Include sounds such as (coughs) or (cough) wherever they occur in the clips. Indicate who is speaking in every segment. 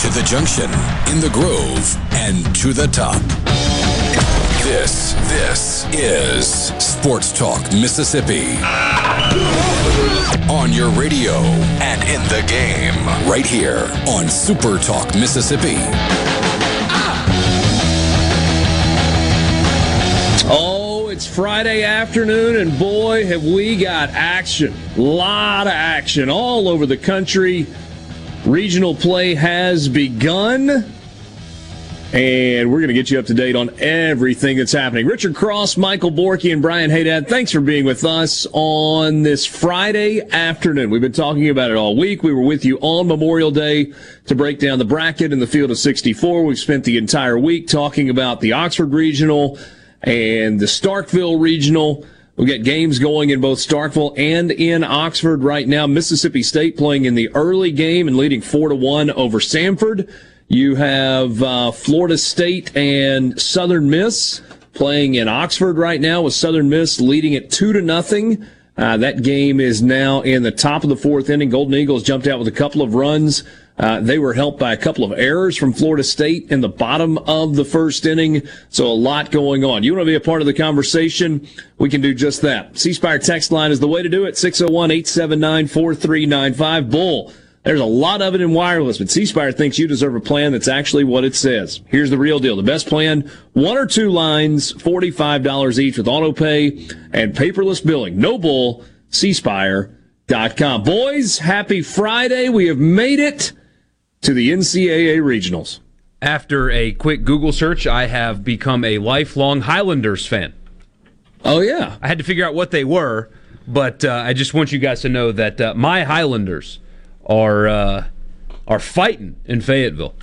Speaker 1: To the junction, in the grove, and to the top. This, this is Sports Talk Mississippi. On your radio and in the game, right here on Super Talk Mississippi.
Speaker 2: Oh, it's Friday afternoon, and boy, have we got action. A lot of action all over the country. Regional play has begun. And we're going to get you up to date on everything that's happening. Richard Cross, Michael Borky, and Brian Haydad, thanks for being with us on this Friday afternoon. We've been talking about it all week. We were with you on Memorial Day to break down the bracket in the field of 64. We've spent the entire week talking about the Oxford Regional and the Starkville Regional. We've got games going in both Starkville and in Oxford right now. Mississippi State playing in the early game and leading four to one over Samford. You have uh, Florida State and Southern Miss playing in Oxford right now with Southern Miss leading it two to nothing. Uh, that game is now in the top of the fourth inning. Golden Eagles jumped out with a couple of runs. Uh, they were helped by a couple of errors from Florida State in the bottom of the first inning. So a lot going on. You want to be a part of the conversation? We can do just that. C Spire text line is the way to do it. 601 879 4395. Bull. There's a lot of it in wireless, but C Spire thinks you deserve a plan that's actually what it says. Here's the real deal. The best plan, one or two lines, $45 each with auto pay and paperless billing. No bull, cspire.com. Boys, happy Friday. We have made it to the NCAA regionals.
Speaker 3: After a quick Google search, I have become a lifelong Highlanders fan.
Speaker 2: Oh, yeah.
Speaker 3: I had to figure out what they were, but uh, I just want you guys to know that uh, my Highlanders are uh, are fighting in Fayetteville.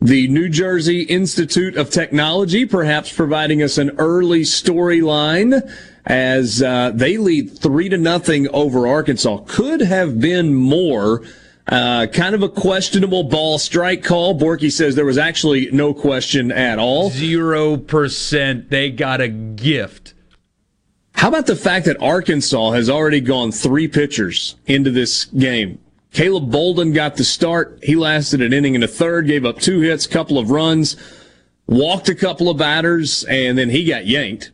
Speaker 2: The New Jersey Institute of Technology perhaps providing us an early storyline as uh, they lead three to nothing over Arkansas. Could have been more. Uh, kind of a questionable ball strike call. Borky says there was actually no question at all.
Speaker 3: Zero percent. They got a gift.
Speaker 2: How about the fact that Arkansas has already gone three pitchers into this game? Caleb Bolden got the start. He lasted an inning and a third, gave up two hits, couple of runs, walked a couple of batters, and then he got yanked.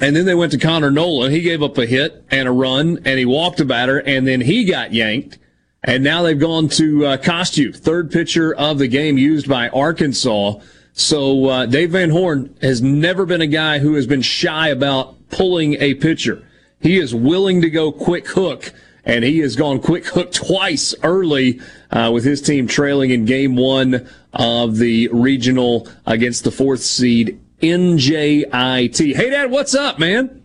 Speaker 2: And then they went to Connor Noland. He gave up a hit and a run, and he walked a batter, and then he got yanked. And now they've gone to uh, third pitcher of the game used by Arkansas. So uh, Dave Van Horn has never been a guy who has been shy about pulling a pitcher. He is willing to go quick hook and he has gone quick hook twice early uh, with his team trailing in game one of the regional against the fourth seed NJIT. Hey, Dad, what's up, man?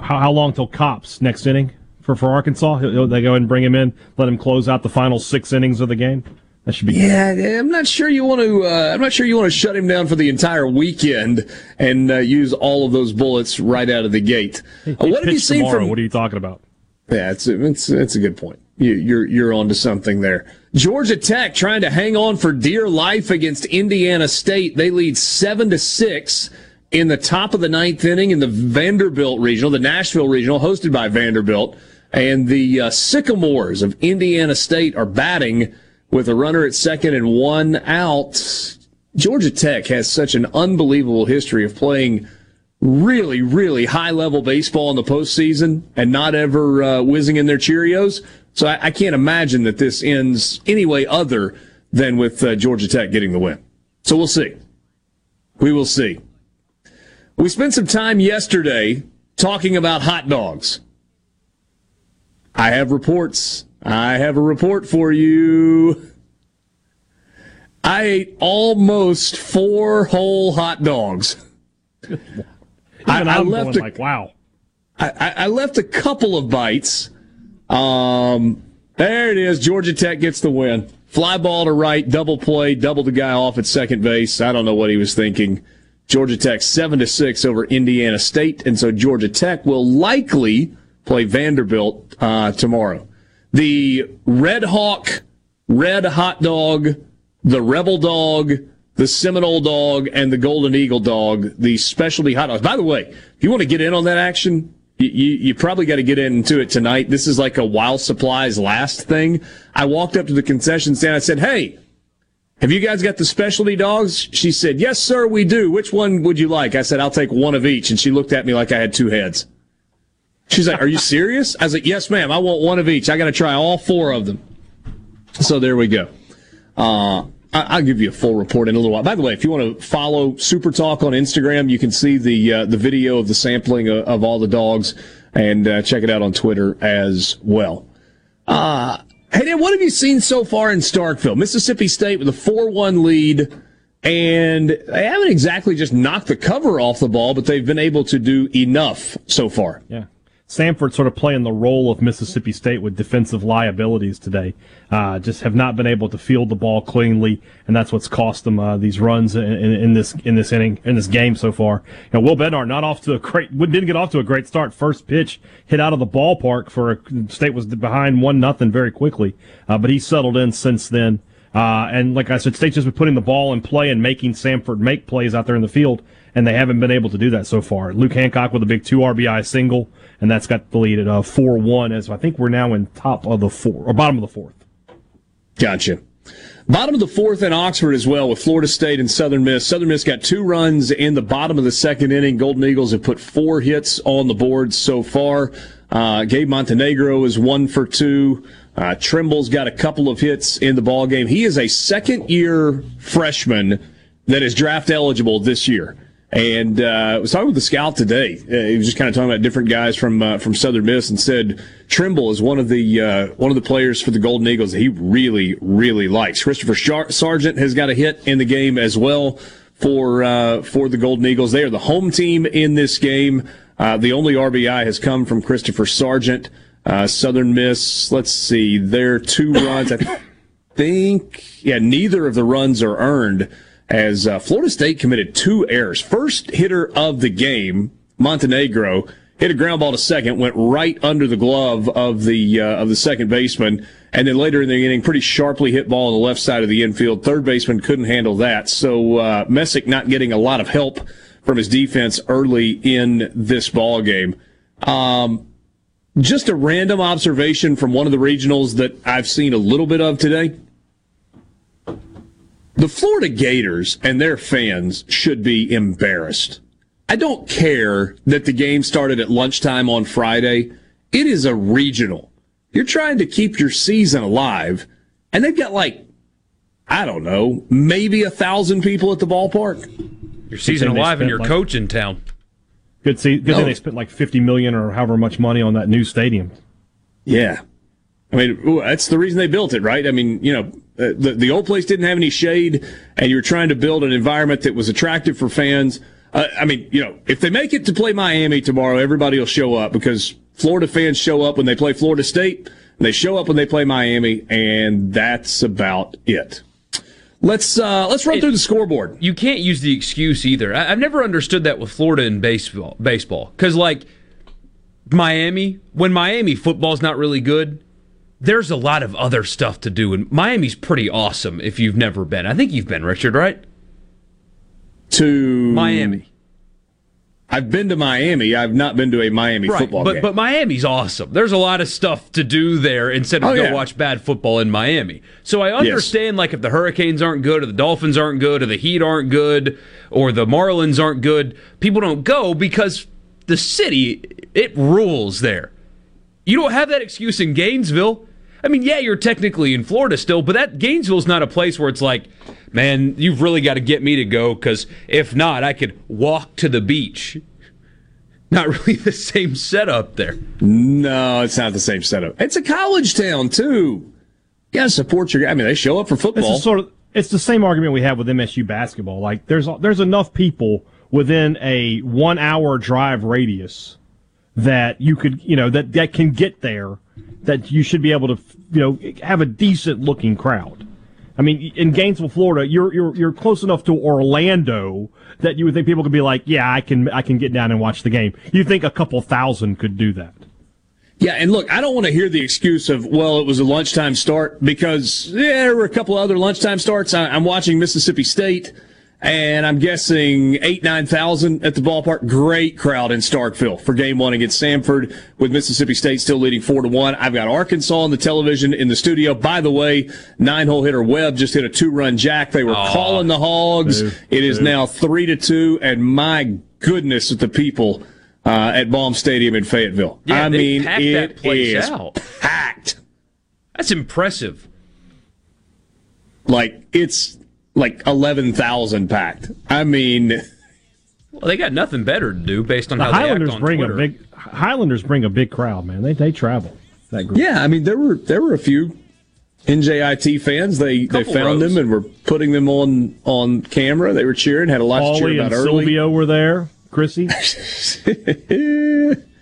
Speaker 4: How, how long till Kopps next inning for, for Arkansas? He'll, they go ahead and bring him in, let him close out the final six innings of the game. That should be.
Speaker 2: Yeah, good. I'm not sure you want to. Uh, I'm not sure you want to shut him down for the entire weekend and uh, use all of those bullets right out of the gate.
Speaker 4: Uh, what have you seen tomorrow. from? What are you talking about?
Speaker 2: Yeah, it's it's it's a good point. You, you're you're onto something there. Georgia Tech trying to hang on for dear life against Indiana State. They lead seven to six in the top of the ninth inning in the Vanderbilt regional, the Nashville regional, hosted by Vanderbilt, and the uh, Sycamores of Indiana State are batting with a runner at second and one out. Georgia Tech has such an unbelievable history of playing really, really high level baseball in the postseason and not ever uh, whizzing in their Cheerios. So I, I, can't imagine that this ends any way other than with uh, Georgia Tech getting the win. So we'll see. We will see. We spent some time yesterday talking about hot dogs. I have reports. I have a report for you. I ate almost four whole hot dogs. (laughs)
Speaker 4: I, I left a, like, wow.
Speaker 2: I, I, left a couple of bites. Um, there it is. Georgia Tech gets the win. Fly ball to right, double play, double the guy off at second base. I don't know what he was thinking. Georgia Tech seven to six over Indiana State, and so Georgia Tech will likely play Vanderbilt uh, tomorrow. The Red Hawk, Red Hot Dog, the Rebel Dog, the Seminole Dog, and the Golden Eagle Dog, the specialty hot dogs. By the way, if you want to get in on that action, you, you, probably got to get into it tonight. This is like a while supplies last thing. I walked up to the concession stand. I said, Hey, have you guys got the specialty dogs? She said, Yes, sir, we do. Which one would you like? I said, I'll take one of each. And she looked at me like I had two heads. She's like, Are you serious? I was like, Yes, ma'am. I want one of each. I got to try all four of them. So there we go. Uh, I'll give you a full report in a little while. By the way, if you want to follow Super Talk on Instagram, you can see the uh, the video of the sampling of, of all the dogs, and uh, check it out on Twitter as well. Uh, hey, Dan, what have you seen so far in Starkville? Mississippi State with a four-one lead, and they haven't exactly just knocked the cover off the ball, but they've been able to do enough so far.
Speaker 4: Yeah. Samford sort of playing the role of Mississippi State with defensive liabilities today. Uh, just have not been able to field the ball cleanly, and that's what's cost them uh, these runs in, in, in, this in this inning in this game so far. You know, Will Bednar not off to a great didn't get off to a great start. First pitch hit out of the ballpark for a, State was behind one nothing very quickly, uh, but he settled in since then. Uh, and like I said, State's just been putting the ball in play and making Samford make plays out there in the field, and they haven't been able to do that so far. Luke Hancock with a big two RBI single and that's got the lead at uh, four one. As I think we're now in top of the four or bottom of the fourth.
Speaker 2: Gotcha. Bottom of the fourth in Oxford as well with Florida State and Southern Miss. Southern Miss got two runs in the bottom of the second inning. Golden Eagles have put four hits on the board so far. Uh, Gabe Montenegro is one for two. Uh, Trimble's got a couple of hits in the ball game. He is a second year freshman that is draft eligible this year. And uh, I was talking with the scout today. Uh, he was just kind of talking about different guys from uh, from Southern Miss, and said Trimble is one of the uh, one of the players for the Golden Eagles that he really really likes. Christopher Sargent has got a hit in the game as well for uh, for the Golden Eagles. They are the home team in this game. Uh, the only RBI has come from Christopher Sargent. Southern Miss. Let's see, their two runs. I (coughs) think yeah, neither of the runs are earned as uh, Florida State committed two errors. First hitter of the game, Montenegro, hit a ground ball to second, went right under the glove of the uh, of the second baseman, and then later in the inning, pretty sharply hit ball on the left side of the infield. Third baseman couldn't handle that, so uh, Messick not getting a lot of help from his defense early in this ball game. Um, just a random observation from one of the regionals that I've seen a little bit of today. The Florida Gators and their fans should be embarrassed. I don't care that the game started at lunchtime on Friday. It is a regional. You're trying to keep your season alive, and they've got like, I don't know, maybe a thousand people at the ballpark.
Speaker 3: Your season alive and your like, coach in town.
Speaker 4: Good see good no. thing oh. they spent like fifty million or however much money on that new stadium.
Speaker 2: Yeah. I mean, that's the reason they built it, right? I mean, you know, the, the old place didn't have any shade, and you're trying to build an environment that was attractive for fans. Uh, I mean, you know, if they make it to play Miami tomorrow, everybody will show up because Florida fans show up when they play Florida State, and they show up when they play Miami, and that's about it. Let's uh, let's run it, through the scoreboard.
Speaker 3: You can't use the excuse either. I, have never understood that with Florida in baseball. Baseball, because like Miami, when Miami football's not really good, there's a lot of other stuff to do, and Miami's pretty awesome if you've never been. I think you've been, Richard, right?
Speaker 2: To
Speaker 3: Miami.
Speaker 2: I've been to Miami. I've not been to a Miami
Speaker 3: right,
Speaker 2: football
Speaker 3: but,
Speaker 2: game.
Speaker 3: But Miami's awesome. There's a lot of stuff to do there instead of oh, go yeah. watch bad football in Miami. So I understand, yes. like, if the Hurricanes aren't good, or the Dolphins aren't good, or the Heat aren't good, or the Marlins aren't good, people don't go because the city, it rules there. You don't have that excuse in Gainesville. I mean, yeah, you're technically in Florida still, but that Gainesville's not a place where it's like, man, you've really got to get me to go because if not, I could walk to the beach. not really the same setup there.
Speaker 2: No, it's not the same setup. It's a college town too. Yeah, support your. I mean, they show up for football.
Speaker 4: It's sort of. It's the same argument we have with MSU basketball. Like there's there's enough people within a one hour drive radius that you could you know that that can get there that you should be able to you know have a decent looking crowd. I mean, in Gainesville, Florida, you're you're you're close enough to Orlando that you would think people could be like, yeah, I can I can get down and watch the game. You think a couple thousand could do that?
Speaker 2: Yeah, and look, I don't want to hear the excuse of, well, it was a lunchtime start because yeah, there were a couple other lunchtime starts. I, am watching Mississippi State and I'm guessing eight, 9,000 at the ballpark. Great crowd in Starkville for game one against Samford with Mississippi State still leading four to one. I've got Arkansas on the television in the studio. By the way, nine hole hitter Webb just hit a two run jack. They were calling the hogs. it is now three to two. And my goodness, at the people, uh, at Baum Stadium in Fayetteville.
Speaker 3: Yeah,
Speaker 2: I mean, it is
Speaker 3: out.
Speaker 2: packed.
Speaker 3: That's impressive.
Speaker 2: Like it's like 11,000 packed. I mean,
Speaker 3: well, they got nothing better to do based on
Speaker 4: the
Speaker 3: how
Speaker 4: Highlanders bring
Speaker 3: Twitter.
Speaker 4: a big Highlanders bring a big crowd, man. They they travel.
Speaker 2: That group. Yeah, I mean there were there were a few NJIT fans. They they found rows. them and were putting them on on camera. They were cheering, had a lot
Speaker 4: Paulie
Speaker 2: to cheer about
Speaker 4: and
Speaker 2: early.
Speaker 4: Silvio were there. Chrissy. (laughs)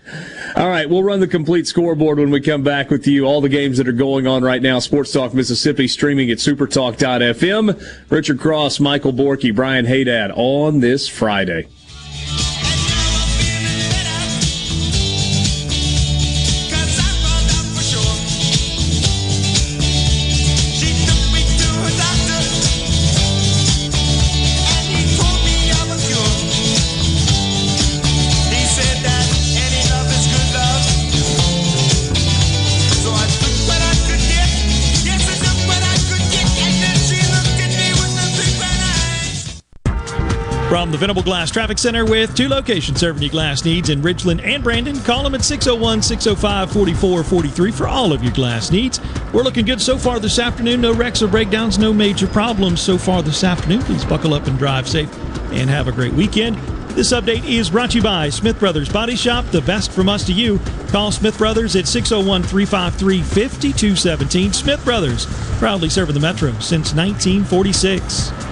Speaker 2: All right, we'll run the complete scoreboard when we come back with you. All the games that are going on right now. Sports Talk Mississippi streaming at supertalk.fm. Richard Cross, Michael Borky, Brian Haydad on this Friday.
Speaker 5: From the Venable Glass Traffic Center with two locations serving your glass needs in Ridgeland and Brandon. Call them at 601 605 4443 for all of your glass needs. We're looking good so far this afternoon. No wrecks or breakdowns, no major problems so far this afternoon. Please buckle up and drive safe and have a great weekend. This update is brought to you by Smith Brothers Body Shop, the best from us to you. Call Smith Brothers at 601 353 5217. Smith Brothers, proudly serving the Metro since 1946.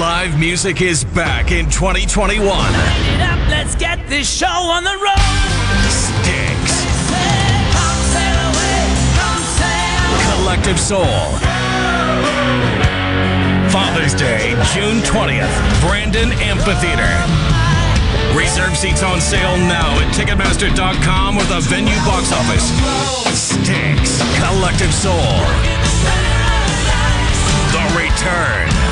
Speaker 6: Live music is back in 2021.
Speaker 7: Up, let's get this show on the road.
Speaker 6: Styx. Collective Soul. Father's Day, June 20th, Brandon Amphitheater. Reserve seats on sale now at Ticketmaster.com or the venue box office. Styx. Collective Soul. The Return.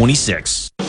Speaker 8: 26.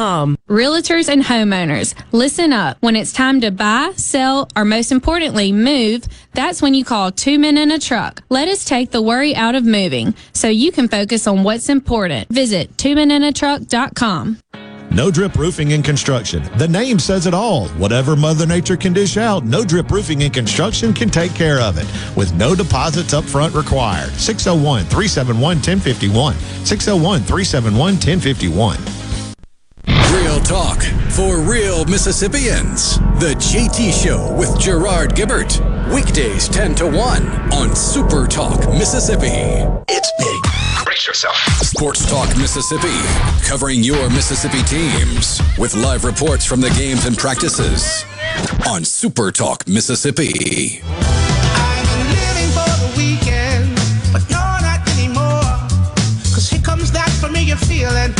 Speaker 9: Realtors and homeowners, listen up. When it's time to buy, sell, or most importantly, move, that's when you call two men in a truck. Let us take the worry out of moving so you can focus on what's important. Visit twomeninatruck.com.
Speaker 10: No Drip Roofing and Construction. The name says it all. Whatever Mother Nature can dish out, No Drip Roofing and Construction can take care of it with no deposits up front required. 601 371 1051. 601 371 1051.
Speaker 1: Real talk for real Mississippians. The JT Show with Gerard Gibert. Weekdays 10 to 1 on Super Talk Mississippi. It's big. Brace yourself. Sports Talk Mississippi, covering your Mississippi teams with live reports from the games and practices on Super Talk Mississippi.
Speaker 11: feeling that Friday's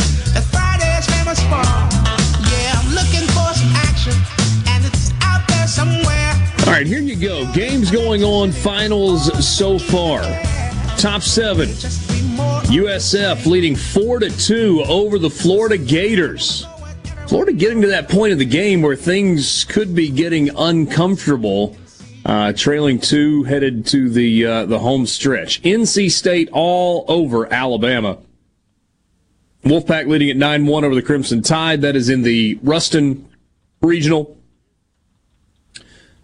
Speaker 2: right, here you go. Games going on, finals so far. Top seven. USF leading four to two over the Florida Gators. Florida getting to that point of the game where things could be getting uncomfortable. Uh, trailing two, headed to the uh, the home stretch. NC State all over Alabama. Wolfpack leading at 9 1 over the Crimson Tide. That is in the Ruston Regional.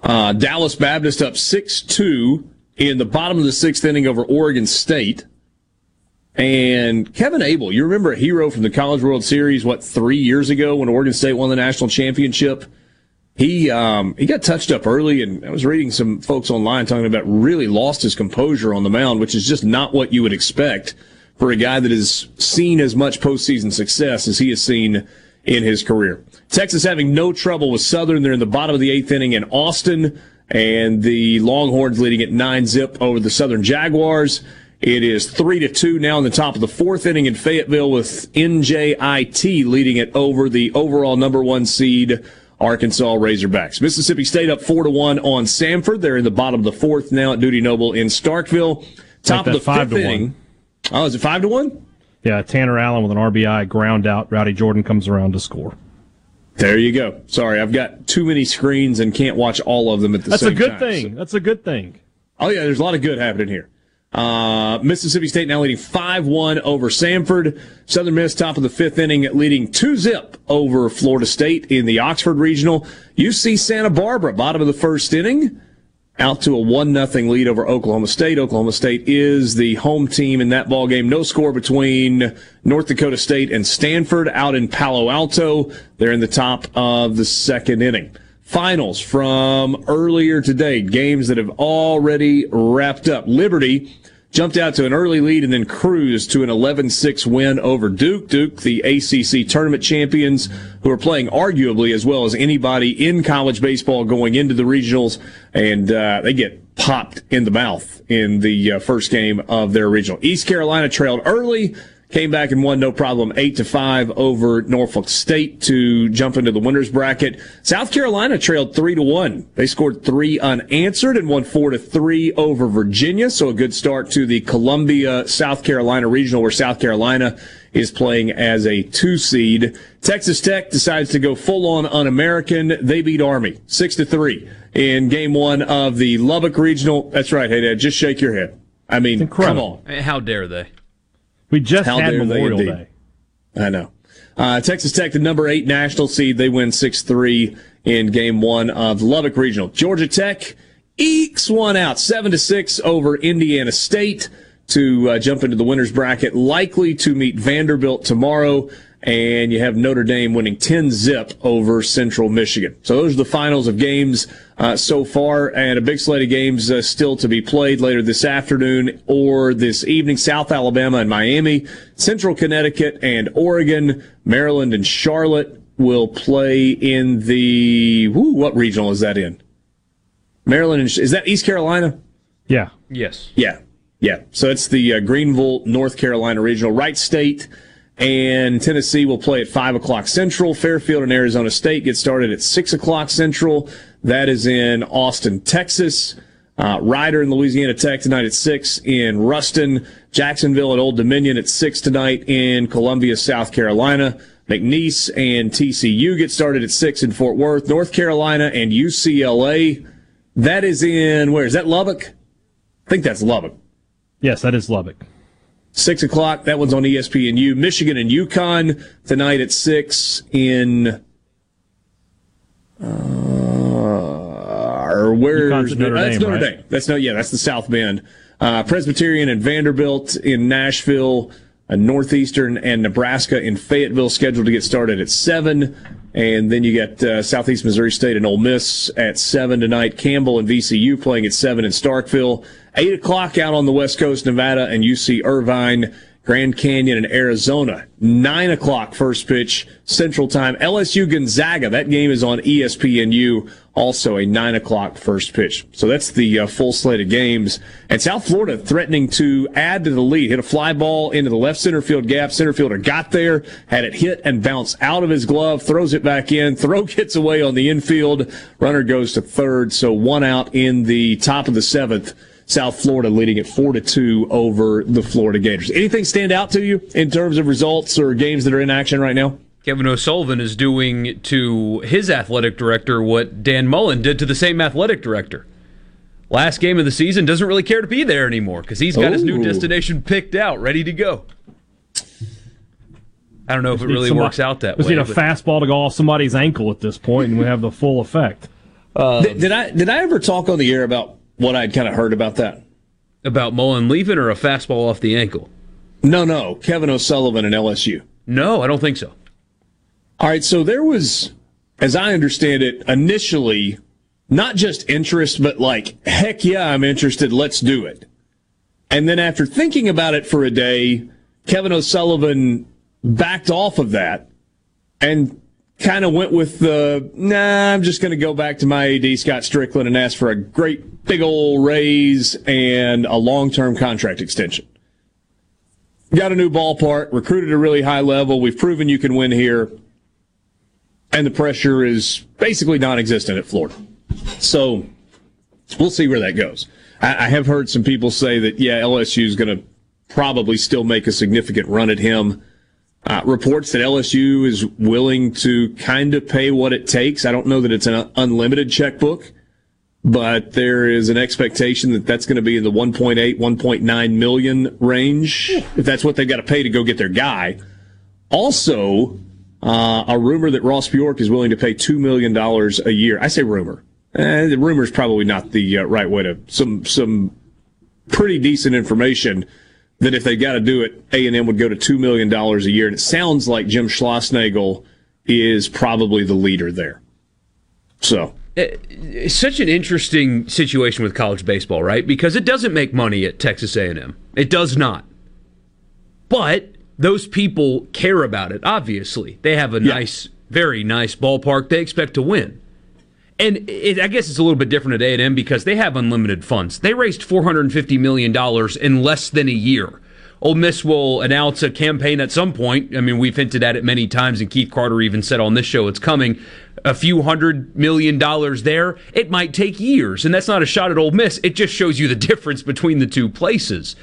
Speaker 2: Uh, Dallas Baptist up 6 2 in the bottom of the sixth inning over Oregon State. And Kevin Abel, you remember a hero from the College World Series, what, three years ago when Oregon State won the national championship? He um, he got touched up early, and I was reading some folks online talking about really lost his composure on the mound, which is just not what you would expect for a guy that has seen as much postseason success as he has seen in his career. Texas having no trouble with Southern. They're in the bottom of the eighth inning in Austin, and the Longhorns leading at nine zip over the Southern Jaguars. It is three to two now in the top of the fourth inning in Fayetteville with NJIT leading it over the overall number one seed Arkansas Razorbacks. Mississippi State up four to one on Samford. They're in the bottom of the fourth now at Dudy Noble in Starkville. Top of the fifth inning. One. Oh, is it five to one?
Speaker 4: Yeah, Tanner Allen with an RBI ground out. Rowdy Jordan comes around to score.
Speaker 2: There you go. Sorry, I've got too many screens and can't watch all of them at the
Speaker 4: That's
Speaker 2: same
Speaker 4: time.
Speaker 2: That's
Speaker 4: a good thing. So. That's a good thing.
Speaker 2: Oh yeah, there's a lot of good happening here. Uh, Mississippi State now leading 5-1 over Samford. Southern Miss top of the fifth inning leading 2-zip over Florida State in the Oxford Regional. UC Santa Barbara, bottom of the first inning out to a one nothing lead over Oklahoma State. Oklahoma State is the home team in that ball game. No score between North Dakota State and Stanford out in Palo Alto. They're in the top of the second inning. Finals from earlier today, games that have already wrapped up. Liberty jumped out to an early lead and then cruised to an 11-6 win over Duke. Duke, the ACC tournament champions, who are playing arguably as well as anybody in college baseball going into the regionals, and uh, they get popped in the mouth in the uh, first game of their regional. East Carolina trailed early came back and won no problem, eight to five over Norfolk State to jump into the winners bracket. South Carolina trailed three to one. They scored three unanswered and won four to three over Virginia. So a good start to the Columbia South Carolina regional, where South Carolina is playing as a two seed. Texas Tech decides to go full on un-American. They beat Army six to three in game one of the Lubbock regional. That's right. Hey, Dad, just shake your head. I mean, come on.
Speaker 3: How dare they?
Speaker 4: We just How had Memorial Day.
Speaker 2: I know. Uh, Texas Tech, the number eight national seed, they win 6-3 in game one of Lubbock Regional. Georgia Tech ekes one out, 7 to 6 over Indiana State to uh, jump into the winners bracket, likely to meet Vanderbilt tomorrow and you have Notre Dame winning 10 zip over Central Michigan. So those are the finals of games uh, so far, and a big slate of games uh, still to be played later this afternoon or this evening. South Alabama and Miami, Central Connecticut and Oregon, Maryland and Charlotte will play in the whoo, what regional is that in? Maryland and, is that East Carolina?
Speaker 4: Yeah.
Speaker 3: Yes.
Speaker 2: Yeah. Yeah. So it's the uh, Greenville, North Carolina regional. Wright State and Tennessee will play at 5 o'clock Central. Fairfield and Arizona State get started at 6 o'clock Central. That is in Austin, Texas. Uh, Rider and Louisiana Tech tonight at 6 in Ruston. Jacksonville at Old Dominion at 6 tonight in Columbia, South Carolina. McNeese and TCU get started at 6 in Fort Worth. North Carolina and UCLA. That is in, where is that, Lubbock? I think that's Lubbock.
Speaker 4: Yes, that is Lubbock.
Speaker 2: Six o'clock. That one's on ESPNU. Michigan and UConn tonight at six in. Uh, or where's
Speaker 4: Notre
Speaker 2: that's
Speaker 4: Dame,
Speaker 2: Notre
Speaker 4: right?
Speaker 2: Dame? That's no, yeah, that's the South Bend. Uh, Presbyterian and Vanderbilt in Nashville. Uh, Northeastern and Nebraska in Fayetteville scheduled to get started at seven, and then you got uh, Southeast Missouri State and Ole Miss at seven tonight. Campbell and VCU playing at seven in Starkville. Eight o'clock out on the West Coast, Nevada and UC Irvine. Grand Canyon and Arizona. Nine o'clock first pitch Central Time. LSU Gonzaga. That game is on ESPNU. Also a nine o'clock first pitch. So that's the uh, full slate of games. And South Florida threatening to add to the lead. Hit a fly ball into the left center field gap. Center fielder got there, had it hit and bounce out of his glove, throws it back in. (laughs) Throw gets away on the infield. Runner goes to third. So one out in the top of the seventh. South Florida leading at four to two over the Florida Gators. Anything stand out to you in terms of results or games that are in action right now?
Speaker 3: Kevin O'Sullivan is doing to his athletic director what Dan Mullen did to the same athletic director. Last game of the season doesn't really care to be there anymore because he's got his new destination picked out, ready to go. I don't know if it really
Speaker 4: Somebody-
Speaker 3: works out that
Speaker 4: just
Speaker 3: way.
Speaker 4: need a
Speaker 3: but-
Speaker 4: fastball to go off somebody's ankle at this point, and we have the full effect.
Speaker 2: Um, did, did I did I ever talk on the air about what I'd kind of heard about that?
Speaker 3: About Mullen leaving or a fastball off the ankle?
Speaker 2: No, no. Kevin O'Sullivan and LSU.
Speaker 3: No, I don't think so.
Speaker 2: All right, so there was, as I understand it, initially not just interest, but like, heck yeah, I'm interested, let's do it. And then after thinking about it for a day, Kevin O'Sullivan backed off of that and kind of went with the, nah, I'm just going to go back to my AD, Scott Stricklin, and ask for a great big old raise and a long term contract extension. Got a new ballpark, recruited a really high level. We've proven you can win here and the pressure is basically non-existent at Florida. So we'll see where that goes. I, I have heard some people say that yeah, LSU is going to probably still make a significant run at him. Uh, reports that LSU is willing to kind of pay what it takes. I don't know that it's an unlimited checkbook, but there is an expectation that that's going to be in the 1.8, 1.9 million range if that's what they've got to pay to go get their guy. Also, uh, a rumor that Ross Bjork is willing to pay $2 million a year. I say rumor. Eh, the rumor is probably not the uh, right way to, some, some pretty decent information that if they got to do it, A&M would go to $2 million a year. And it sounds like Jim Schlossnagle is probably the leader there. So.
Speaker 3: Uh, it's such an interesting situation with college baseball, right? Because it doesn't make money at Texas A&M. It does not. But those people care about it, obviously. They have a nice, very nice ballpark. They expect to win. And it, I guess it's a little bit different at A&M because they have unlimited funds. They raised $450 million in less than a year. Ole Miss will announce a campaign at some point. I mean, we've hinted at it many times, and Keith Carter even said on this show it's coming. A few hundred million dollars there. It might take years, and that's not a shot at Ole Miss. It just shows you the difference between the two places.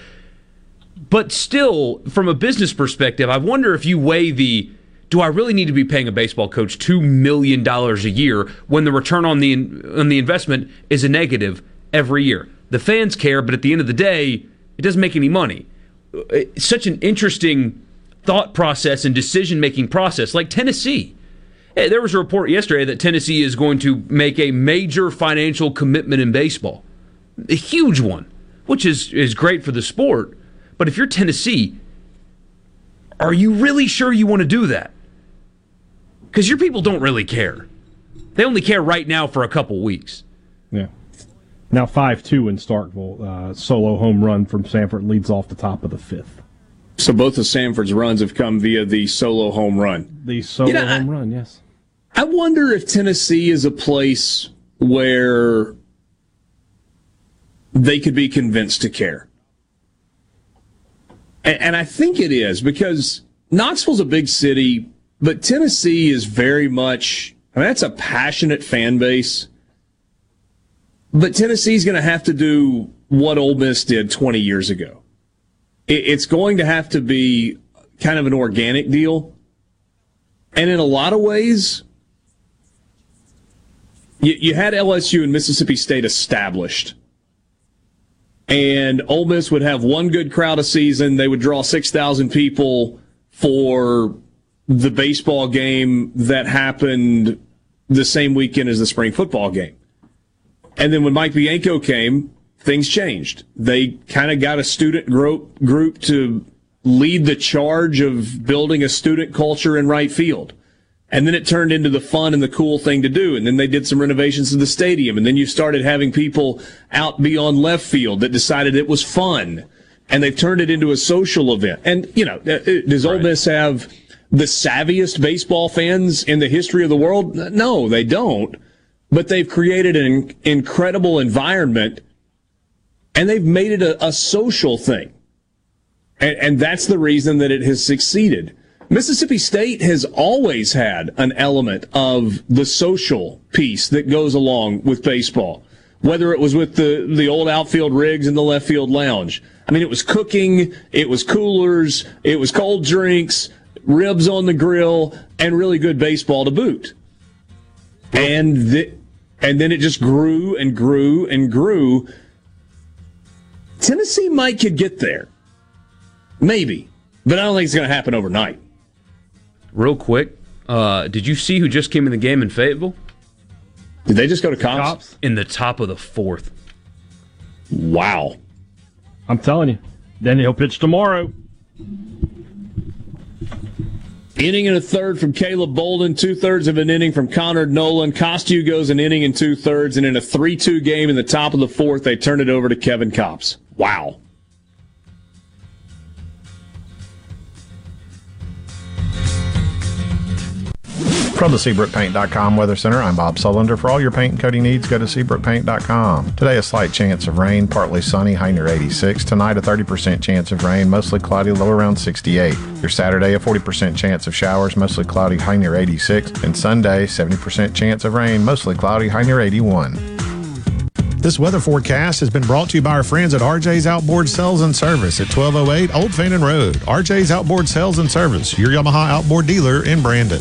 Speaker 3: But still, from a business perspective, I wonder if you weigh the do I really need to be paying a baseball coach two million dollars a year when the return on the on the investment is a negative every year? The fans care, but at the end of the day, it doesn't make any money. It's such an interesting thought process and decision making process, like Tennessee. Eh, There was a report yesterday that Tennessee is going to make a major financial commitment in baseball, a huge one, which is is great for the sport. But if you're Tennessee, are you really sure you want to do that? Because your people don't really care. They only care right now for a couple weeks.
Speaker 4: Yeah. Now five two in Starkville. Uh, solo home run from Samford leads off the top of the fifth.
Speaker 2: So both of Samford's runs have come via the solo home run.
Speaker 4: The solo
Speaker 2: You know, I-
Speaker 4: home run, yes.
Speaker 2: I wonder if Tennessee is a place where they could be convinced to care. And, and I think it is because Knoxville's a big city, but Tennessee is very much, I mean, that's a passionate fan base. But Tennessee's going to have to do what Ole Miss did 20 years ago. It's going to have to be kind of an organic deal. And in a lot of ways, you, had LSU and Mississippi State established. and Ole Miss would have one good crowd a season. They would draw 6,000 people for the baseball game that happened the same weekend as the spring football game. And then when Mike Bianco came, things changed. They kind of got a student group, group to lead the charge of building a student culture in right field. And then it turned into the fun and the cool thing to do. And then they did some renovations to the stadium. And then you started having people out beyond left field that decided it was fun. And they've turned it into a social event. And, you know, does Ole Miss have the savviest baseball fans in the history of the world? No, they don't. But they've created an incredible environment and they've made it a, a social thing. And, and that's the reason that it has succeeded. Mississippi State has always had an element of the social piece that goes along with baseball. Whether it was with the, the old outfield rigs and the left field lounge. I mean, it was cooking, it was coolers, it was cold drinks, ribs on the grill, and really good baseball to boot. And the, and then it just grew and grew and grew. Tennessee might could get there. Maybe. But I don't think it's going to happen overnight.
Speaker 3: Real quick, uh, did you see who just came in the game in Fayetteville?
Speaker 2: Did they just go to Kopps? Kopps?
Speaker 3: In the top of the fourth.
Speaker 2: Wow.
Speaker 4: I'm telling you. Then he'll pitch tomorrow.
Speaker 2: Inning and a third from Caleb Bolden, two thirds of an inning from Connor Noland. Costeiu goes an inning and two thirds, and in a 3 2 game in the top of the fourth, they turn it over to Kevin Kopps. Wow.
Speaker 12: From the SeabrookPaint.com Weather Center, I'm Bob Sullender. For all your paint and coating needs, go to SeabrookPaint.com. Today, a slight chance of rain, partly sunny, high near 86. Tonight, a 30% chance of rain, mostly cloudy, low around 68. Your Saturday, a 40% chance of showers, mostly cloudy, high near 86. And Sunday, 70% chance of rain, mostly cloudy, high near 81. This weather forecast has been brought to you by our friends at RJ's Outboard Sales and Service at 1208 Old Fannin Road. RJ's Outboard Sales and Service, your Yamaha outboard dealer in Brandon.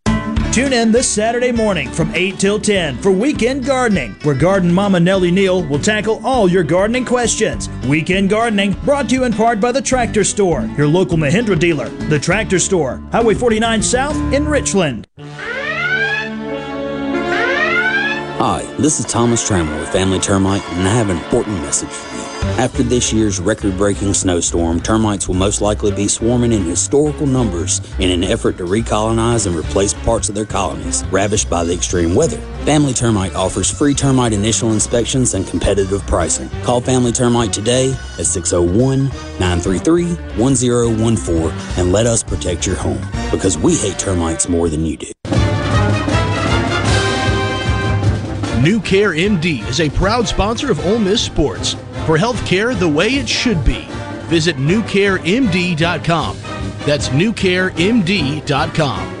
Speaker 13: Tune in this Saturday morning from 8 till 10 for Weekend Gardening, where Garden Mama Nellie Neal will tackle all your gardening questions. Weekend Gardening brought to you in part by the Tractor Store, your local Mahindra dealer. The Tractor Store, Highway 49 South in Richland.
Speaker 14: Hi, this is Thomas Trammell with Family Termite, and I have an important message for you. After this year's record breaking snowstorm, termites will most likely be swarming in historical numbers in an effort to recolonize and replace parts of their colonies ravished by the extreme weather. Family Termite offers free termite initial inspections and competitive pricing. Call Family Termite today at 601 933 1014 and let us protect your home because we hate termites more than you do.
Speaker 15: New Care MD is a proud sponsor of Ole Miss Sports. For health care the way it should be, visit newcaremd.com. That's newcaremd.com.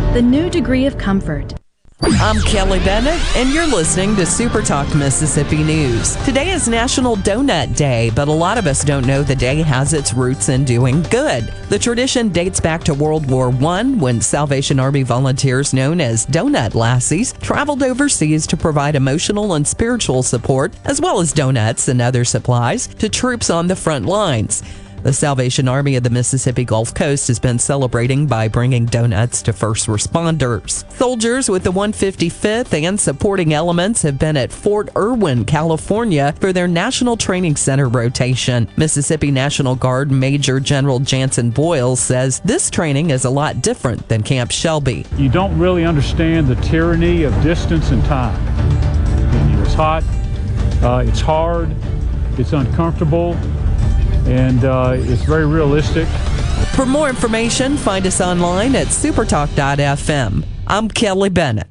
Speaker 16: the new degree of comfort.
Speaker 17: I'm Kelly Bennett, and you're listening to Super Talk Mississippi News. Today is National Donut Day, but a lot of us don't know the day has its roots in doing good. The tradition dates back to World War I when Salvation Army volunteers known as Donut Lassies traveled overseas to provide emotional and spiritual support, as well as donuts and other supplies, to troops on the front lines. The Salvation Army of the Mississippi Gulf Coast has been celebrating by bringing donuts to first responders. Soldiers with the 155th and supporting elements have been at Fort Irwin, California for their National Training Center rotation. Mississippi National Guard Major General Janson Boyle says this training is a lot different than Camp Shelby.
Speaker 18: You don't really understand the tyranny of distance and time. It's hot, uh, it's hard, it's uncomfortable and uh, it's very realistic.
Speaker 17: For more information, find us online at supertalk.fm. I'm Kelly Bennett.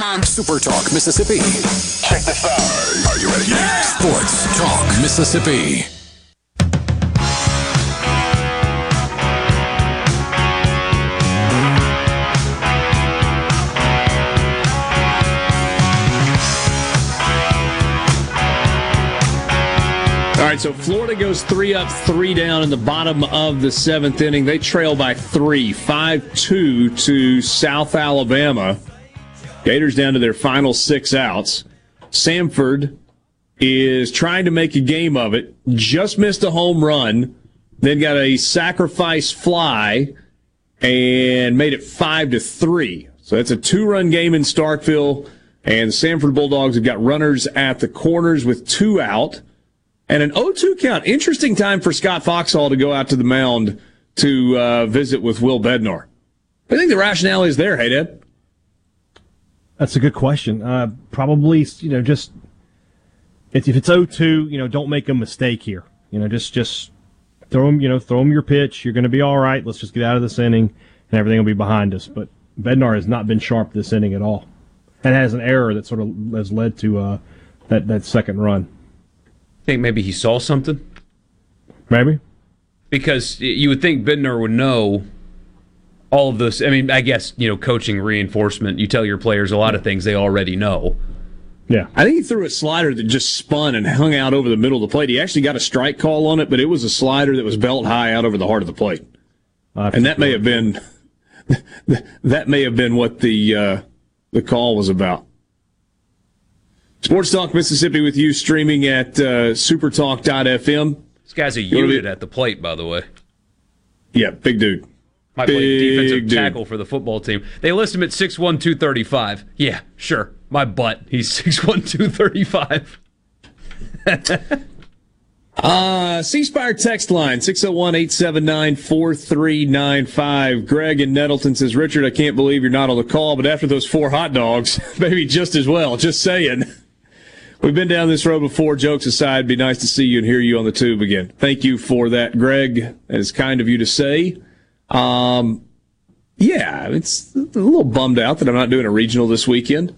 Speaker 1: Come on. Super Talk Mississippi. Check this out. Are you ready? Yeah. Sports Talk Mississippi.
Speaker 2: All right, so Florida goes three up, three down in the bottom of the seventh inning. They trail by three, 5 2 to South Alabama. Gators down to their final six outs. Samford is trying to make a game of it. Just missed a home run, then got a sacrifice fly, and made it five to three. So that's a two-run game in Starkville, and the Samford Bulldogs have got runners at the corners with two out, and an 0-2 count. Interesting time for Scott Foxhall to go out to the mound to uh, visit with Will Bednar. I think the rationale is there, hey Dad.
Speaker 4: That's a good question. Uh, probably, you know, just if it's 0-2, you know, don't make a mistake here. You know, just just throw them, you know, throw them your pitch. You're going to be all right. Let's just get out of this inning, and everything will be behind us. But Bednar has not been sharp this inning at all, and has an error that sort of has led to uh, that that second run.
Speaker 3: Think maybe he saw something.
Speaker 4: Maybe
Speaker 3: because you would think Bednar would know all of this. I mean, I guess you know, coaching reinforcement. You tell your players a lot of things they already know.
Speaker 4: Yeah,
Speaker 2: I think he threw a slider that just spun and hung out over the middle of the plate. He actually got a strike call on it, but it was a slider that was belt high out over the heart of the plate, and that may have been (laughs) that may have been what the uh, the call was about. Sports Talk Mississippi with you streaming at uh, supertalk.fm.
Speaker 3: This guy's a unit at the plate, by the way.
Speaker 2: Yeah, big dude.
Speaker 3: Might play defensive dude. tackle for the football team. They list him at 6'1", 235. Yeah, sure. My butt. He's (laughs) 6'1", 235. (laughs)
Speaker 2: uh, C Spire text line 601-879-4395. Greg in Nettleton says, Richard, I can't believe you're not on the call, but after those four hot dogs, (laughs) maybe just as well. Just saying. We've been down this road before. Jokes aside, be nice to see you and hear you on the tube again. Thank you for that, Greg. That is kind of you to say. Um, Yeah, it's a little bummed out that I'm not doing a regional this weekend,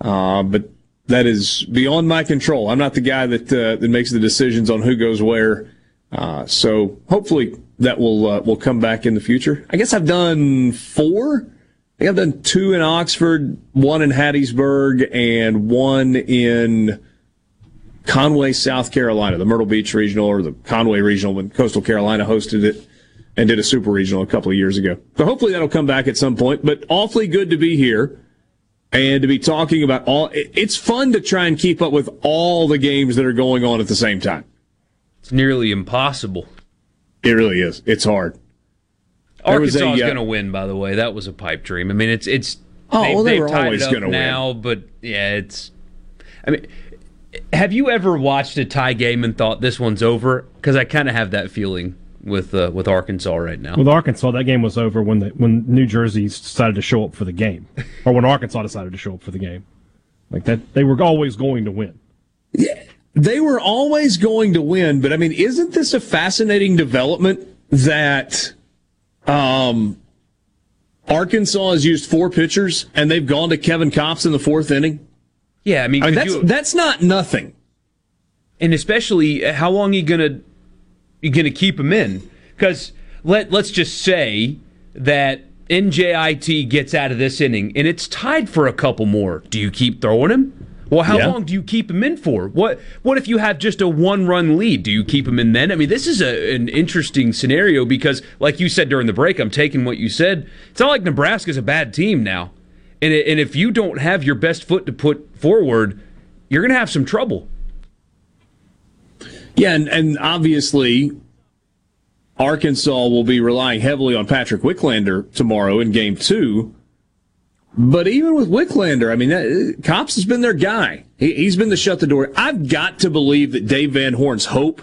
Speaker 2: uh, but that is beyond my control. I'm not the guy that uh, that makes the decisions on who goes where. Uh, so hopefully that will uh, will come back in the future. I guess I've done four. I think I've done two in Oxford, one in Hattiesburg, and one in Conway, South Carolina, the Myrtle Beach Regional or the Conway Regional when Coastal Carolina hosted it and did a super regional a couple of years ago. So hopefully that'll come back at some point, but awfully good to be here and to be talking about all. It's fun to try and keep up with all the games that are going on at the same time.
Speaker 3: It's nearly impossible.
Speaker 2: It really is. It's hard.
Speaker 3: Arkansas is uh, going to win. By the way, that was a pipe dream. I mean, it's it's.
Speaker 2: Oh,
Speaker 3: they,
Speaker 2: well, they were
Speaker 3: tied
Speaker 2: always going to win now,
Speaker 3: but yeah, it's. I mean, have you ever watched a tie game and thought this one's over? Because I kind of have that feeling with uh, with Arkansas right now.
Speaker 4: With Arkansas, that game was over when the, when New Jersey decided to show up for the game, or when Arkansas decided to show up for the game. Like that, they were always going to win.
Speaker 2: Yeah, they were always going to win, but I mean, isn't this a fascinating development that um, Arkansas has used four pitchers and they've gone to Kevin Kopps in the fourth inning?
Speaker 3: Yeah, I mean,
Speaker 2: I mean that's
Speaker 3: you-
Speaker 2: that's not nothing.
Speaker 3: and especially how long are you gonna you gonna keep him in? Because let let's just say that NJIT gets out of this inning and it's tied for a couple more. Do you keep throwing him? Well, how
Speaker 2: Yeah.
Speaker 3: long do you keep him in for? What what if you have just a one run lead? Do you keep him in then? I mean, this is a, an interesting scenario because, like you said during the break, I'm taking what you said. It's not like Nebraska's a bad team now, and it, and if you don't have your best foot to put forward, you're gonna have some trouble.
Speaker 2: Yeah, and, and obviously Arkansas will be relying heavily on Patrick Wicklander tomorrow in game two. But even with Wicklander, I mean, that, Kopps has been their guy. He, he's been the shut the door. I've got to believe that Dave Van Horn's hope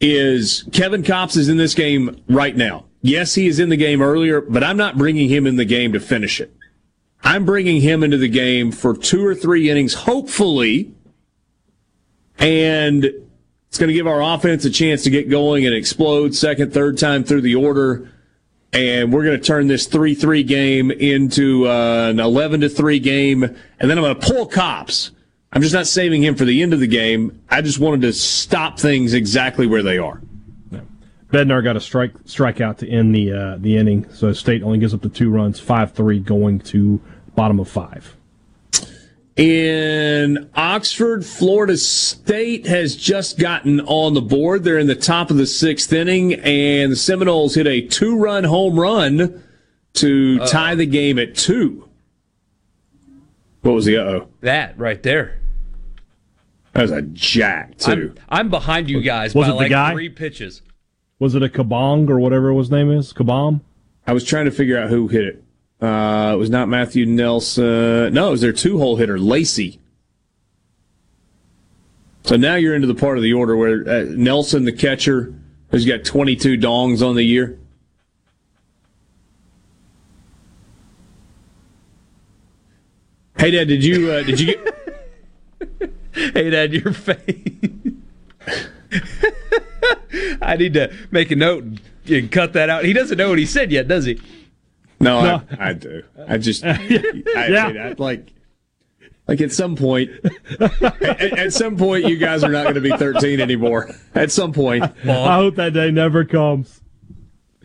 Speaker 2: is Kevin Kopps is in this game right now. Yes, he is in the game earlier, but I'm not bringing him in the game to finish it. I'm bringing him into the game for two or three innings, hopefully, and it's going to give our offense a chance to get going and explode second, third time through the order. And we're going to turn this 3 3 game into uh, an 11 to 3 game. And then I'm going to pull Kopps. I'm just not saving him for the end of the game. I just wanted to stop things exactly where they are.
Speaker 4: Bednar got a strike strikeout to end the uh, the inning, so State only gives up the two runs, five three, going to bottom of five.
Speaker 2: In Oxford, Florida State has just gotten on the board. They're in the top of the sixth inning, and the Seminoles hit a two run home run to tie the game at two. What was the uh oh?
Speaker 3: That right there.
Speaker 2: That was a jack, too.
Speaker 3: I'm, I'm behind you guys
Speaker 4: Was
Speaker 3: by
Speaker 4: it the
Speaker 3: like
Speaker 4: guy?
Speaker 3: three pitches.
Speaker 4: Was it a Kabong or whatever his name is? Kabam?
Speaker 2: I was trying to figure out who hit it. Uh, it was not Matthew Nelson. No, it was their two hole hitter, Lacey. So now you're into the part of the order where uh, Nelson, the catcher, has got 22 dongs on the year. Hey, Dad, did you uh, did you get? (laughs)
Speaker 3: hey, Dad, your face. (laughs) I need to make a note and- and cut that out. He doesn't know what he said yet, does he?
Speaker 2: No,
Speaker 3: No.
Speaker 2: I, I do. I just, (laughs) I, mean, I, like, like at some point, at, at some point, you guys are not going to be 13 anymore. At some point.
Speaker 4: I hope that day never comes.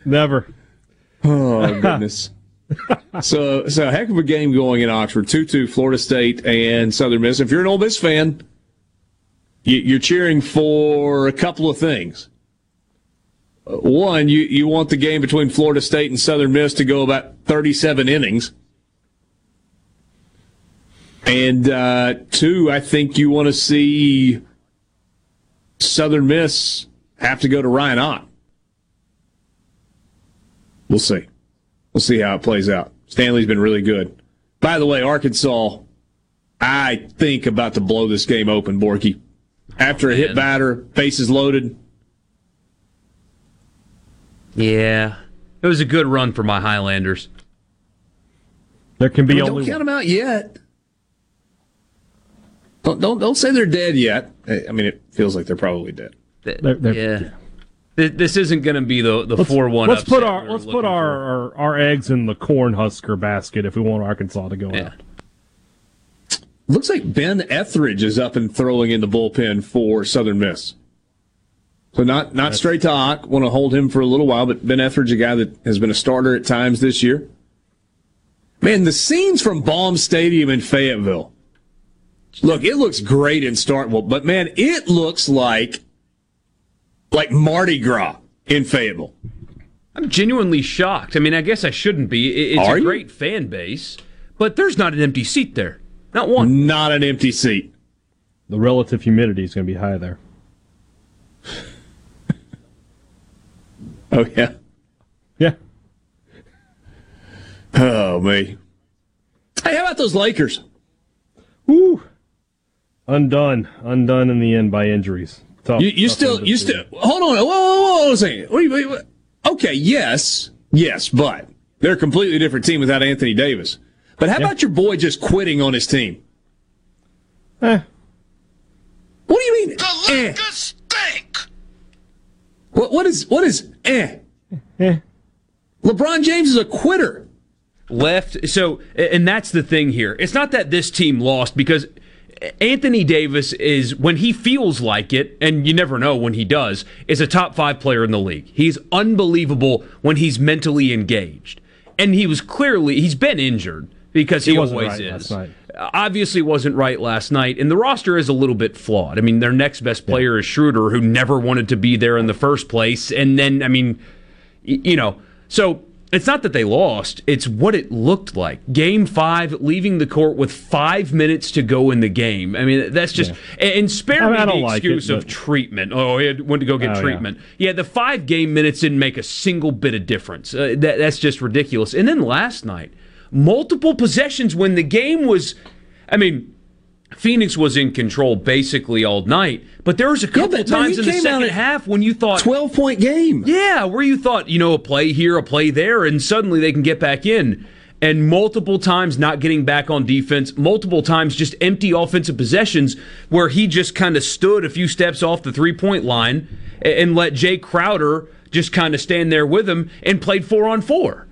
Speaker 4: Never.
Speaker 2: Oh goodness. (laughs) so, so a heck of a game going in Oxford. Two-two, Florida State and Southern Miss. If you're an Ole Miss fan, you, you're cheering for a couple of things. Uh, One, you, you want the game between Florida State and Southern Miss to go about 37 innings. And uh, two, I think you want to see Southern Miss have to go to Ryan Ott. We'll see. We'll see how it plays out. Stanley's been really good. By the way, Arkansas, I think about to blow this game open, Borky. After a hit batter, bases loaded.
Speaker 3: Yeah. It was a good run for my Highlanders.
Speaker 4: There can be
Speaker 2: I mean,
Speaker 4: only
Speaker 2: don't count them out yet. Don't, don't don't say they're dead yet. I I mean, it feels like they're probably dead.
Speaker 4: They're- they're-
Speaker 3: yeah. This isn't going to be the the four one.
Speaker 4: Let's put our let's put our, our, our eggs in the corn husker basket if we want Arkansas to go yeah. out.
Speaker 2: Looks like Ben Ethridge is up and throwing in the bullpen for Southern Miss. So not not straight to Ock. Want to hold him for a little while, but Ben Ethridge, a guy that has been a starter at times this year. Man, the scenes from Baum Stadium in Fayetteville. Look, it looks great in Starkville, but man, it looks like like Mardi Gras in Fayetteville.
Speaker 3: I'm genuinely shocked. I mean, I guess I shouldn't be. It's Are a great you? fan base, but there's not an empty seat there. Not one.
Speaker 2: Not an empty seat.
Speaker 4: The relative humidity is going to be high there.
Speaker 2: Oh yeah.
Speaker 4: Yeah.
Speaker 2: Oh me. Hey, how about those Lakers?
Speaker 4: Woo. Undone, undone in the end by injuries.
Speaker 2: Tough, you, you tough still, you still. Hold on, whoa, whoa, whoa, a second. Wait, wait, wait. Okay, yes, yes, but they're a completely different team without Anthony Davis. But how yeah. about your boy just quitting on his team?
Speaker 4: Eh.
Speaker 2: What do you mean?
Speaker 19: The Lakers eh. stink.
Speaker 2: What what is what is eh?
Speaker 4: Eh.
Speaker 2: LeBron James is a quitter.
Speaker 3: Left. So, and that's the thing here. It's not that this team lost because Anthony Davis is when he feels like it, and you never know when he does, is a top five player in the league. He's unbelievable when he's mentally engaged. And he was clearly he's been injured because he, he always right is. Obviously, wasn't right last night, and the roster is a little bit flawed. I mean, their next best player is Schroeder, who never wanted to be there in the first place, and then I mean, you know, so it's not that they lost, it's what it looked like. Game five, leaving the court with five minutes to go in the game. I mean, that's just, yeah. and spare I mean, me the like excuse it, of treatment. Oh, he had, went to go get oh, treatment. Yeah. yeah. the five game minutes didn't make a single bit of difference. Uh, that, that's just ridiculous. And then last night, multiple possessions when the game was, I mean, Phoenix was in control basically all night, but there was a couple yeah, times in the second half when you thought
Speaker 2: twelve point game.
Speaker 3: Yeah, where you thought you know a play here, a play there, and suddenly they can get back in. And multiple times not getting back on defense, multiple times just empty offensive possessions where he just kind of stood a few steps off the three point line and let Jae Crowder just kind of stand there with him and played four on four.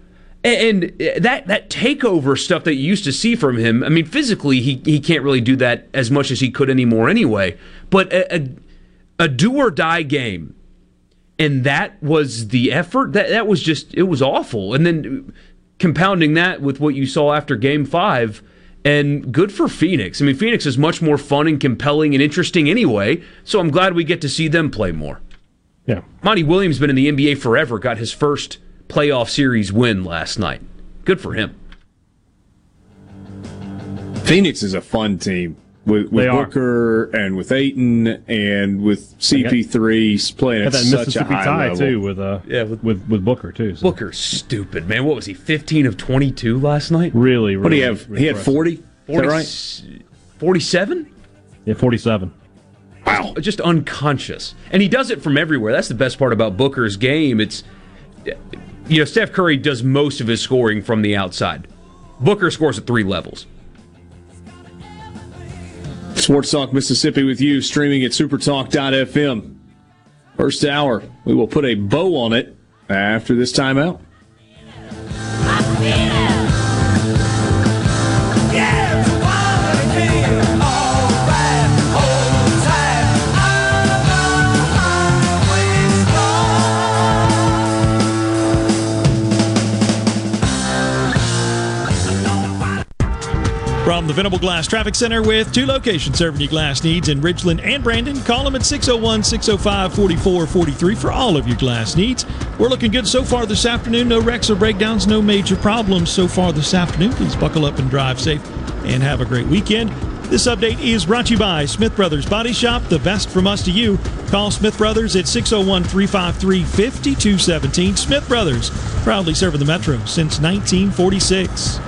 Speaker 3: And uh, that that takeover stuff that you used to see from him, I mean, physically he he can't really do that as much as he could anymore anyway. But a, a, a do or die game, and that was the effort. That that was just it was awful. And then compounding that with what you saw after Game Five, and good for Phoenix. I mean, Phoenix is much more fun and compelling and interesting anyway. So I'm glad we get to see them play more.
Speaker 4: Yeah,
Speaker 3: Monty Williams been in the NBA forever. Got his first playoff series win last night. Good for him.
Speaker 2: Phoenix is a fun team with, with Booker and with Ayton and with CP3 playing at such a high tie level.
Speaker 4: too with uh yeah with with, with Booker too.
Speaker 3: So. Booker's stupid man. What was he? 15 of 22 last night.
Speaker 4: Really, really.
Speaker 2: What do you have? He had 40. 40 right?
Speaker 3: 47.
Speaker 4: Yeah, 47.
Speaker 3: Wow, just unconscious, and he does it from everywhere. That's the best part about Booker's game. It's you know, Steph Curry does most of his scoring from the outside. Booker scores at three levels.
Speaker 2: Sports Talk Mississippi with you, streaming at supertalk.fm. First hour, we will put a bow on it after this timeout.
Speaker 5: From the Venable Glass Traffic Center with two locations serving your glass needs in Ridgeland and Brandon. Call them at 601 605 4443 for all of your glass needs. We're looking good so far this afternoon. No wrecks or breakdowns, no major problems so far this afternoon. Please buckle up and drive safe and have a great weekend. This update is brought to you by Smith Brothers Body Shop, the best from us to you. Call Smith Brothers at 601 353 5217. Smith Brothers, proudly serving the Metro since 1946.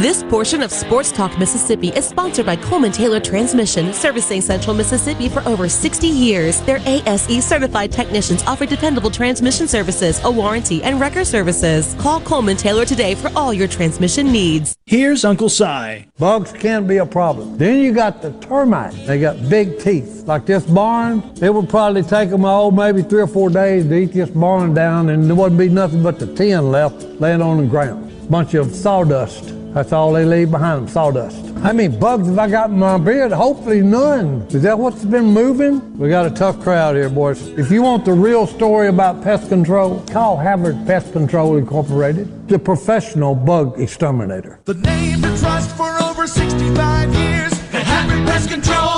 Speaker 20: This portion of Sports Talk Mississippi is sponsored by Coleman Taylor Transmission, servicing Central Mississippi for over 60 years. Their ASE certified technicians offer dependable transmission services, a warranty, and record services. Call Coleman Taylor today for all your transmission needs.
Speaker 13: Here's Uncle Si.
Speaker 21: Bugs can be a problem. Then you got the termites. They got big teeth. Like this barn, it would probably take them, oh, maybe three or four days to eat this barn down, and there wouldn't be nothing but the tin left laying on the ground. Bunch of sawdust. That's all they leave behind them, sawdust. How many bugs have I got in my beard? Hopefully none. Is that what's been moving? We got a tough crowd here, boys. If you want the real story about pest control, call Havard Pest Control Incorporated, the professional bug exterminator.
Speaker 22: The name to trust for over 65 years. Havard Pest Control,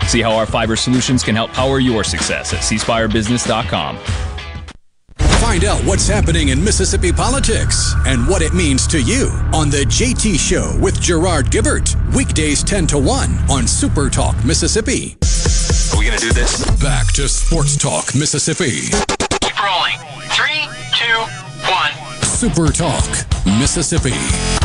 Speaker 23: See how our fiber solutions can help power your success at cspirebusiness.com.
Speaker 1: Find out what's happening in Mississippi politics and what it means to you on The JT Show with Gerard Gibert. Weekdays 10 to 1 on Super Talk Mississippi.
Speaker 24: Are we going to do this?
Speaker 1: Back to Sports Talk Mississippi.
Speaker 24: Keep rolling. Three, two, one.
Speaker 1: Super Talk Mississippi.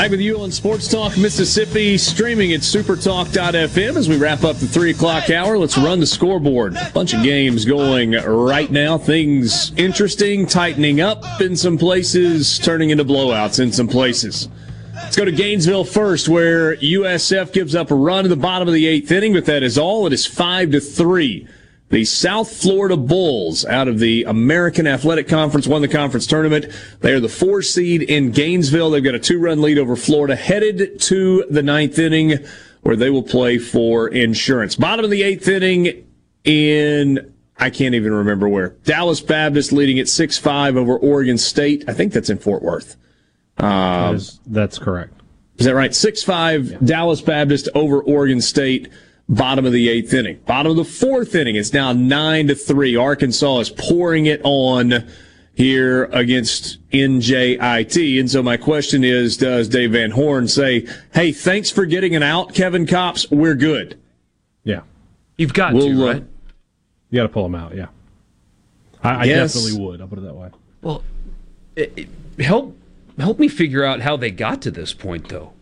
Speaker 2: Back with you on Sports Talk Mississippi, streaming at supertalk.fm as we wrap up the 3 o'clock hour. Let's run the scoreboard. A bunch of games going right now. Things interesting, tightening up in some places, turning into blowouts in some places. Let's go to Gainesville first, where USF gives up a run in the bottom of the eighth inning, but that is all. It is 5 to 3. The South Florida Bulls out of the American Athletic Conference won the conference tournament. They are the four seed in Gainesville. They've got a two run lead over Florida headed to the ninth inning where they will play for insurance. Bottom of the eighth inning in, I can't even remember where. Dallas Baptist leading at 6-5 over Oregon State. I think that's in Fort Worth. Um,
Speaker 4: That is- that's correct.
Speaker 2: is that right? 6-5 Dallas Baptist over Oregon State. Bottom of the eighth inning. Bottom of the fourth inning. It's now nine to three. Arkansas is pouring it on here against NJIT. And so my question is, does Dave Van Horn say, Hey, thanks for getting an out, Kevin Kopps. We're good.
Speaker 4: Yeah.
Speaker 3: You've got
Speaker 4: we'll,
Speaker 3: to,
Speaker 4: uh,
Speaker 3: right?
Speaker 4: You got to pull them out. Yeah, I, I
Speaker 3: Yes.
Speaker 4: definitely would. I'll put it that way.
Speaker 3: Well, it, it- help help me figure out how they got to this point, though.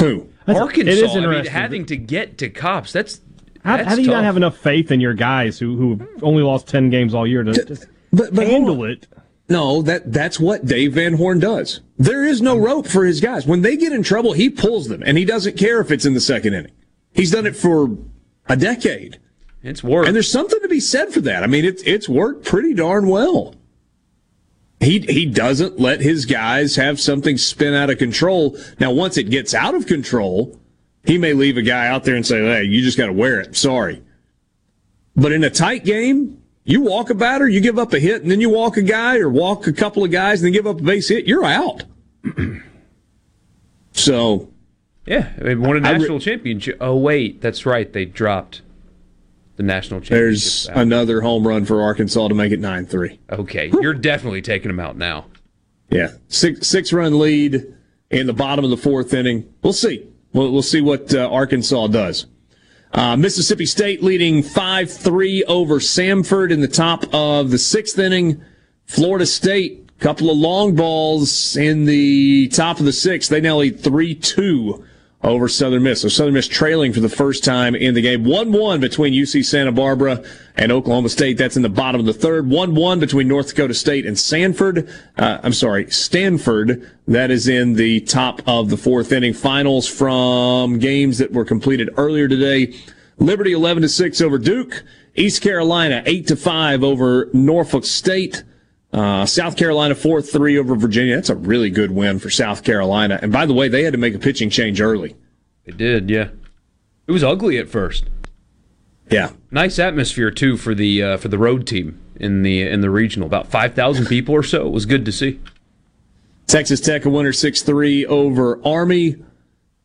Speaker 2: Who?
Speaker 3: Arkansas.
Speaker 4: it is
Speaker 3: I mean,
Speaker 4: interesting.
Speaker 3: having to get to Kopps. That's
Speaker 4: How,
Speaker 3: that's
Speaker 4: how do you
Speaker 3: tough.
Speaker 4: not have enough faith in your guys who who only lost ten games all year to just
Speaker 2: but, but
Speaker 4: handle it?
Speaker 2: No, that that's what Dave Van Horn does. There is no rope for his guys. When they get in trouble, he pulls them, and he doesn't care if it's in the second inning. He's done it for a decade.
Speaker 3: It's worked,
Speaker 2: and there's something to be said for that. I mean, it's it's worked pretty darn well. He he doesn't let his guys have something spin out of control. Now, once it gets out of control, he may leave a guy out there and say, "Hey, you just got to wear it." Sorry, but in a tight game, you walk a batter, you give up a hit, and then you walk a guy or walk a couple of guys and then give up a base hit, you're out. (clears throat) so,
Speaker 3: Yeah, they won a
Speaker 2: I re-
Speaker 3: national championship. Oh wait, that's right. They dropped the national championship.
Speaker 2: there's another home run for Arkansas to make it nine three.
Speaker 3: Okay, you're definitely taking them out now.
Speaker 2: Yeah, six six run lead in the bottom of the fourth inning. We'll see. We'll, we'll see what uh, Arkansas does. Uh, Mississippi State leading five three over Samford in the top of the sixth inning. Florida State, couple of long balls in the top of the sixth. They now lead three two over Southern Miss. So Southern Miss trailing for the first time in the game. 1-1 between UC Santa Barbara and Oklahoma State. That's in the bottom of the third. 1-1 between North Dakota State and Sanford. Uh, I'm sorry, Stanford. That is in the top of the fourth inning. Finals from games that were completed earlier today. Liberty 11 to 6 over Duke. East Carolina 8 to 5 over Norfolk State. Uh, South Carolina 4 3 over Virginia. That's a really good win for South Carolina. And by the way, they had to make a pitching change early.
Speaker 3: They did, yeah. It was ugly at first.
Speaker 2: Yeah,
Speaker 3: nice atmosphere too for the uh, for the road team in the in the regional. About five thousand people or so. It was good to see.
Speaker 2: Texas Tech a winner 6 3 over Army.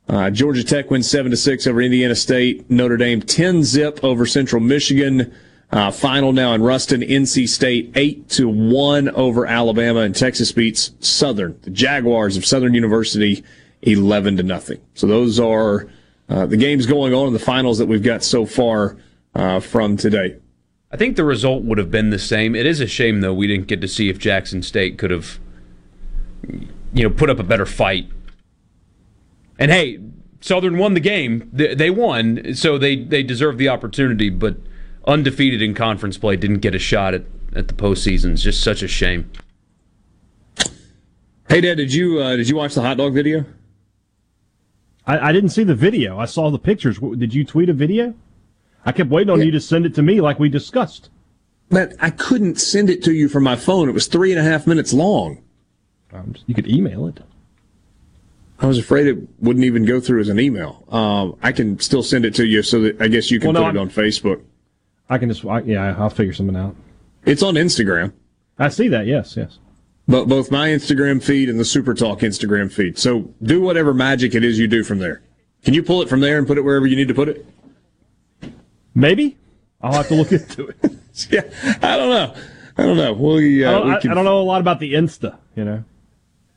Speaker 2: Uh, Georgia Tech wins 7 to 6 over Indiana State. Notre Dame 10 zip over Central Michigan. Uh, final now in Ruston. NC State 8 to 1 over Alabama. And Texas beats Southern. The Jaguars of Southern University 11 to nothing. So those are uh, the games going on in the finals that we've got so far uh, from today.
Speaker 3: I think the result would have been the same. It is a shame though we didn't get to see if Jackson State could have, you know, put up a better fight. And hey, Southern won the game. They, they won, so they they deserve the opportunity. But undefeated in conference play didn't get a shot at at the postseason. It's just such a shame.
Speaker 2: Hey, Dad, did you uh, did you watch the hot dog video?
Speaker 4: I, I didn't see the video. I saw the pictures. Did you tweet a video? I kept waiting on you to send it to me like we discussed.
Speaker 2: But I couldn't send it to you from my phone. It was three and a half minutes long.
Speaker 4: Um, you could email it.
Speaker 2: I was afraid it wouldn't even go through as an email. Um, I can still send it to you so that I guess you can
Speaker 4: Well, no,
Speaker 2: put it
Speaker 4: I'm-
Speaker 2: on Facebook.
Speaker 4: I can just, I, yeah, I'll figure something out.
Speaker 2: It's on Instagram.
Speaker 4: I see that. Yes, yes.
Speaker 2: But both my Instagram feed and the Super Talk Instagram feed. So do whatever magic it is you do from there. Can you pull it from there and put it wherever you need to put it?
Speaker 4: Maybe. I'll have to look (laughs) into it. (laughs)
Speaker 2: yeah, I don't know. I don't know. We, uh,
Speaker 4: I, don't, I-
Speaker 2: can-
Speaker 4: I don't know a lot about the Insta. You know.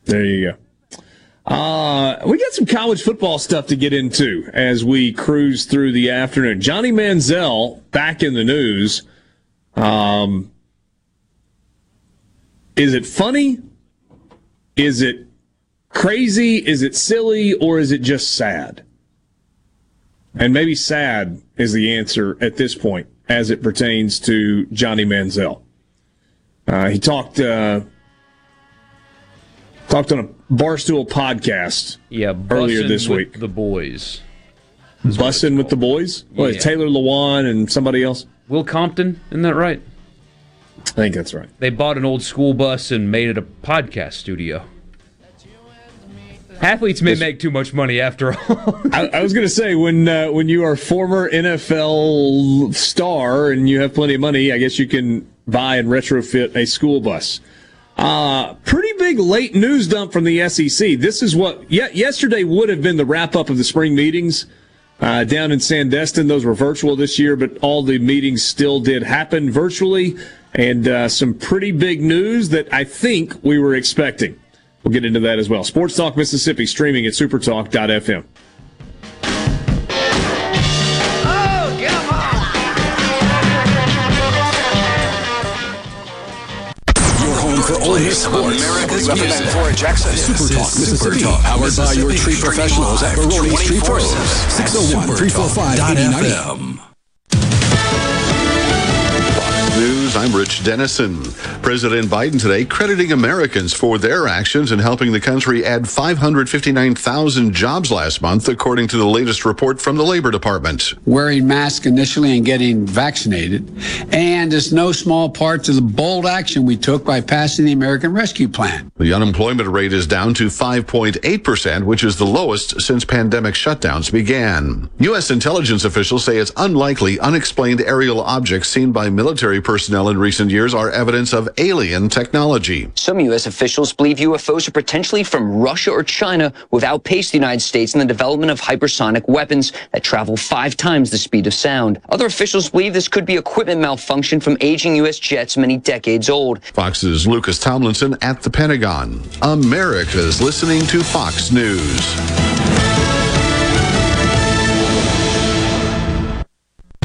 Speaker 2: There you go. Uh, we got some college football stuff to get into as we cruise through the afternoon. Johnny Manziel back in the news. Um, is it funny? Is it crazy? Is it silly? Or is it just sad? And maybe sad is the answer at this point as it pertains to Johnny Manziel. Uh, he talked, uh, talked on a Barstool podcast
Speaker 3: Yeah,
Speaker 2: earlier this
Speaker 3: with
Speaker 2: week.
Speaker 3: The boys.
Speaker 2: Bussin' with the boys? What,
Speaker 3: Yeah.
Speaker 2: Taylor Lewan and somebody else?
Speaker 3: Will Compton, isn't that right?
Speaker 2: I think that's right.
Speaker 3: They bought an old school bus and made it a podcast studio. Athletes may make too much money after all. (laughs)
Speaker 2: I, I was going to say when uh, when you are a former NFL star and you have plenty of money, I guess you can buy and retrofit a school bus. Uh, pretty big late news dump from the SEC. This is what yeah, yesterday would have been the wrap up of the spring meetings uh, down in Sandestin. Those were virtual this year, but all the meetings still did happen virtually, and uh, some pretty big news that I think we were expecting. We'll get into that as well. Sports Talk Mississippi streaming at supertalk.fm.
Speaker 1: Ole sports.
Speaker 25: America's music. For Jackson.
Speaker 1: Super Talk Mississippi.
Speaker 25: Super Talk
Speaker 1: Powered by your tree professionals at Barone's Tree Pros.
Speaker 25: 24/7
Speaker 1: 601 345
Speaker 26: News, I'm Rich Denison. President Biden today crediting Americans for their actions in helping the country add 559,000 jobs last month, according to the latest report from the Labor Department.
Speaker 27: wearing masks initially and getting vaccinated. And it's no small part to the bold action we took by passing the American Rescue Plan.
Speaker 26: The unemployment rate is down to 5.8%, which is the lowest since pandemic shutdowns began. U.S. intelligence officials say it's unlikely unexplained aerial objects seen by military personnel in recent years are evidence of alien technology.
Speaker 28: Some U.S. officials believe UFOs are potentially from Russia or China, who have outpaced the United States in the development of hypersonic weapons that travel five times the speed of sound. Other officials believe this could be equipment malfunction from aging U.S. jets many decades old.
Speaker 26: Fox's Lucas Tomlinson at the Pentagon. America's listening to Fox News.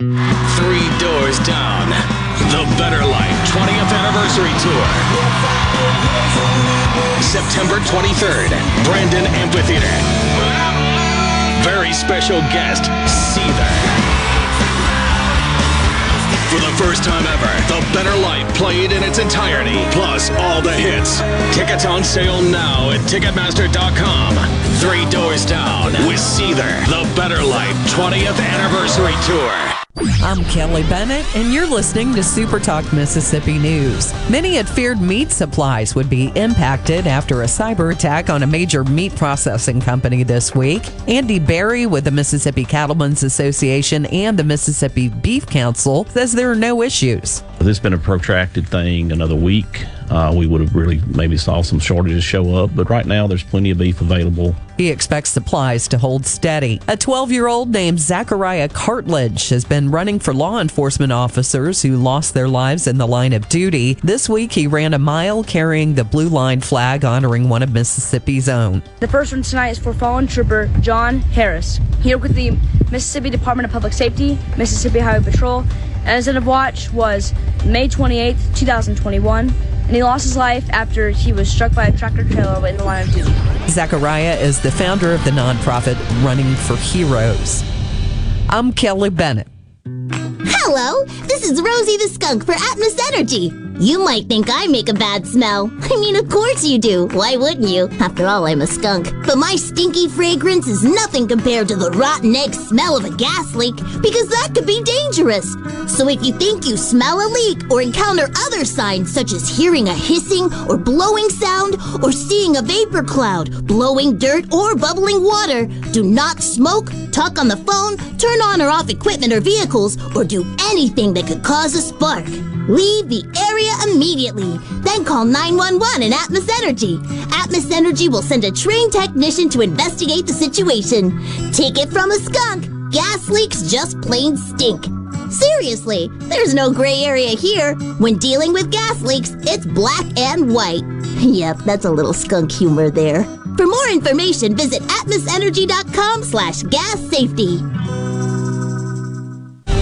Speaker 29: Three doors down. The Better Life 20th Anniversary Tour. September 23rd, Brandon Amphitheater. Very special guest, Seether. For the first time ever, The Better Life played in its entirety, plus all the hits. Tickets on sale now at Ticketmaster.com. Three doors down with Seether, The Better Life 20th Anniversary Tour.
Speaker 17: I'm Kelly Bennett, and you're listening to Super Talk Mississippi News. Many had feared meat supplies would be impacted after a cyber attack on a major meat processing company this week. Andy Berry with the Mississippi Cattlemen's Association and the Mississippi Beef Council says there are no issues.
Speaker 30: This has been a protracted thing, another week, uh, we would have really maybe saw some shortages show up. But right now, there's plenty of beef available.
Speaker 17: He expects supplies to hold steady. A 12 year old named Zachariah Cartledge has been running for law enforcement officers who lost their lives in the line of duty. This week, he ran a mile carrying the blue line flag honoring one of Mississippi's own.
Speaker 31: The first one tonight is for fallen trooper John Harris. He worked with the Mississippi Department of Public Safety, Mississippi Highway Patrol, and his end of watch was May 28, 2021, and he lost his life after he was struck by a tractor trailer in the line of duty.
Speaker 17: Zachariah is the founder of the nonprofit Running for Heroes. I'm Kelly Bennett.
Speaker 32: Hello, this is Rosie the skunk for Atmos Energy. You might think I make a bad smell. I mean, of course you do. Why wouldn't you? After all, I'm a skunk. But my stinky fragrance is nothing compared to the rotten egg smell of a gas leak because that could be dangerous. So if you think you smell a leak or encounter other signs such as hearing a hissing or blowing sound or seeing a vapor cloud, blowing dirt or bubbling water, do not smoke, talk on the phone, turn on or off equipment or vehicles, or do anything that could cause a spark. Leave the area immediately. Then call 911 and Atmos Energy. Atmos Energy will send a trained technician to investigate the situation. Take it from a skunk. Gas leaks just plain stink. Seriously, there's no gray area here. When dealing with gas leaks, it's black and white. (laughs) Yep, that's a little skunk humor there. For more information, visit atmosenergy.com slash gas safety.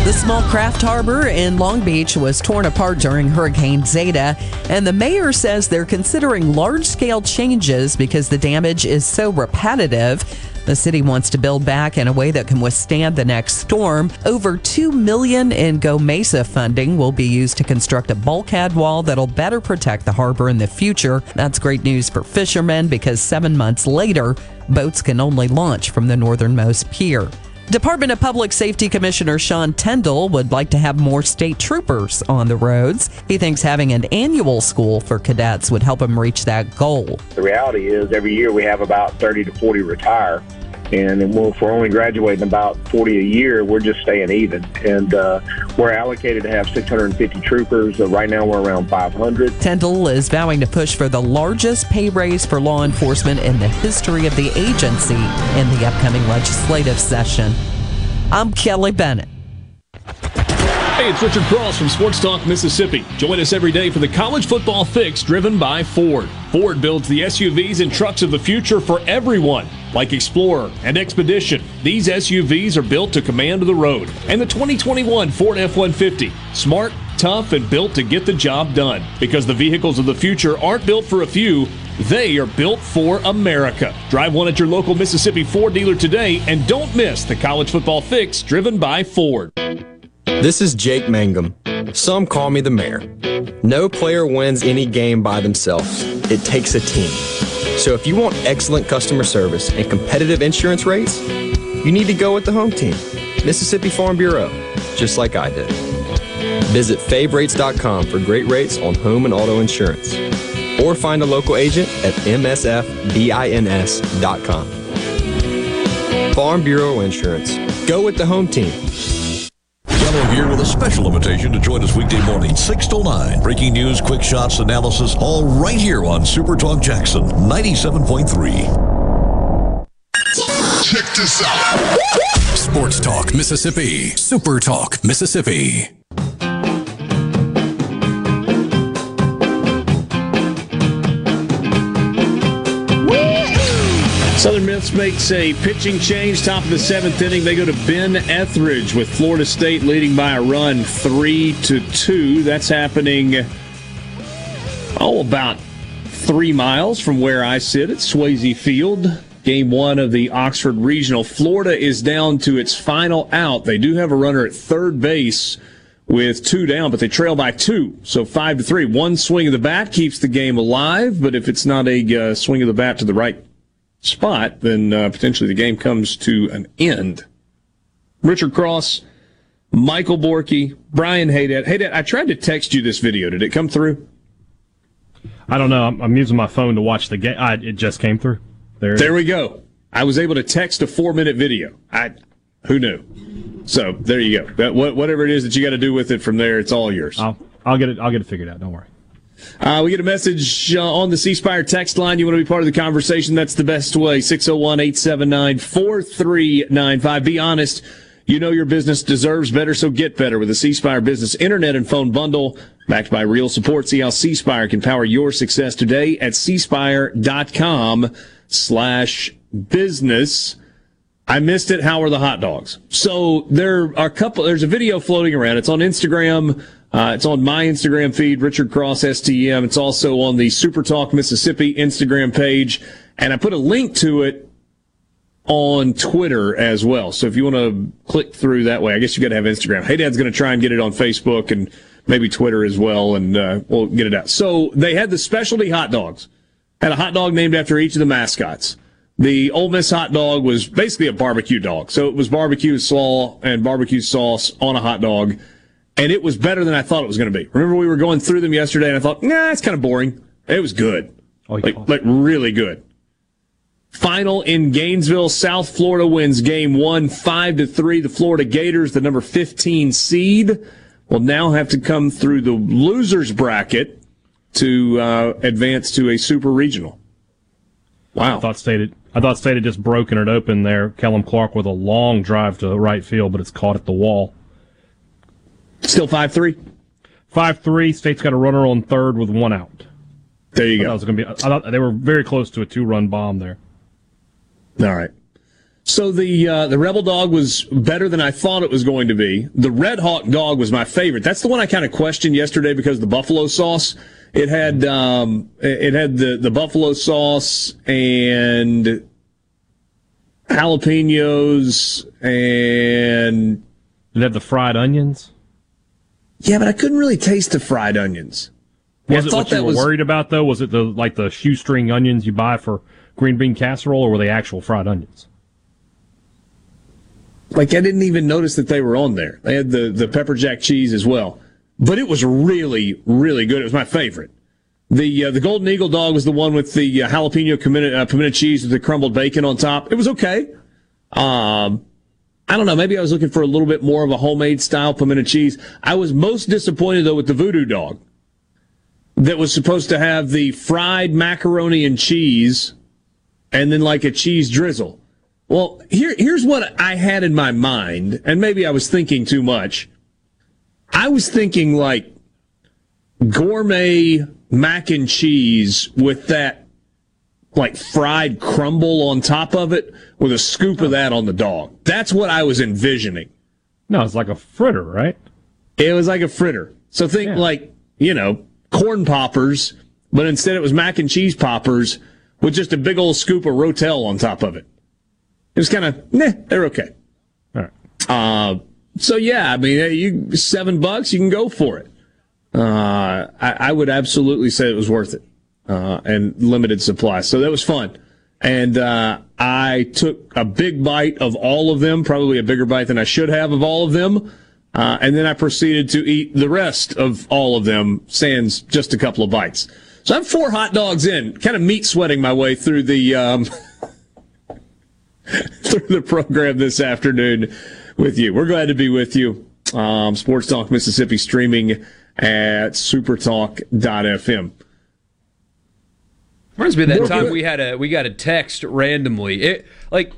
Speaker 17: The small craft harbor in Long Beach was torn apart during Hurricane Zeta, and the mayor says they're considering large scale changes because the damage is so repetitive. The city wants to build back in a way that can withstand the next storm. Over 2 million in GOMESA funding will be used to construct a bulkhead wall that'll better protect the harbor in the future. That's great news for fishermen because 7 months later, boats can only launch from the northernmost pier. Department of Public Safety Commissioner Sean Tindell would like to have more state troopers on the roads. He thinks having an annual school for cadets would help him reach that goal.
Speaker 33: The reality is, every year we have about 30 to 40 retire.
Speaker 34: And if we're only graduating about 40 a year, we're just staying even. And uh, we're allocated to have 650 troopers. Uh, right now, we're around 500.
Speaker 17: Tindell is vowing to push for the largest pay raise for law enforcement in the history of the agency in the upcoming legislative session. I'm Kelly Bennett.
Speaker 2: Hey, it's Richard Cross from Sports Talk Mississippi. Join us every day for the college football fix driven by Ford. Ford builds the SUVs and trucks of the future for everyone, like Explorer and Expedition. These SUVs are built to command the road. And the 2021 Ford F 150, smart, tough, and built to get the job done. Because the vehicles of the future aren't built for a few, they are built for America. Drive one at your local Mississippi Ford dealer today and don't miss the college football fix driven by Ford.
Speaker 35: This is Jake Mangum. Some call me the mayor. No player wins any game by themselves. It takes a team. So if you want excellent customer service and competitive insurance rates, you need to go with the home team, Mississippi Farm Bureau, just like I did. Visit favrates.com for great rates on home and auto insurance. Or find a local agent at msfbins.com. Farm Bureau Insurance. Go with the home team.
Speaker 36: Gallo here with a special invitation to join us weekday morning, 6 to 9. Breaking news, quick shots, analysis, all right here on Super Talk Jackson 97.3.
Speaker 1: Check this out. Sports Talk Mississippi. Super Talk Mississippi.
Speaker 2: Southern Miss makes a pitching change, top of the seventh inning. They go to Ben Ethridge with Florida State leading by a run, three to two. That's happening, oh, about three miles from where I sit at Swayze Field. Game one of the Oxford Regional. Florida is down to its final out. They do have a runner at third base with two down, but they trail by two. So five to three. One swing of the bat keeps the game alive, but if it's not a uh, swing of the bat to the right spot, then uh, potentially the game comes to an end. Richard Cross, Michael Borky, Brian Haydad. Haydad, I tried to text you this video. Did it come through?
Speaker 4: I don't know. I'm, I'm using my phone to watch the game. It just came through.
Speaker 2: There, there we go. I was able to text a four minute video. I, who knew? So there you go. That, whatever it is that you got to do with it from there, it's all yours.
Speaker 4: I'll, I'll get it. I'll get it figured out. Don't worry.
Speaker 2: Uh, we get a message uh, on the C Spire text line. You want to be part of the conversation? That's the best way. 601 879 4395. Be honest. You know your business deserves better, so get better with the C Spire Business Internet and Phone Bundle. Backed by real support. See how C Spire can power your success today at cspire.com slash business. I missed it. How are the hot dogs? So there are a couple, there's a video floating around. It's on Instagram. Uh, it's on my Instagram feed, Richard Cross STM. It's also on the Super Talk Mississippi Instagram page. And I put a link to it on Twitter as well. So if you want to click through that way, I guess you got to have Instagram. Hey, Dad's going to try and get it on Facebook and maybe Twitter as well, and uh, we'll get it out. So they had the specialty hot dogs. Had a hot dog named after each of the mascots. The Ole Miss hot dog was basically a barbecue dog. So it was barbecue slaw and barbecue sauce on a hot dog and it was better than I thought it was going to be. Remember, we were going through them yesterday, and I thought, nah, it's kind of boring. It was good, oh, like like really good. Final in Gainesville, South Florida wins game one, five to three. The Florida Gators, the number fifteen seed, will now have to come through the losers bracket to uh, advance to a super regional. Wow!
Speaker 4: I thought State had, I thought State had just broken it open there. Kellum Clark with a long drive to right field, but it's caught at the wall.
Speaker 2: Still 5 3?
Speaker 4: 5 3. State's got a runner on third with one out.
Speaker 2: There you
Speaker 4: I
Speaker 2: go.
Speaker 4: Was gonna be, I thought they were very close to a two run bomb there.
Speaker 2: All right. So the uh, the Rebel Dog was better than I thought it was going to be. The Red Hawk Dog was my favorite. That's the one I kind of questioned yesterday because the buffalo sauce. It had um, it had the, the buffalo sauce and jalapenos and
Speaker 4: it had the fried onions.
Speaker 2: Yeah, but I couldn't really taste the fried onions.
Speaker 4: Was it what you were was... worried about though? Was it the like the shoestring onions you buy for green bean casserole, or were they actual fried onions?
Speaker 2: Like I didn't even notice that they were on there. They had the the pepper jack cheese as well, but it was really really good. It was my favorite. The uh, the Golden Eagle dog was the one with the uh, jalapeno pimento, uh, pimento cheese with the crumbled bacon on top. It was okay. Um, I don't know. Maybe I was looking for a little bit more of a homemade style pimento cheese. I was most disappointed though with the Voodoo Dog that was supposed to have the fried macaroni and cheese and then like a cheese drizzle. Well, here, here's what I had in my mind, and maybe I was thinking too much. I was thinking like gourmet mac and cheese with that like fried crumble on top of it with a scoop of that on the dog. That's what I was envisioning.
Speaker 4: No, it's like a fritter, right?
Speaker 2: It was like a fritter. So think yeah. like, you know, corn poppers, but instead it was mac and cheese poppers with just a big old scoop of Rotel on top of it. It was kind of, nah, they're okay.
Speaker 4: All right.
Speaker 2: Uh, so yeah, I mean, you seven bucks, you can go for it. Uh, I, I, would absolutely say it was worth it, uh, and limited supply. So that was fun. And, uh, I took a big bite of all of them, probably a bigger bite than I should have of all of them. Uh, and then I proceeded to eat the rest of all of them, sans just a couple of bites. So I'm four hot dogs in, kind of meat sweating my way through the um, (laughs) through the program this afternoon with you. We're glad to be with you. Um, Sports Talk Mississippi streaming at supertalk.fm.
Speaker 3: Reminds me of that time we had a we got a text randomly. It like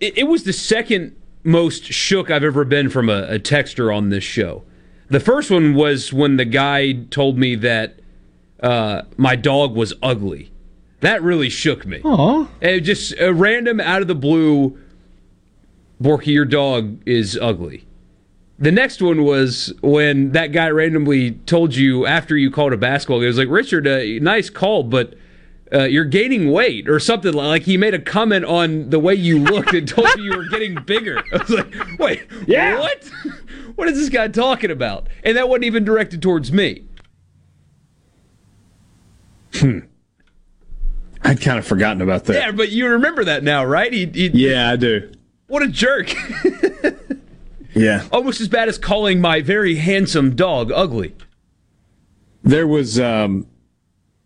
Speaker 3: it, it was the second most shook I've ever been from a, a texter on this show. The first one was when the guy told me that uh, my dog was ugly. That really shook me.
Speaker 4: Aww.
Speaker 3: It just a random out of the blue. Borky, your dog is ugly. The next one was when that guy randomly told you after you called a basketball game. It was like Richard, uh, nice call, but uh, you're gaining weight or something like he made a comment on the way you looked and told you you were getting bigger. I was like, wait, yeah. what? (laughs) what is this guy talking about? And that wasn't even directed towards me.
Speaker 2: Hmm. I'd kind of forgotten about that.
Speaker 3: Yeah, but you remember that now, right? He, he,
Speaker 2: yeah, I do.
Speaker 3: What a jerk. (laughs)
Speaker 2: yeah.
Speaker 3: Almost as bad as calling my very handsome dog ugly.
Speaker 2: There was um,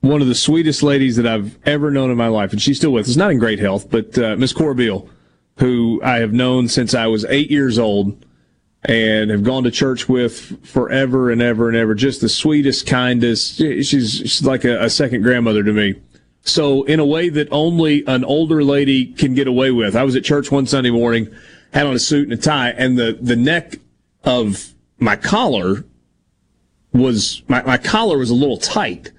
Speaker 2: one of the sweetest ladies that I've ever known in my life, and she's still with us. Not in great health, but uh, Miss Corbeil, who I have known since I was eight years old and have gone to church with forever and ever and ever. Just the sweetest, kindest. She's, she's like a, a second grandmother to me. So in a way that only an older lady can get away with. I was at church one Sunday morning, had on a suit and a tie, and the, the neck of my collar was, my, my collar was a little tight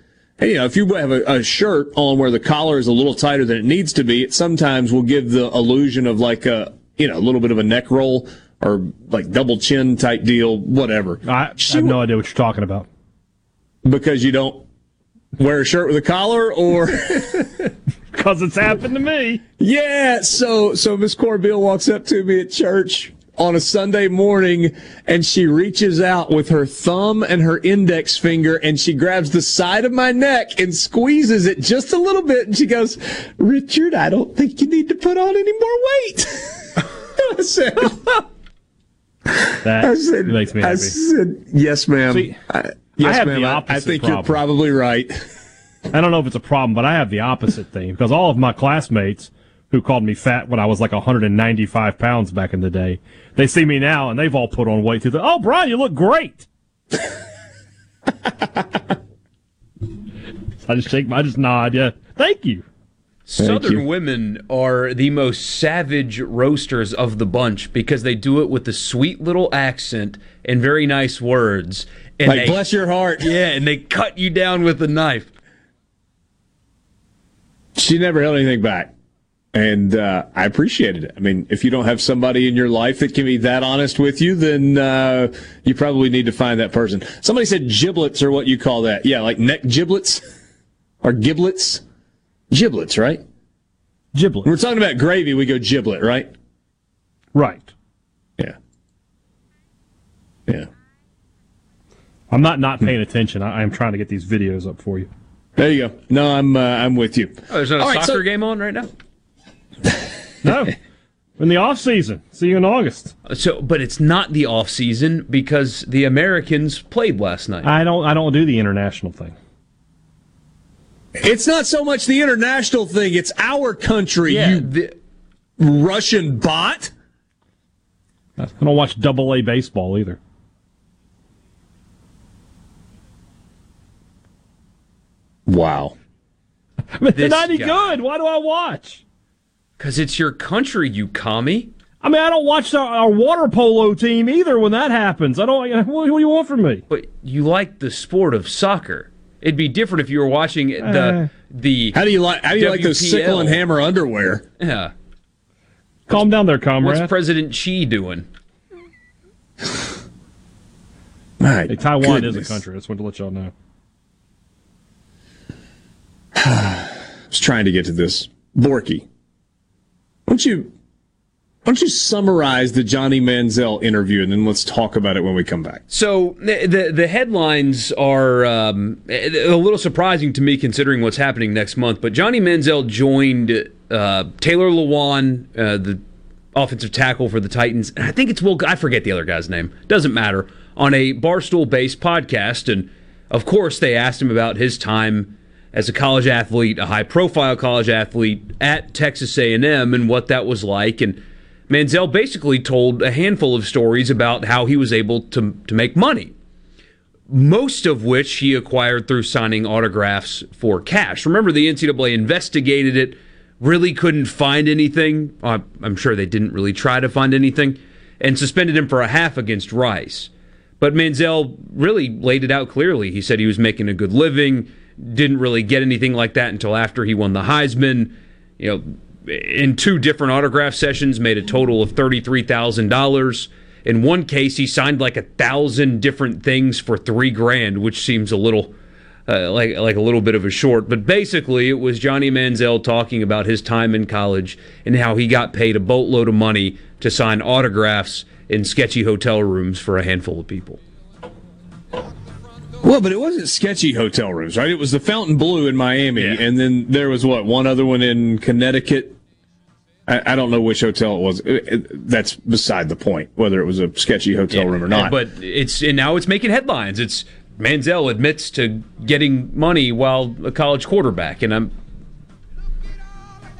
Speaker 2: you uh, know, if you have a, a, shirt on where the collar is a little tighter than it needs to be, it sometimes will give the illusion of like a, you know, a little bit of a neck roll or like double chin type deal, whatever.
Speaker 4: I, I have no idea what you're talking about.
Speaker 2: Because you don't wear a shirt with a collar or (laughs)
Speaker 4: because it's happened to me.
Speaker 2: Yeah, so so Miss Corbeil walks up to me at church on a Sunday morning and she reaches out with her thumb and her index finger and she grabs the side of my neck and squeezes it just a little bit and she goes, Richard, I don't think you need to put on any more weight. (laughs) I said,
Speaker 4: that I said, makes me happy. I
Speaker 2: said, yes, ma'am. See, I, yes,
Speaker 4: I have
Speaker 2: ma'am.
Speaker 4: the opposite
Speaker 2: I think
Speaker 4: problem.
Speaker 2: you're probably right.
Speaker 4: I don't know if it's a problem, but I have the opposite thing because all of my classmates who called me fat when I was like 195 pounds back in the day. They see me now and they've all put on weight too. Oh, Brian, you look great. (laughs) I just shake I just nod. Yeah, thank you.
Speaker 3: Southern you. women are the most savage roasters of the bunch because they do it with a sweet little accent and very nice words. And
Speaker 2: like
Speaker 3: they,
Speaker 2: bless your heart. (laughs)
Speaker 3: Yeah, and they cut you down with a knife.
Speaker 2: She never held anything back and uh, I appreciated it. I mean, if you don't have somebody in your life that can be that honest with you, then uh, you probably need to find that person. Somebody said giblets are what you call that. Yeah, like neck giblets or giblets. Giblets, right?
Speaker 4: Giblets.
Speaker 2: When we're talking about gravy, we go giblet, right?
Speaker 4: Right.
Speaker 2: Yeah. Yeah.
Speaker 4: I'm not not paying attention. I, am trying to get these videos up for you.
Speaker 2: There you go. No, I'm uh, I'm with you.
Speaker 3: Oh, there's not a All soccer right, so, game on right now. (laughs)
Speaker 4: no. In the off season. See you in August.
Speaker 3: Uh, so, but it's not the off season because the Americans played last night.
Speaker 4: I don't. I don't do the international thing.
Speaker 2: It's not so much the international thing; it's our country.
Speaker 3: Yeah,
Speaker 2: you
Speaker 3: the,
Speaker 2: Russian bot?
Speaker 4: I don't watch double A baseball either.
Speaker 2: Wow. (laughs)
Speaker 4: They're not any good. Why do I watch?
Speaker 3: Because it's your country, you commie.
Speaker 4: I mean, I don't watch our, our, water polo team either when that happens. I don't. What, (laughs) what, do you want from me?
Speaker 3: But you like the sport of soccer. It'd be different if you were watching the uh, the.
Speaker 2: How do you like? How do you WPL. like those sickle and hammer underwear?
Speaker 3: Yeah.
Speaker 4: Calm down there, comrade.
Speaker 3: What's President Xi doing? (laughs)
Speaker 4: My hey, Taiwan goodness. is a country. I just wanted to let y'all know. (sighs)
Speaker 2: I was trying to get to this. Borky, why don't you why don't you summarize the Johnny Manziel interview and then let's talk about it when we come back?
Speaker 3: So the the, headlines are um, a little surprising to me considering what's happening next month. But Johnny Manziel joined uh, Taylor Lewan, uh, the offensive tackle for the Titans. And I think it's Will. I forget the other guy's name. Doesn't matter. On a barstool based podcast, and of course they asked him about his time as a college athlete, a high profile college athlete at Texas A&M and what that was like and Manziel basically told a handful of stories about how he was able to to make money. Most of which he acquired through signing autographs for cash. Remember, the NCAA investigated it, really couldn't find anything. Uh, I'm sure they didn't really try to find anything, and suspended him for a half against Rice. But Manziel really laid it out clearly. He said he was making a good living didn't really get anything like that until after he won the Heisman. You know, in two different autograph sessions, made a total of thirty-three thousand dollars. In one case, he signed like a thousand different things for three grand, which seems a little uh, like like a little bit of a short. But basically, it was Johnny Manziel talking about his time in college and how he got paid a boatload of money to sign autographs in sketchy hotel rooms for a handful of people.
Speaker 2: Well, but it wasn't sketchy hotel rooms, right? It was the Fontainebleau in Miami, yeah. and then there was what one other one in Connecticut. I, I don't know which hotel it was. It, it, that's beside the point, whether it was a sketchy hotel yeah, room or not.
Speaker 3: But it's and now it's making headlines. It's Manziel admits to getting money while a college quarterback, and I'm.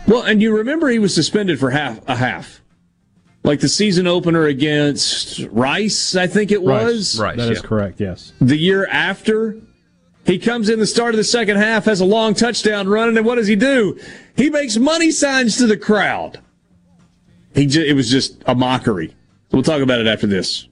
Speaker 2: Well, and you remember he was suspended for half a half like the season opener against Rice, I think it was.
Speaker 4: Rice, Rice that is yeah. correct. Yes.
Speaker 2: The year after, he comes in the start of the second half, has a long touchdown run, and what does he do? He makes money signs to the crowd. He just, it was just a mockery. We'll talk about it after this.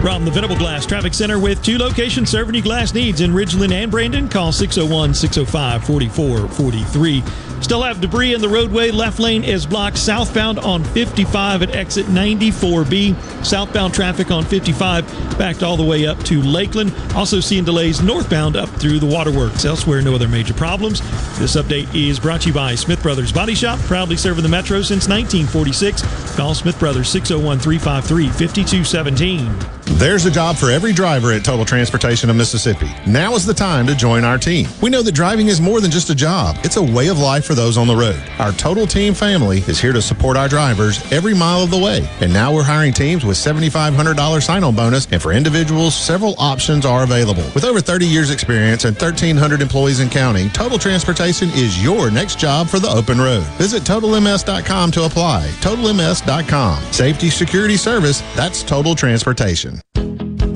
Speaker 5: From the Venable Glass Traffic Center with two locations serving you glass needs in Ridgeland and Brandon. Call 601 605 4443. Still have debris in the roadway. Left lane is blocked southbound on 55 at exit 94B. Southbound traffic on 55 backed all the way up to Lakeland. Also seeing delays northbound up through the waterworks. Elsewhere, no other major problems. This update is brought to you by Smith Brothers Body Shop, proudly serving the Metro since 1946. Call Smith Brothers 601 353 5217.
Speaker 12: There's a job for every driver at Total Transportation of Mississippi. Now is the time to join our team. We know that driving is more than just a job, it's a way of life for those on the road. Our Total Team family is here to support our drivers every mile of the way. And now we're hiring teams with $7,500 sign on bonus, and for individuals, several options are available. With over 30 years' experience and 1,300 employees in county, Total Transportation is your next job for the open road. Visit TotalMS.com to apply. TotalMS.com. Safety, security, service, that's Total Transportation.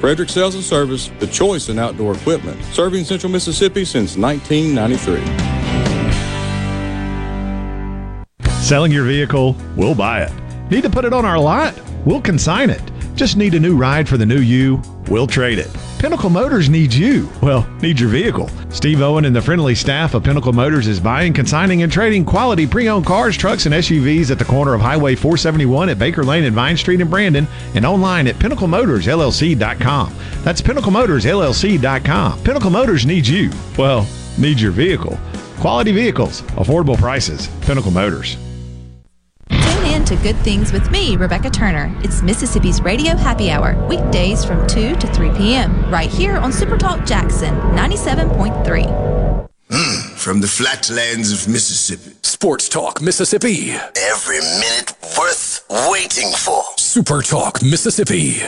Speaker 37: Frederick Sales and Service, the choice in outdoor equipment, serving Central Mississippi since 1993.
Speaker 38: Selling your vehicle? We'll buy it. Need to put it on our lot? We'll consign it. Just need a new ride for the new you? We'll trade it. Pinnacle Motors needs you. Well, needs your vehicle. Steve Owen and the friendly staff of Pinnacle Motors is buying, consigning, and trading quality pre-owned cars, trucks, and SUVs at the corner of Highway 471 at Baker Lane and Vine Street in Brandon, and online at PinnacleMotorsLLC.com. That's PinnacleMotorsLLC.com. Pinnacle Motors needs you. Well, needs your vehicle. Quality vehicles, affordable prices. Pinnacle Motors
Speaker 16: to Good Things with me, Rebecca Turner. It's Mississippi's Radio Happy Hour, weekdays from 2 to 3 p.m., right here on Supertalk Jackson 97.3.
Speaker 39: Mm, from the flatlands of Mississippi.
Speaker 1: Sports Talk Mississippi.
Speaker 39: Every minute worth waiting for.
Speaker 1: Super Talk Mississippi.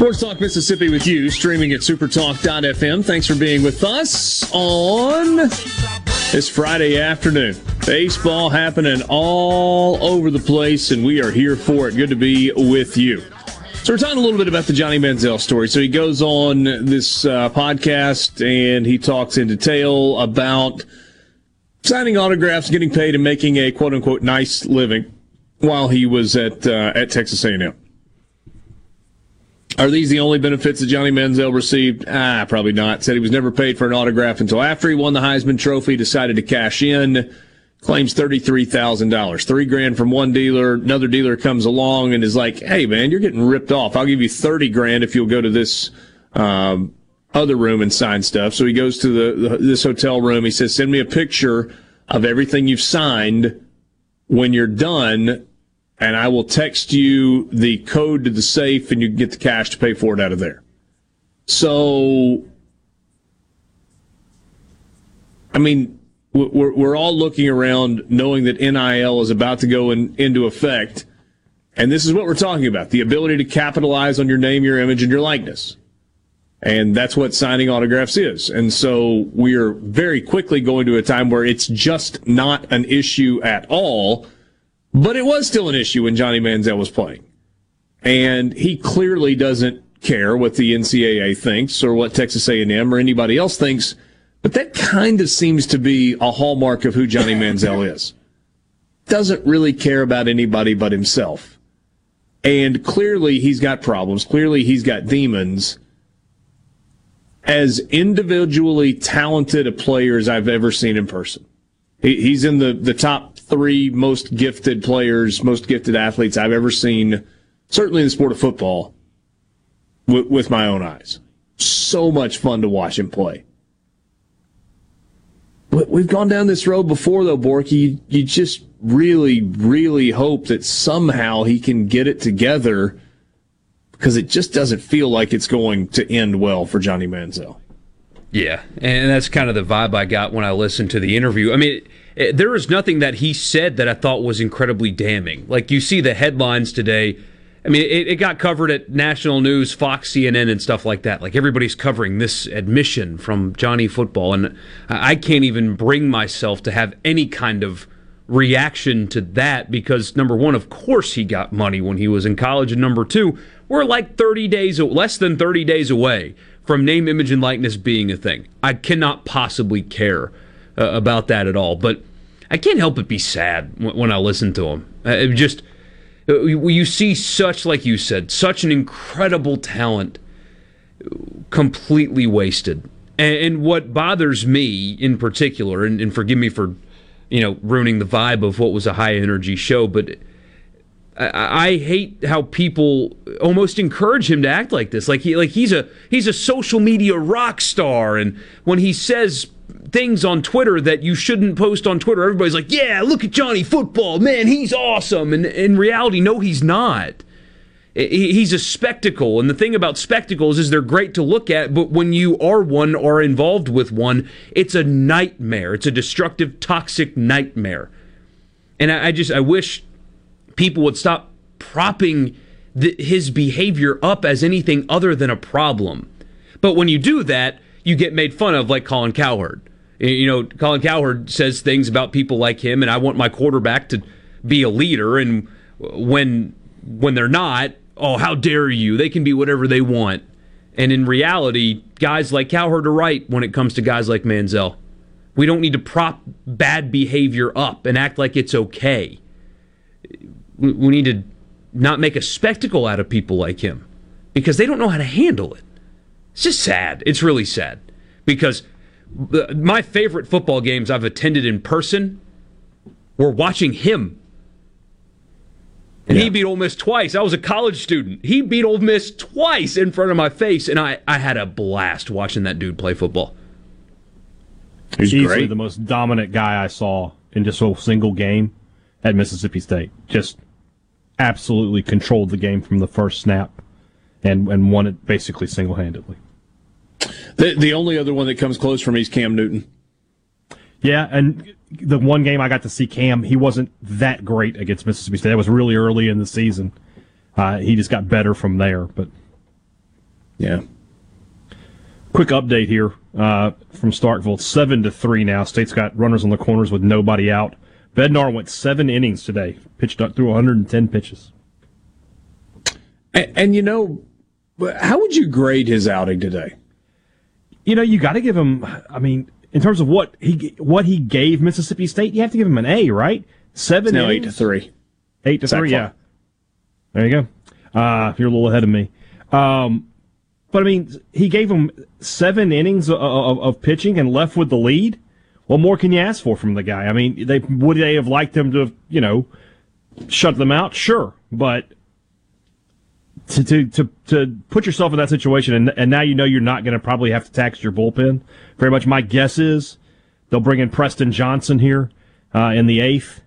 Speaker 2: Sports Talk Mississippi with you, streaming at supertalk.fm. Thanks for being with us on this Friday afternoon. Baseball happening all over the place, and we are here for it. Good to be with you. So, we're talking a little bit about the Johnny Manziel story. So, he goes on this uh, podcast and he talks in detail about signing autographs, getting paid, and making a quote unquote nice living while he was at uh, at Texas A&M. Are these the only benefits that Johnny Manziel received? Ah, probably not. Said he was never paid for an autograph until after he won the Heisman Trophy, decided to cash in, claims $33,000. Three grand from one dealer. Another dealer comes along and is like, hey, man, you're getting ripped off. I'll give you 30 grand if you'll go to this, um, other room and sign stuff. So he goes to the, the, this hotel room. He says, send me a picture of everything you've signed when you're done and I will text you the code to the safe and you can get the cash to pay for it out of there. So, I mean, we're, we're all looking around knowing that NIL is about to go in, into effect. And this is what we're talking about the ability to capitalize on your name, your image, and your likeness. And that's what signing autographs is. And so we are very quickly going to a time where it's just not an issue at all but it was still an issue when Johnny Manziel was playing. And he clearly doesn't care what the NCAA thinks or what Texas A&M or anybody else thinks. But that kind of seems to be a hallmark of who Johnny Manziel (laughs) is. Doesn't really care about anybody but himself. And clearly he's got problems. Clearly he's got demons. As individually talented a player as I've ever seen in person. he's in the, the top three most gifted players, most gifted athletes I've ever seen, certainly in the sport of football, with, with my own eyes. So much fun to watch him play. We've gone down this road before, though, Borky. You, you just really, really hope that somehow he can get it together because it just doesn't feel like it's going to end well for Johnny Manziel.
Speaker 3: Yeah, and that's kind of the vibe I got when I listened to the interview. I mean, there was nothing that he said that I thought was incredibly damning. Like you see the headlines today. I mean, it, it, got covered at national news, Fox, CNN, and stuff like that. Like everybody's covering this admission from Johnny Football, and I can't even bring myself to have any kind of reaction to that because number one, of course, he got money when he was in college, and number two, we're like 30 days, less than 30 days away from name, image, and likeness being a thing. I cannot possibly care uh, about that at all. But I can't help but be sad when, I listen to him. Uh, just uh, you see such, like you said, such an incredible talent completely wasted. And, what bothers me in particular, and, and forgive me for you know ruining the vibe of what was a high energy show, but I, hate how people almost encourage him to act like this. Like he like he's a he's a social media rock star, and when he says things on Twitter that you shouldn't post on Twitter, everybody's like, "Yeah, look at Johnny Football, man, he's awesome." And in reality, no, he's not. He's a spectacle, and the thing about spectacles is they're great to look at, but when you are one or involved with one, it's a nightmare. It's a destructive, toxic nightmare. And I, just I wish people would stop propping the, his behavior up as anything other than a problem. But when you do that, you get made fun of, like Colin Cowherd. You know, Colin Cowherd says things about people like him, and I want my quarterback to be a leader. And when when they're not, oh, how dare you? They can be whatever they want. And in reality, guys like Cowherd are right when it comes to guys like Manziel. We don't need to prop bad behavior up and act like it's okay. We need to not make a spectacle out of people like him because they don't know how to handle it. It's just sad. It's really sad because my favorite football games I've attended in person were watching him and yeah. he beat Ole Miss twice. I was a college student. He beat Ole Miss twice in front of my face, and I, I had a blast watching that dude play football.
Speaker 4: He's easily great. the most dominant guy I saw in just a single game at Mississippi State. Just absolutely controlled the game from the first snap and, and won it basically single handedly.
Speaker 2: The, the only other one that comes close for me is Cam Newton.
Speaker 4: Yeah, and the one game I got to see Cam, he wasn't that great against Mississippi State. That was really early in the season. Uh, he just got better from there. But
Speaker 2: yeah,
Speaker 4: quick update here uh, from Starkville: seven to three now. State's got runners on the corners with nobody out. Bednar went seven innings today, pitched up through 110 pitches.
Speaker 2: And, and you know, how would you grade his outing today?
Speaker 4: You know, you got to give him. I mean in terms of what he what he gave Mississippi State, you have to give him an A, right? Seven,
Speaker 2: no, eight to three,
Speaker 4: eight to three. Yeah, there you go. Uh, you're a little ahead of me. Um, but I mean, he gave him seven innings of, of, of, pitching and left with the lead. What more can you ask for from the guy? I mean, they would they have liked him to, have, you know, shut them out? Sure, but to, to, to, to put yourself in that situation, and, and now you know you're not going to probably have to tax your bullpen. Very much my guess is they'll bring in Preston Johnson here uh, in the eighth.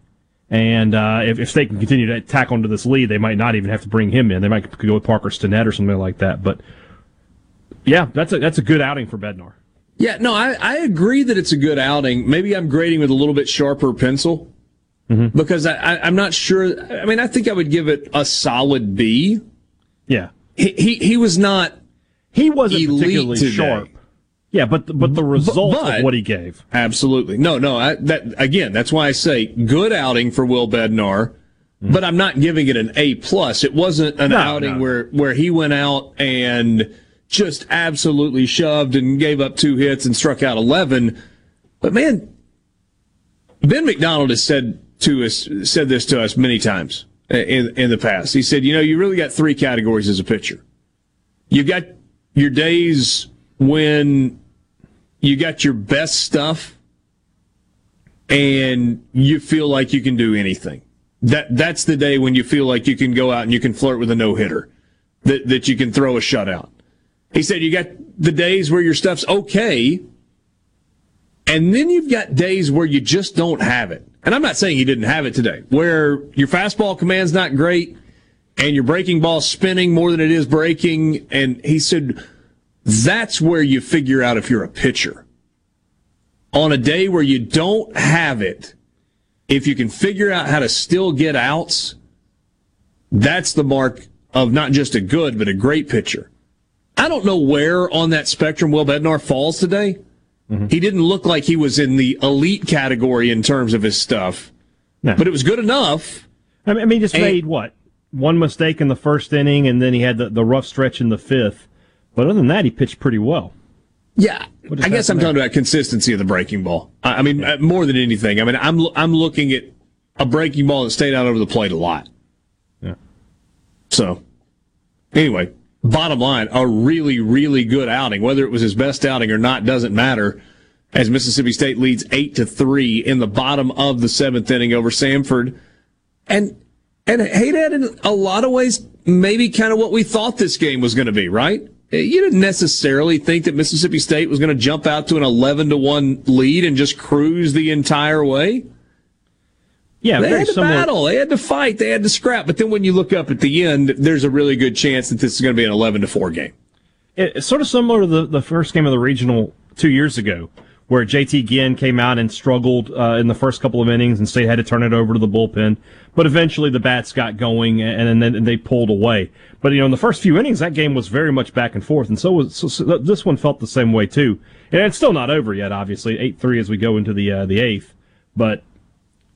Speaker 4: And uh, if, if they can continue to tack onto this lead, they might not even have to bring him in. They might go with Parker Stinnett or something like that. But yeah, that's a, that's a good outing for Bednar.
Speaker 2: Yeah, no, I, I agree that it's a good outing. Maybe I'm grading with a little bit sharper pencil mm-hmm. because I, I, I'm not sure. I mean, I think I would give it a solid B
Speaker 4: yeah.
Speaker 2: He, he, he was not.
Speaker 4: He wasn't particularly today. sharp. Yeah, but the, but the result but, of what he gave.
Speaker 2: Absolutely. No, no. I, that again, that's why I say good outing for Will Bednar, mm-hmm. but I'm not giving it an A plus. It wasn't an no, outing no. where where he went out and just absolutely shoved and gave up two hits and struck out 11. But man, Ben McDonald has said to us said this to us many times in in the past. He said, you know, you really got three categories as a pitcher. You've got your days when you got your best stuff and you feel like you can do anything. That that's the day when you feel like you can go out and you can flirt with a no hitter, that that you can throw a shutout. He said you got the days where your stuff's okay, and then you've got days where you just don't have it and I'm not saying he didn't have it today, where your fastball command's not great and your breaking ball spinning more than it is breaking. And he said, that's where you figure out if you're a pitcher. On a day where you don't have it, if you can figure out how to still get outs, that's the mark of not just a good, but a great pitcher. I don't know where on that spectrum Will Bednar falls today. Mm-hmm. He didn't look like he was in the elite category in terms of his stuff, no. but it was good enough.
Speaker 4: I mean, he just and, made what one mistake in the first inning, and then he had the, the rough stretch in the fifth. But other than that, he pitched pretty well.
Speaker 2: Yeah, I guess I'm talking about consistency of the breaking ball. I, I mean, yeah. more than anything. I mean, I'm I'm looking at a breaking ball that stayed out over the plate a lot.
Speaker 4: Yeah.
Speaker 2: So, anyway, bottom line, a really, really good outing. Whether it was his best outing or not doesn't matter. As Mississippi State leads eight to three in the bottom of the seventh inning over Samford, and and hey, Dad, in a lot of ways, maybe kind of what we thought this game was going to be, right? You didn't necessarily think that Mississippi State was going to jump out to an eleven to one lead and just cruise the entire way.
Speaker 4: Yeah,
Speaker 2: they had to
Speaker 4: similar.
Speaker 2: battle, they had to fight, they had to scrap. But then when you look up at the end, there's a really good chance that this is going to be an 11 to four game.
Speaker 4: It's sort of similar to the, the first game of the regional two years ago, where JT Ginn came out and struggled uh, in the first couple of innings, and State had to turn it over to the bullpen. But eventually, the bats got going, and, and then they pulled away. But you know, in the first few innings, that game was very much back and forth, and so was so, so this one felt the same way too. And it's still not over yet, obviously, eight three as we go into the uh, the eighth. But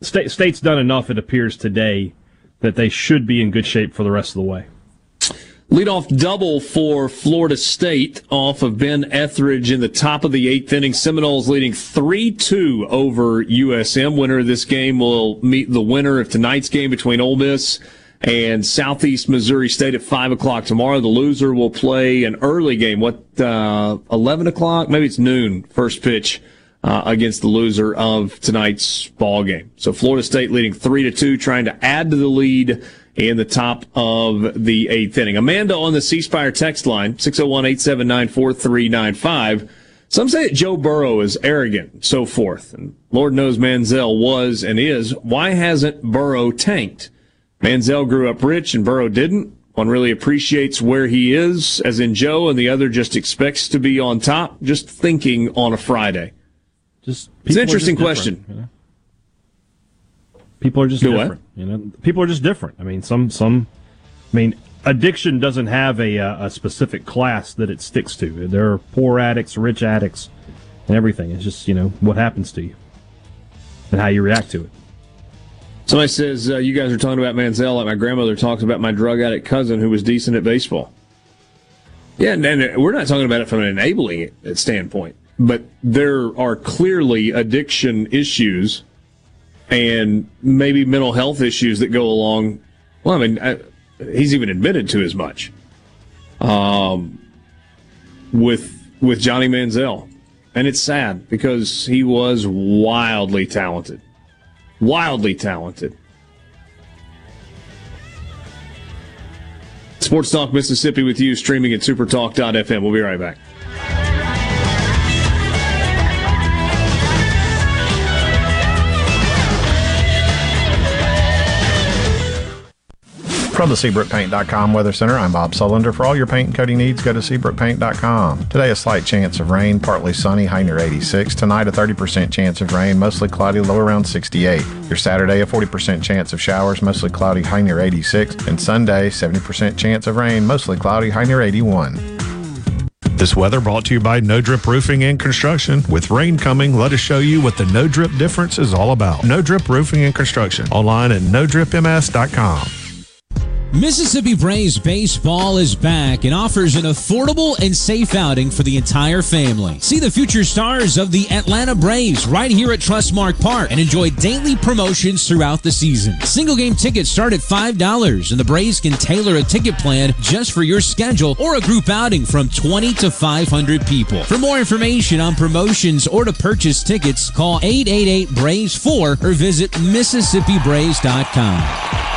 Speaker 4: State, State's done enough, it appears today, that they should be in good shape for the rest of the way.
Speaker 2: Leadoff double for Florida State off of Ben Ethridge in the top of the eighth inning. Seminoles leading 3-2 over USM. Winner of this game will meet the winner of tonight's game between Ole Miss and Southeast Missouri State at 5 o'clock tomorrow. The loser will play an early game. What, uh, 11 o'clock? Maybe it's noon. First pitch. Uh, against the loser of tonight's ball game. So Florida State leading three to two, trying to add to the lead in the top of the eighth inning. Amanda on the C Spire text line, 601-879-4395. Some say that Joe Burrow is arrogant so forth. And Lord knows Manziel was and is. Why hasn't Burrow tanked? Manziel grew up rich and Burrow didn't. One really appreciates where he is, as in Joe, and the other just expects to be on top, just thinking on a Friday.
Speaker 4: Just
Speaker 2: It's an interesting question.
Speaker 4: you know? People are just
Speaker 2: Do what?
Speaker 4: different. You know, people are just different. I mean, some some. I mean, addiction doesn't have a uh, a specific class that it sticks to. There are poor addicts, rich addicts, and everything. It's just you know what happens to you and how you react to it.
Speaker 2: Somebody says uh, you guys are talking about Manziel like my grandmother talks about my drug addict cousin who was decent at baseball. Yeah, and, and we're not talking about it from an enabling standpoint, but there are clearly addiction issues and maybe mental health issues that go along. Well, I mean, I, he's even admitted to as much. Um, with with Johnny Manziel, and it's sad because he was wildly talented wildly talented. Sports Talk Mississippi with you, streaming at supertalk.fm. We'll be right back.
Speaker 12: From the SeabrookPaint.com Weather Center, I'm Bob Sullender. For all your paint and coating needs, go to SeabrookPaint.com. Today, a slight chance of rain, partly sunny, high near 86. Tonight, a 30% chance of rain, mostly cloudy, low around 68. Your Saturday, a 40% chance of showers, mostly cloudy, high near 86. And Sunday, 70% chance of rain, mostly cloudy, high near 81. This weather brought to you by No Drip Roofing and Construction. With rain coming, let us show you what the No Drip difference is all about. No Drip Roofing and Construction. Online at NoDripMS.com.
Speaker 23: Mississippi Braves baseball is back and offers an affordable and safe outing for the entire family. See the future stars of the Atlanta Braves right here at Trustmark Park and enjoy daily promotions throughout the season. Single game tickets start at $5 and the Braves can tailor a ticket plan just for your schedule or a group outing from 20 to 500 people. For more information on promotions or to purchase tickets, call 888 Braves 4 or visit MississippiBraves.com.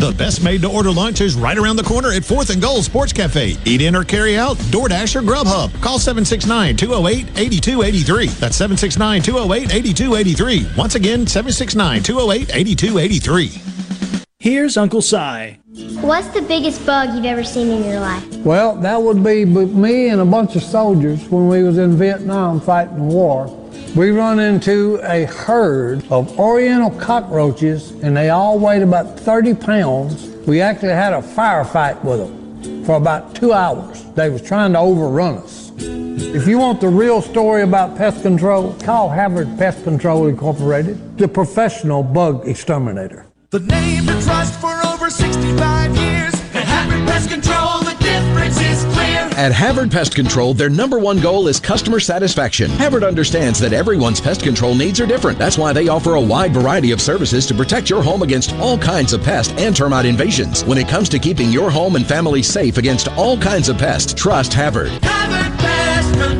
Speaker 12: The best made to order lunch is right around the corner at 4th and Goal Sports Cafe. Eat in or carry out, DoorDash or Grubhub. Call 769 208 8283. That's 769 208 8283. Once again, 769 208 8283.
Speaker 13: Here's Uncle Si.
Speaker 40: What's the biggest bug you've ever seen in your life?
Speaker 21: Well, that would be me and a bunch of soldiers when we was in Vietnam fighting the war. We run into a herd of oriental cockroaches and they all weighed about 30 pounds. We actually had a firefight with them for about two hours. They was trying to overrun us. If you want the real story about pest control, call Havard Pest Control Incorporated, the professional bug exterminator.
Speaker 41: The name to trust for over 65 years. At Happy Pest Control, the difference is.
Speaker 42: At Havard Pest Control, their number one goal is customer satisfaction. Havard understands that everyone's pest control needs are different. That's why they offer a wide variety of services to protect your home against all kinds of pest and termite invasions. When it comes to keeping your home and family safe against all kinds of pests, trust Havard.
Speaker 43: Havard Pest Control.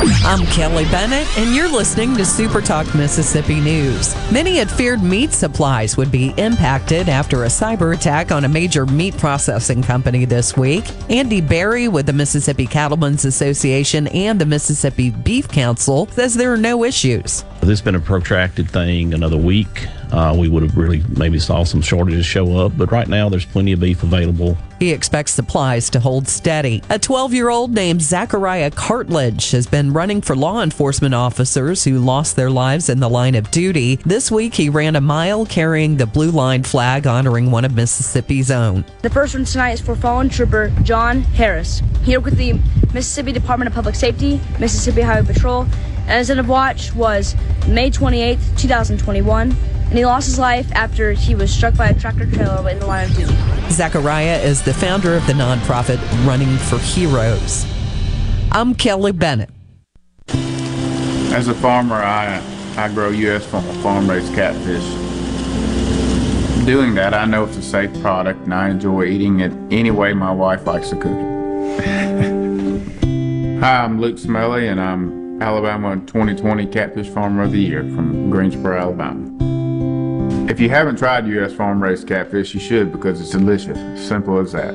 Speaker 17: I'm Kelly Bennett, and you're listening to Super Talk Mississippi News. Many had feared meat supplies would be impacted after a cyber attack on a major meat processing company this week. Andy Berry with the Mississippi Cattlemen's Association and the Mississippi Beef Council says there are no issues.
Speaker 44: This has been a protracted thing, another week. Uh, we would have really maybe saw some shortages show up, but right now there's plenty of beef available.
Speaker 17: He expects supplies to hold steady. A 12 year old named Zachariah Cartledge has been running for law enforcement officers who lost their lives in the line of duty. This week, he ran a mile carrying the blue line flag honoring one of Mississippi's own.
Speaker 45: The first one tonight is for fallen trooper John Harris. He worked with the Mississippi Department of Public Safety, Mississippi Highway Patrol, and his end of watch was May 28, 2021 and he lost his life after he was struck by a tractor trailer in the line of duty.
Speaker 17: Zachariah is the founder of the nonprofit Running for Heroes. I'm Kelly Bennett.
Speaker 46: As a farmer, I, I grow U.S. farm raised catfish. Doing that, I know it's a safe product and I enjoy eating it any way my wife likes to cook it. (laughs) Hi, I'm Luke Smelly and I'm Alabama 2020 Catfish Farmer of the Year from Greensboro, Alabama. If you haven't tried U.S. farm raised catfish, you should because it's delicious. Simple as that.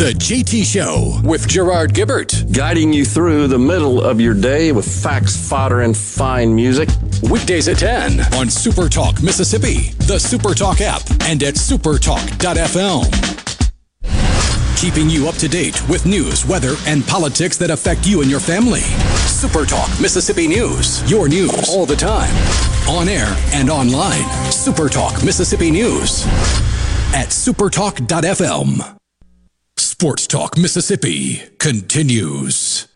Speaker 1: The JT Show with Gerard Gibert.
Speaker 47: Guiding you through the middle of your day with facts, fodder, and fine music.
Speaker 1: Weekdays at 10 on Super Talk Mississippi, the Super Talk app, and at supertalk.fm. Keeping you up to date with news, weather, and politics that affect you and your family. Super Talk Mississippi News. Your news all the time. On air and online. Super Talk Mississippi News. At supertalk.fm. Sports Talk Mississippi continues.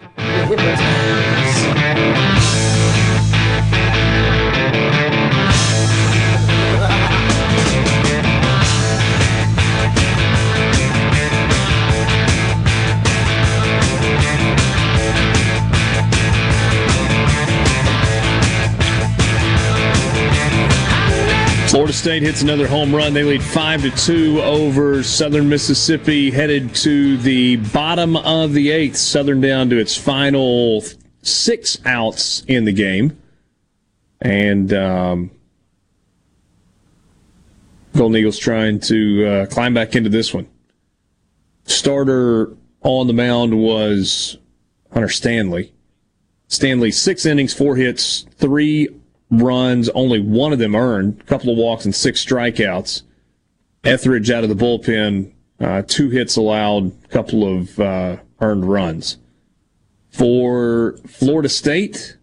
Speaker 2: Florida State hits another home run. They lead five to two over Southern Mississippi, headed to the bottom of the eighth. Southern down to its final six outs in the game, and um, Golden Eagles trying to uh, climb back into this one. Starter on the mound was Hunter Stanley. Stanley six innings, four hits, three runs, only one of them earned, a couple of walks and six strikeouts. Ethridge out of the bullpen, uh, two hits allowed, a couple of uh, earned runs. For Florida State,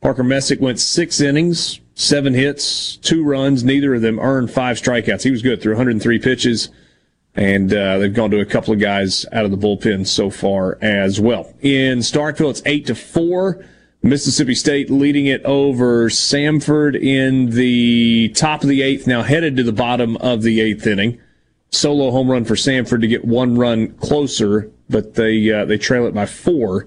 Speaker 2: Parker Messick went six innings, seven hits, two runs. Neither of them earned five strikeouts. He was good through 103 pitches, and uh, they've gone to a couple of guys out of the bullpen so far as well. In Starkville, it's eight to four. Mississippi State leading it over Samford in the top of the eighth, now headed to the bottom of the eighth inning. Solo home run for Samford to get one run closer, but they uh, they trail it by four,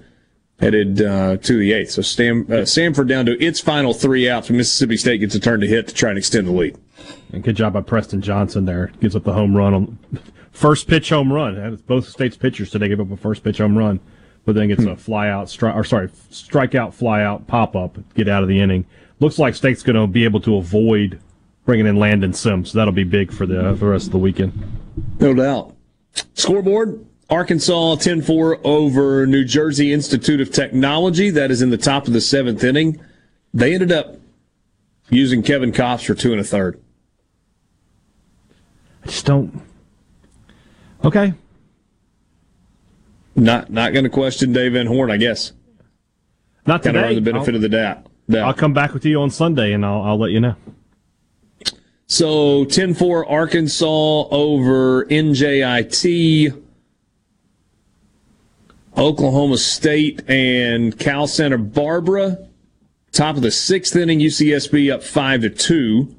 Speaker 2: headed uh, to the eighth. So Stam, uh, Samford down to its final three outs. Mississippi State gets a turn to hit to try and extend the lead.
Speaker 4: And good job by Preston Johnson there. Gives up the home run on (laughs) first pitch home run. Both states pitchers today gave up a first pitch home run but then gets a hmm. fly out, stri- or sorry, strike out, fly out, pop up, get out of the inning. Looks like State's going to be able to avoid bringing in Landon Sims. So that'll be big for the, for the rest of the weekend.
Speaker 2: No doubt. Scoreboard Arkansas 10 4 over New Jersey Institute of Technology. That is in the top of the seventh inning. They ended up using Kevin Kopps for two and a third.
Speaker 4: I just don't. Okay.
Speaker 2: Not not going to question Dave Van Horn, I guess.
Speaker 4: Not today.
Speaker 2: Kind of the benefit
Speaker 4: I'll,
Speaker 2: of the doubt.
Speaker 4: I'll come back with you on Sunday and I'll, I'll let you know.
Speaker 2: So 10 4 Arkansas over NJIT. Oklahoma State and Cal Santa Barbara. Top of the sixth inning, UCSB up five to two.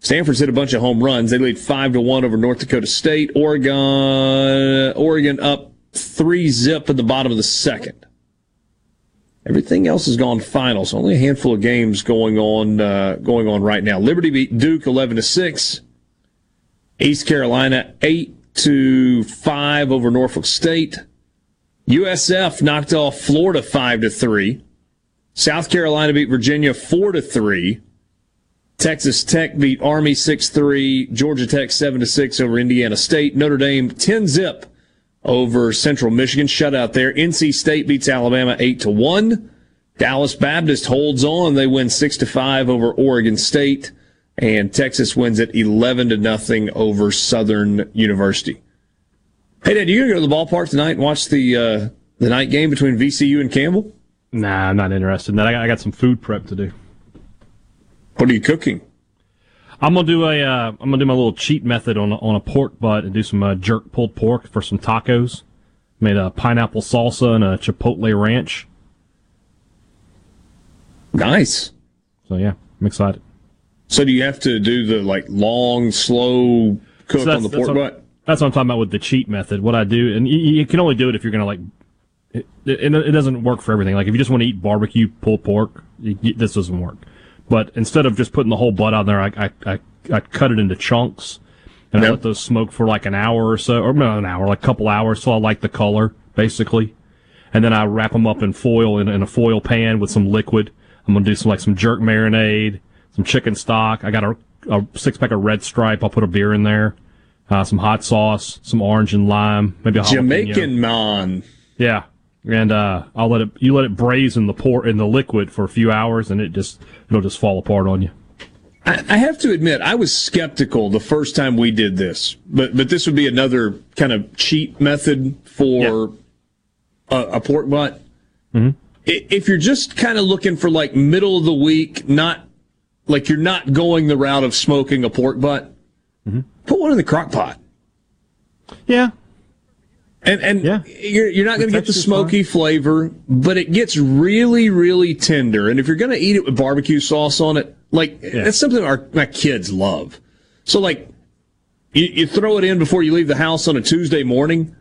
Speaker 2: Stanford's hit a bunch of home runs. They lead five to one over North Dakota State. Oregon, Oregon up three zip at the bottom of the second. Everything else has gone final, so only a handful of games going on uh, going on right now. Liberty beat Duke eleven to six. East Carolina eight to five over Norfolk State. USF knocked off Florida five to three. South Carolina beat Virginia four to three. Texas Tech beat Army six three. Georgia Tech seven to six over Indiana State. Notre Dame ten zip over Central Michigan. Shutout there. NC State beats Alabama eight to one. Dallas Baptist holds on. They win six to five over Oregon State, and Texas wins it eleven to nothing over Southern University. Hey, Dad, you gonna go to the ballpark tonight and watch the uh, the night game between VCU and Campbell?
Speaker 4: Nah, I'm not interested in that. I got, I got some food prep to do.
Speaker 2: What are you cooking?
Speaker 4: I'm gonna do a uh, I'm gonna do my little cheat method on a, on a pork butt and do some uh, jerk pulled pork for some tacos. Made a pineapple salsa and a chipotle ranch.
Speaker 2: Nice.
Speaker 4: So yeah, I'm excited.
Speaker 2: So do you have to do the like long, slow cook
Speaker 4: So
Speaker 2: on the pork
Speaker 4: what,
Speaker 2: butt?
Speaker 4: That's what I'm talking about with the cheat method. What I do, and you, you can only do it if you're gonna like. It, it, it doesn't work for everything. Like if you just want to eat barbecue pulled pork, you, you, this doesn't work. But instead of just putting the whole butt on there, I I, I, I cut it into chunks, and I let those smoke for like an hour or so, or no, an hour, like a couple hours, so I like the color basically. And then I wrap them up in foil in, in a foil pan with some liquid. I'm gonna do some like some jerk marinade, some chicken stock. I got a, a six pack of Red Stripe. I'll put a beer in there, uh, some hot sauce, some orange and lime, maybe a jalapeno.
Speaker 2: Jamaican man.
Speaker 4: Yeah, and uh, I'll let it. You let it braise in the pour in the liquid for a few hours, and it just it'll just fall apart on you.
Speaker 2: I, I have to admit, I was skeptical the first time we did this, but but this would be another kind of cheat method for a, a pork butt.
Speaker 4: Mhm.
Speaker 2: If you're just kind of looking for like middle of the week, not like you're not going the route of smoking a pork butt, put one in the crock pot.
Speaker 4: Yeah.
Speaker 2: And and you're you're not going to get the smoky flavor, but it gets really really tender. And if you're going to eat it with barbecue sauce on it, like that's something our my kids love. So like you, you throw it in before you leave the house on a Tuesday morning,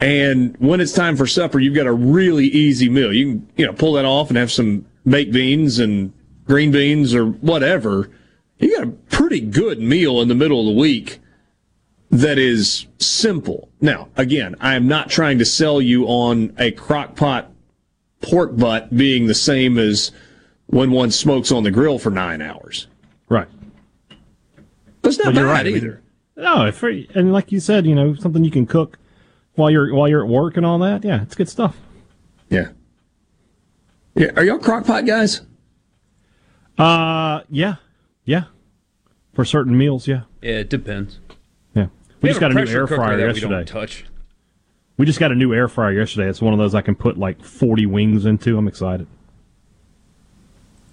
Speaker 2: and when it's time for supper, you've got a really easy meal. You can you know pull that off and have some baked beans and green beans or whatever. You got a pretty good meal in the middle of the week that is simple. Now, again, I am not trying to sell you on a crock pot pork butt being the same as when one smokes on the grill for nine hours.
Speaker 4: Right.
Speaker 2: But it's not
Speaker 4: But
Speaker 2: bad
Speaker 4: you're right,
Speaker 2: either.
Speaker 4: No, if, and like you said, you know, something you can cook while you're while you're at work and all that. Yeah, it's good stuff.
Speaker 2: Yeah. Yeah. Are y'all crock pot guys?
Speaker 4: Uh, yeah, yeah. For certain meals, yeah,
Speaker 3: Yeah, it depends.
Speaker 4: Yeah. We,
Speaker 3: We
Speaker 4: just got
Speaker 3: a
Speaker 4: a new air fryer
Speaker 3: that we
Speaker 4: yesterday.
Speaker 3: touch.
Speaker 4: We just got a new air fryer yesterday. It's one of those I can put like 40 wings into. I'm excited.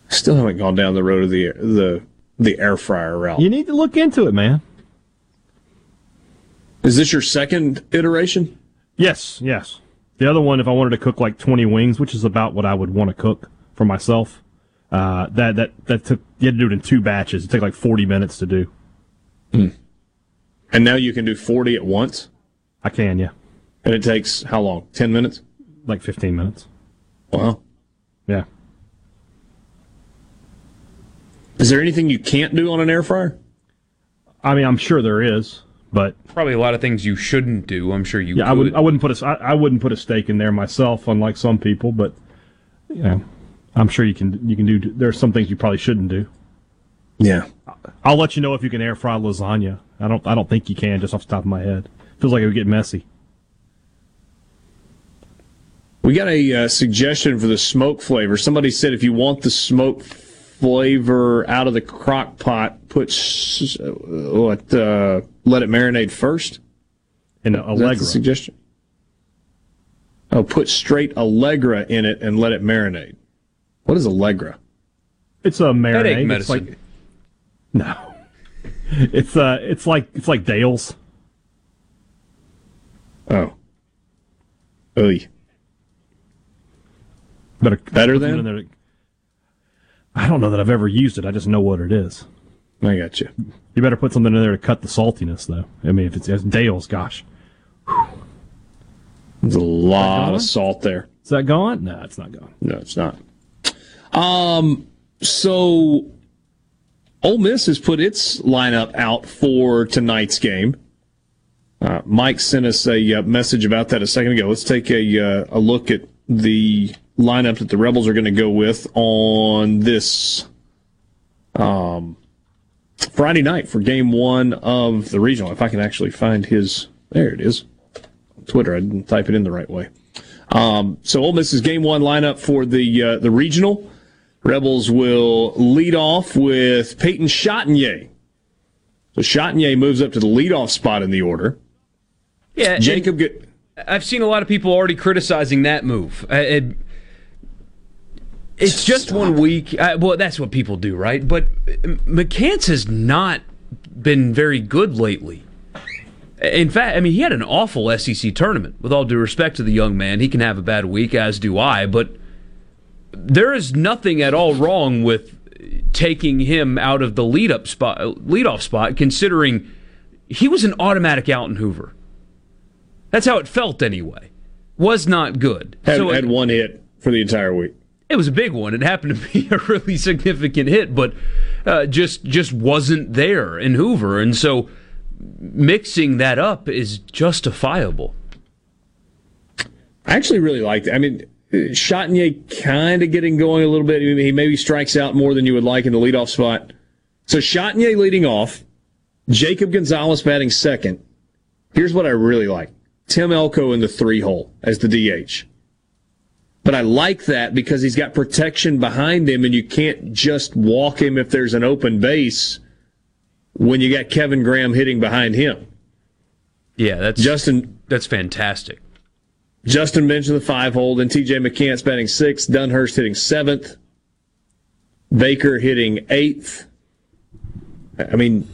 Speaker 2: Still haven't gone down the road of the the the air fryer route.
Speaker 4: You need to look into it, man.
Speaker 2: Is this your second iteration?
Speaker 4: Yes, yes. The other one, if I wanted to cook like 20 wings, which is about what I would want to cook for myself, uh, that that that took you had to do it in two batches. It took like 40 minutes to do.
Speaker 2: And now you can do 40 at once?
Speaker 4: I can, yeah.
Speaker 2: And it takes how long? 10 minutes?
Speaker 4: Like 15 minutes.
Speaker 2: Wow.
Speaker 4: Yeah.
Speaker 2: Is there anything you can't do on an air fryer?
Speaker 4: I mean, I'm sure there is, But
Speaker 3: probably a lot of things you shouldn't do. I'm sure you.
Speaker 4: Yeah,
Speaker 3: could.
Speaker 4: I would. I wouldn't put a. I, I wouldn't put a stake in there myself, unlike some people. But you know, I'm sure you can. You can do. There's some things you probably shouldn't do.
Speaker 2: Yeah.
Speaker 4: I'll let you know if you can air fry lasagna. I don't. I don't think you can, just off the top of my head. Feels like it would get messy.
Speaker 2: We got a uh, suggestion for the smoke flavor. Somebody said if you want the smoke flavor out of the crock pot, put s- uh, what? Uh, let it marinate first.
Speaker 4: And
Speaker 2: Is that
Speaker 4: Allegra.
Speaker 2: the suggestion. Oh, put straight Allegra in it and let it marinate. What is Allegra?
Speaker 4: It's a marinade.
Speaker 3: Headache
Speaker 4: It's
Speaker 3: medicine.
Speaker 4: like no. It's uh. It's like it's like Dale's.
Speaker 2: Oh. Oy.
Speaker 4: Better
Speaker 2: Better than?
Speaker 4: I don't know that I've ever used it. I just know what it is.
Speaker 2: I got you.
Speaker 4: You better put something in there to cut the saltiness, though. I mean, if it's, it's Dale's, gosh,
Speaker 2: There's a lot of salt there.
Speaker 4: is that gone? No, it's not gone.
Speaker 2: No, it's not. Um, so Ole Miss has put its lineup out for tonight's game. Uh, Mike sent us a uh, message about that a second ago. Let's take a uh, a look at the lineup that the Rebels are going to go with on this um, Friday night for Game One of the regional. If I can actually find his, there it is. Twitter, I didn't type it in the right way. Um, so Ole Miss's Game One lineup for the uh, the regional. Rebels will lead off with Peyton Chatagnier. So Chatagnier moves up to the leadoff spot in the order.
Speaker 3: Yeah,
Speaker 2: Jacob get
Speaker 3: I've seen a lot of people already criticizing that move. Uh, it- it's just one week. Uh, well, that's what people do, right? But McCants has not been very good lately. In fact, I mean, he had an awful SEC tournament. With all due respect to the young man, he can have a bad week, as do I. But there is nothing at all wrong with taking him out of the lead up spot, leadoff spot, considering he was an automatic out in Hoover. That's how it felt anyway. Was not good.
Speaker 2: had,
Speaker 3: so
Speaker 2: had
Speaker 3: it,
Speaker 2: one hit for the entire week.
Speaker 3: it was a big one. It happened to be (laughs) a really significant hit, but uh, just just wasn't there in Hoover, and so mixing that up is justifiable.
Speaker 2: I actually really liked it. I mean, Chatagnier kind of getting going a little bit. He maybe strikes out more than you would like in the leadoff spot. So Chatagnier leading off, Jacob Gonzalez batting second. Here's what I really like Tim Elko in the three hole as the DH. But I like that because he's got protection behind him, and you can't just walk him if there's an open base when you got Kevin Graham hitting behind him.
Speaker 3: Yeah, that's
Speaker 2: Justin
Speaker 3: that's fantastic.
Speaker 2: Justin in the five hole, then TJ McCants batting sixth, Dunhurst hitting seventh, Baker hitting eighth. I mean,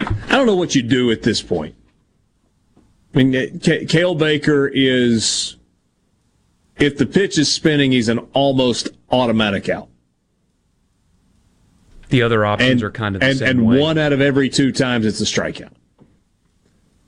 Speaker 2: I don't know what you do at this point. I mean, eh, K- Cael Baker is, if the pitch is spinning, he's an almost automatic out.
Speaker 3: The other options
Speaker 2: And,
Speaker 3: are kind of the
Speaker 2: and,
Speaker 3: same
Speaker 2: and
Speaker 3: way.
Speaker 2: one out of every two times it's a strikeout.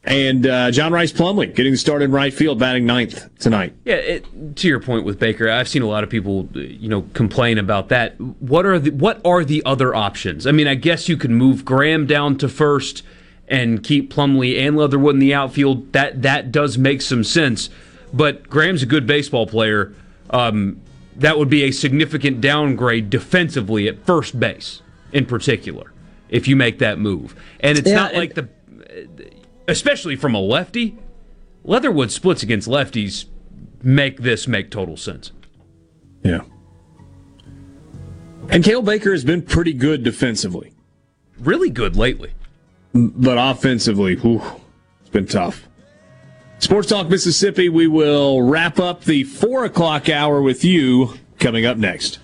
Speaker 2: And uh, John Rhys Plumlee getting the start in right field, batting ninth tonight.
Speaker 3: Yeah, it, to your point with Baker, I've seen a lot of people, uh, you know, complain about that. What are the what are the other options? I mean, I guess you could move Graham down to first and keep Plumley and Leatherwood in the outfield. That that does make some sense. But Graham's a good baseball player. Um, that would be a significant downgrade defensively at first base, in particular, if you make that move. And it's
Speaker 2: Yeah,
Speaker 3: not
Speaker 2: and-
Speaker 3: like the, especially from a lefty. Leatherwood splits against lefties make this make total sense.
Speaker 2: Yeah. And Cael Baker has been pretty good defensively,
Speaker 3: Really good lately.
Speaker 2: but offensively, whew, it's been tough. Sports Talk Mississippi, we will wrap up the four o'clock hour with you coming up next.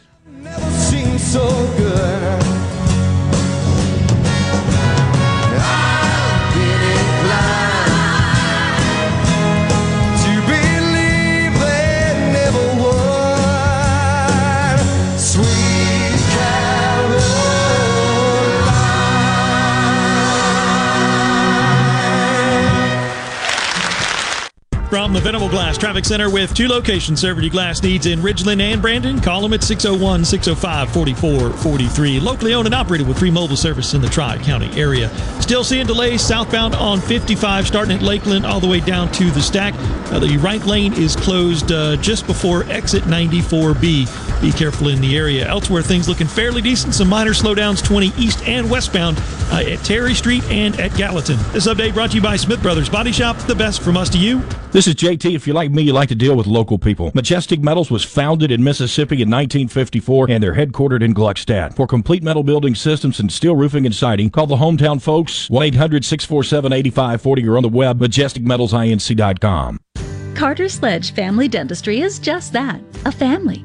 Speaker 5: From the Venable Glass Traffic Center with two locations serving your glass needs in Ridgeland and Brandon. Call them at 601 605 4443. Locally owned and operated with free mobile service in the Tri County area. Still seeing delays southbound on 55, starting at Lakeland all the way down to the stack. Uh, the right lane is closed uh, just before exit 94B. Be careful in the area. Elsewhere, things looking fairly decent. Some minor slowdowns 20 east and westbound uh, at Terry Street and at Gallatin. This update brought to you by Smith Brothers Body Shop. The best from us to you.
Speaker 48: This is JT. If you're like me, you like to deal with local people. Majestic Metals was founded in Mississippi in 1954 and they're headquartered in Gluckstadt. For complete metal building systems and steel roofing and siding, call the hometown folks 1 800 647 8540 or on the web majesticmetalsinc.com.
Speaker 49: Carter Sledge Family Dentistry is just that a family.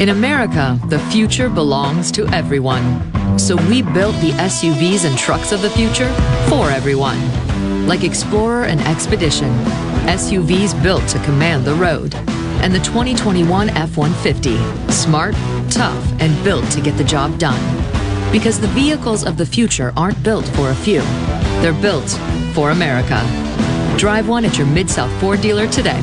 Speaker 50: In America, the future belongs to everyone. So we built the SUVs and trucks of the future for everyone. Like Explorer and Expedition, SUVs built to command the road. And the 2021 F 150, smart, tough, and built to get the job done. Because the vehicles of the future aren't built for a few, they're built for America. Drive one at your Mid South Ford dealer today.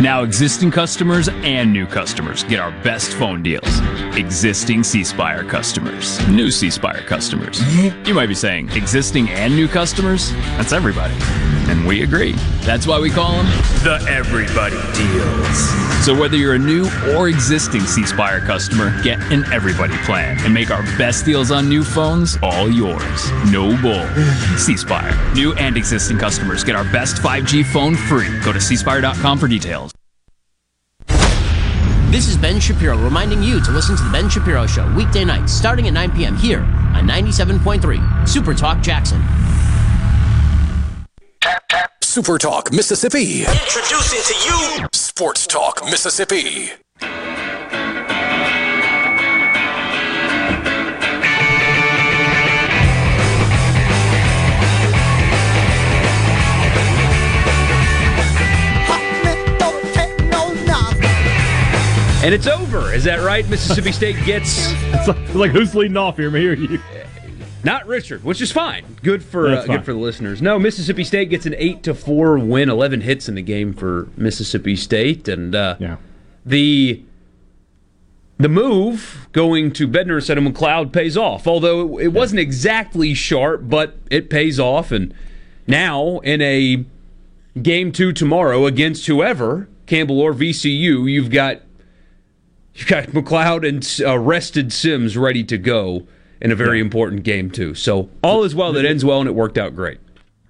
Speaker 23: Now, existing customers and new customers get our best phone deals. Existing C Spire customers, new C Spire customers. Mm-hmm. You might be saying, existing and new customers? That's everybody. And we agree. That's why we call them the Everybody Deals. So, whether you're a new or existing C Spire customer, get an Everybody plan and make our best deals on new phones all yours. No bull. C Spire. New and existing customers get our best 5G phone free. Go to cspire.com for details.
Speaker 51: This is Ben Shapiro reminding you to listen to The Ben Shapiro Show weekday nights starting at 9 p.m. here on 97.3 Super Talk Jackson.
Speaker 1: Super Talk Mississippi.
Speaker 39: Introducing to you
Speaker 1: Sports Talk Mississippi.
Speaker 3: And it's over. Is that right? Mississippi State gets. (laughs)
Speaker 4: it's like, like who's leading off here? Me or you?
Speaker 3: Not Richard, which is fine. Good for uh,
Speaker 4: fine.
Speaker 3: good for the listeners. No, Mississippi State gets an eight to four win, eleven hits in the game for Mississippi State, and uh,
Speaker 4: yeah.
Speaker 3: the the move going to Bednar and Settlement Cloud pays off. Although it, it wasn't exactly sharp, but it pays off. And now in a game two tomorrow against whoever Campbell or VCU, you've got you've got (laughs) MacLeod and uh, rested Sims ready to go in a very yeah. important game too. So all is well that ends well, and it worked out great.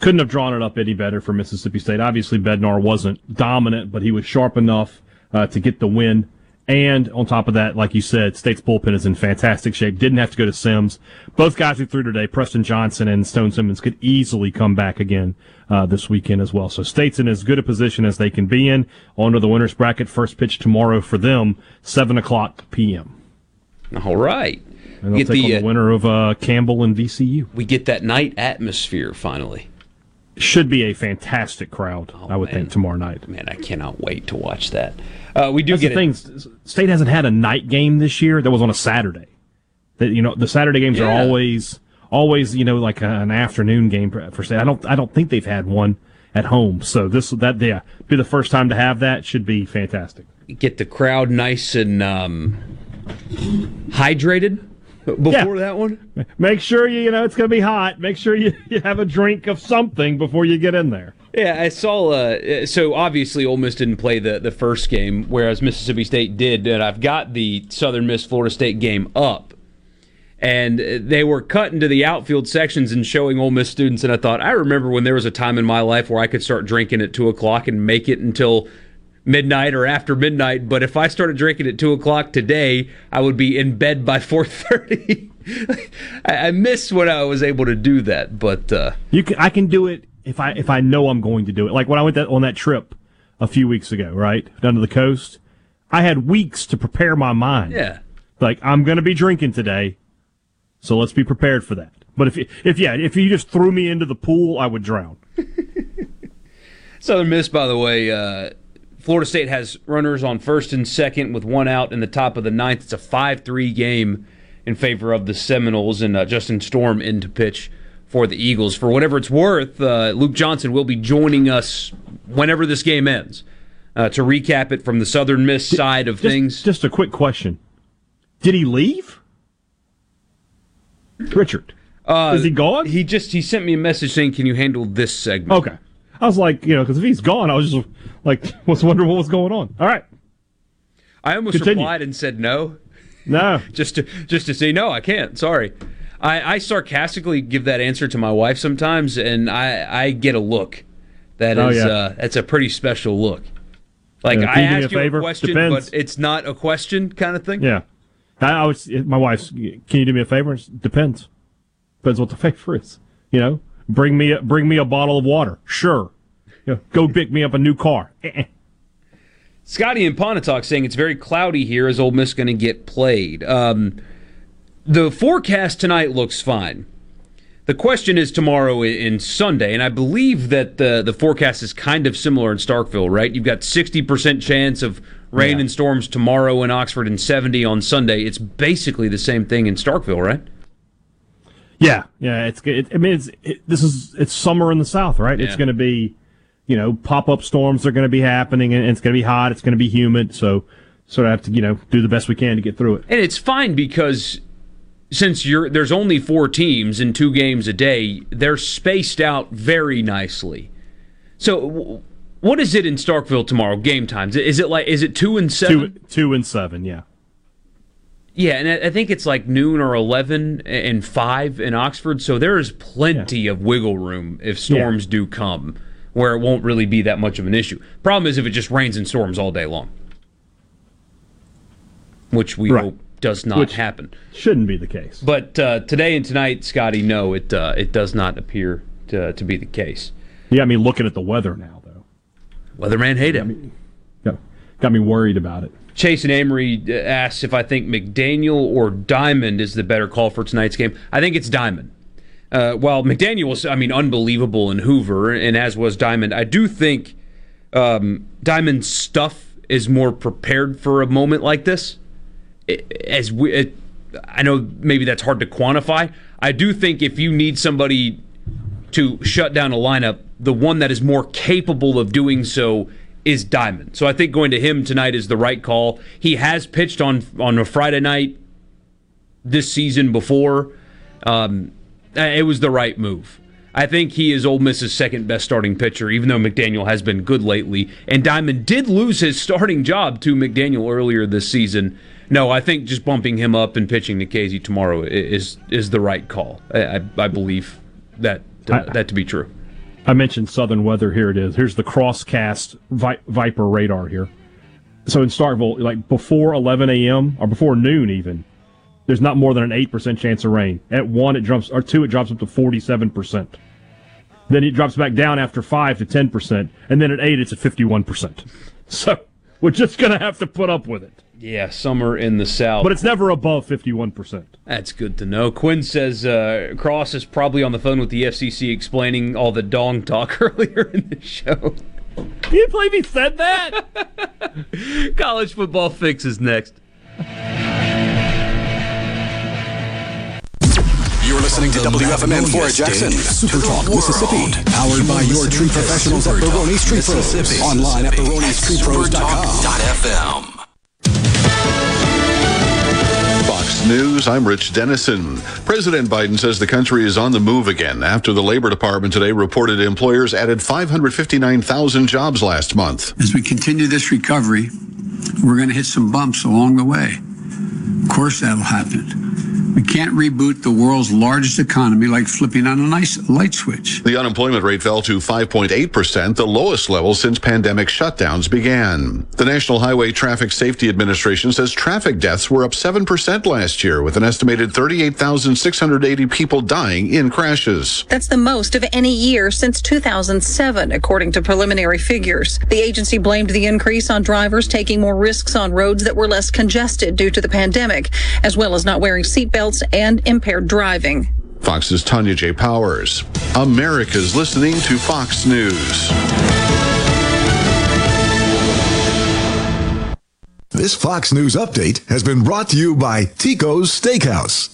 Speaker 4: Couldn't have drawn it up any better for Mississippi State. Obviously, Bednar wasn't dominant, but he was sharp enough uh, to get the win. And on top of that, like you said, State's bullpen is in fantastic shape. Didn't have to go to Sims. Both guys who threw today, Preston Johnson and Stone Simmons, could easily come back again uh, this weekend as well. So State's in as good a position as they can be in. On to the winners bracket. First pitch tomorrow for them, seven o'clock p.m.
Speaker 3: All right.
Speaker 4: And get the, uh, winner of uh, Campbell and VCU.
Speaker 3: We get that night atmosphere finally.
Speaker 4: Should be a fantastic crowd, oh, I would man. think, tomorrow night.
Speaker 3: Man, I cannot wait to watch that. Uh, we do
Speaker 4: That's
Speaker 3: get
Speaker 4: the thing. State hasn't had a night game this year that was on a Saturday. That you know, the Saturday games yeah. are always always you know like an afternoon game for State. I don't I don't think they've had one at home. So this that yeah be the first time to have that should be fantastic.
Speaker 3: Get the crowd nice and um, hydrated before yeah. that one?
Speaker 4: Make sure you, you know it's going to be hot. Make sure you, you have a drink of something before you get in there.
Speaker 3: Yeah, I saw. Uh, so obviously, Ole Miss didn't play the the first game, whereas Mississippi State did. And I've got the Southern Miss Florida State game up, and they were cut into the outfield sections and showing Ole Miss students. And I thought, I remember when there was a time in my life where I could start drinking at two o'clock and make it until midnight or after midnight. But if I started drinking at two o'clock today, I would be in bed by (laughs) four thirty. (laughs) I, I miss when I was able to do that, but uh,
Speaker 4: you can. I can do it if I if I know I'm going to do it. Like when I went that, on that trip a few weeks ago, right down to the coast, I had weeks to prepare my mind.
Speaker 3: Yeah,
Speaker 4: like I'm going to be drinking today, so let's be prepared for that. But if if yeah, if you just threw me into the pool, I would drown. (laughs)
Speaker 3: Southern Miss, by the way, uh, Florida State has runners on first and second with one out in the top of the ninth. It's a 5 3 game in favor of the Seminoles, and uh, Justin Storm into pitch for the Eagles. For whatever it's worth, uh, Luke Johnson will be joining us whenever this game ends uh, to recap it from the Southern Miss side of
Speaker 4: just,
Speaker 3: things.
Speaker 4: Just a quick question Did he leave? Richard. Uh, Is he gone?
Speaker 3: He just he sent me a message saying, "Can you handle this segment?"
Speaker 4: Okay. I was like, you know, because if he's gone, I was just like, (laughs) was wondering what was going on. All right.
Speaker 3: I almost Continue. replied and said no.
Speaker 4: No. (laughs)
Speaker 3: just to just to say no, I can't. Sorry. I, I sarcastically give that answer to my wife sometimes, and I, I get a look. That oh, is yeah. uh, that's a pretty special look. Like yeah, I ask you a, a question, Depends. but it's not a question, kind of thing.
Speaker 4: Yeah, I, I was my wife's. Can you do me a favor? Depends. Depends what the (laughs) favor is. You know, bring me a, bring me a bottle of water. Sure. You know, go pick me up a new car. (laughs)
Speaker 3: Scotty and Pontotoc saying it's very cloudy here. Is Ole Miss going to get played? Um, the forecast tonight looks fine. The question is tomorrow and Sunday, and I believe that the the forecast is kind of similar in Starkville, right? You've got sixty percent chance of rain yeah. and storms tomorrow in Oxford and seventy on Sunday. It's basically the same thing in Starkville, right?
Speaker 4: Yeah, yeah. It's it, I mean, it's it, this is it's summer in the South, right? Yeah. It's going to be, you know, pop up storms are going to be happening, and it's going to be hot. It's going to be humid, so sort of have to you know do the best we can to get through it.
Speaker 3: And it's fine because since you're there's only four teams in two games a day, they're spaced out very nicely. So, what is it in Starkville tomorrow? Game times? Is it like is it two and seven?
Speaker 4: Two, two and seven, yeah.
Speaker 3: Yeah, and I think it's like noon or eleven and five in Oxford. So there is plenty yeah. of wiggle room if storms yeah. do come, where it won't really be that much of an issue. Problem is if it just rains and storms all day long, which we right. hope does not
Speaker 4: Which
Speaker 3: happen.
Speaker 4: Shouldn't be the case.
Speaker 3: But uh, today and tonight, Scotty, no, it uh, it does not appear to, to be the case.
Speaker 4: Yeah, I mean, looking at the weather now, though.
Speaker 3: Weatherman hate him.
Speaker 4: Got, got me worried about it.
Speaker 3: Chase and Amory uh, asks if I think McDaniel or Diamond is the better call for tonight's game. I think it's Diamond. Uh, while McDaniel was, I mean, unbelievable in Hoover, and as was Diamond, I do think um, Diamond's stuff is more prepared for a moment like this as we, it, I know maybe that's hard to quantify. I do think if you need somebody to shut down a lineup, the one that is more capable of doing so is Diamond. So I think going to him tonight is the right call. He has pitched on on a Friday night this season before. Um, it was the right move. I think he is Ole Miss's second best starting pitcher, even though McDaniel has been good lately. And Diamond did lose his starting job to McDaniel earlier this season. No, I think just bumping him up and pitching to Casey tomorrow is is the right call. I, I believe that uh, that to be true.
Speaker 4: I mentioned Southern weather. Here it is. Here's the crosscast Vi- Viper radar here. So in Starkville, like before 11 a.m. or before noon, even there's not more than an eight percent chance of rain. At one, it drops or two, it drops up to 47 percent. Then it drops back down after five to 10 percent, and then at eight, it's at 51 percent. (laughs) So we're just gonna have to put up with it.
Speaker 3: Yeah, summer in the south.
Speaker 4: But it's never above 51%.
Speaker 3: That's good to know. Quinn says uh, Cross is probably on the phone with the FCC explaining all the dong talk (laughs) earlier in the show.
Speaker 4: Can you believe he said that? (laughs)
Speaker 3: College football fix is next.
Speaker 1: Listening to WFMN for Jackson, Super Talk, Mississippi. Powered by your tree professionals at Baroni's Tree Pros. Online at baronistreepros.com.
Speaker 26: Fox News, I'm Rich Denison. President Biden says the country is on the move again after the Labor Department today reported employers added 559,000 jobs last month.
Speaker 52: As we continue this recovery, we're going to hit some bumps along the way. Of course, that'll happen. We can't reboot the world's largest economy like flipping on a nice light switch.
Speaker 26: The unemployment rate fell to 5.8%, the lowest level since pandemic shutdowns began. The National Highway Traffic Safety Administration says traffic deaths were up 7% last year, with an estimated 38,680 people dying in crashes.
Speaker 53: That's the most of any year since 2007, according to preliminary figures. The agency blamed the increase on drivers taking more risks on roads that were less congested due to the pandemic, as well as not wearing seatbelts and impaired driving.
Speaker 26: Fox's Tanya J. Powers. America's listening to Fox News.
Speaker 54: This Fox News update has been brought to you by Tico's Steakhouse.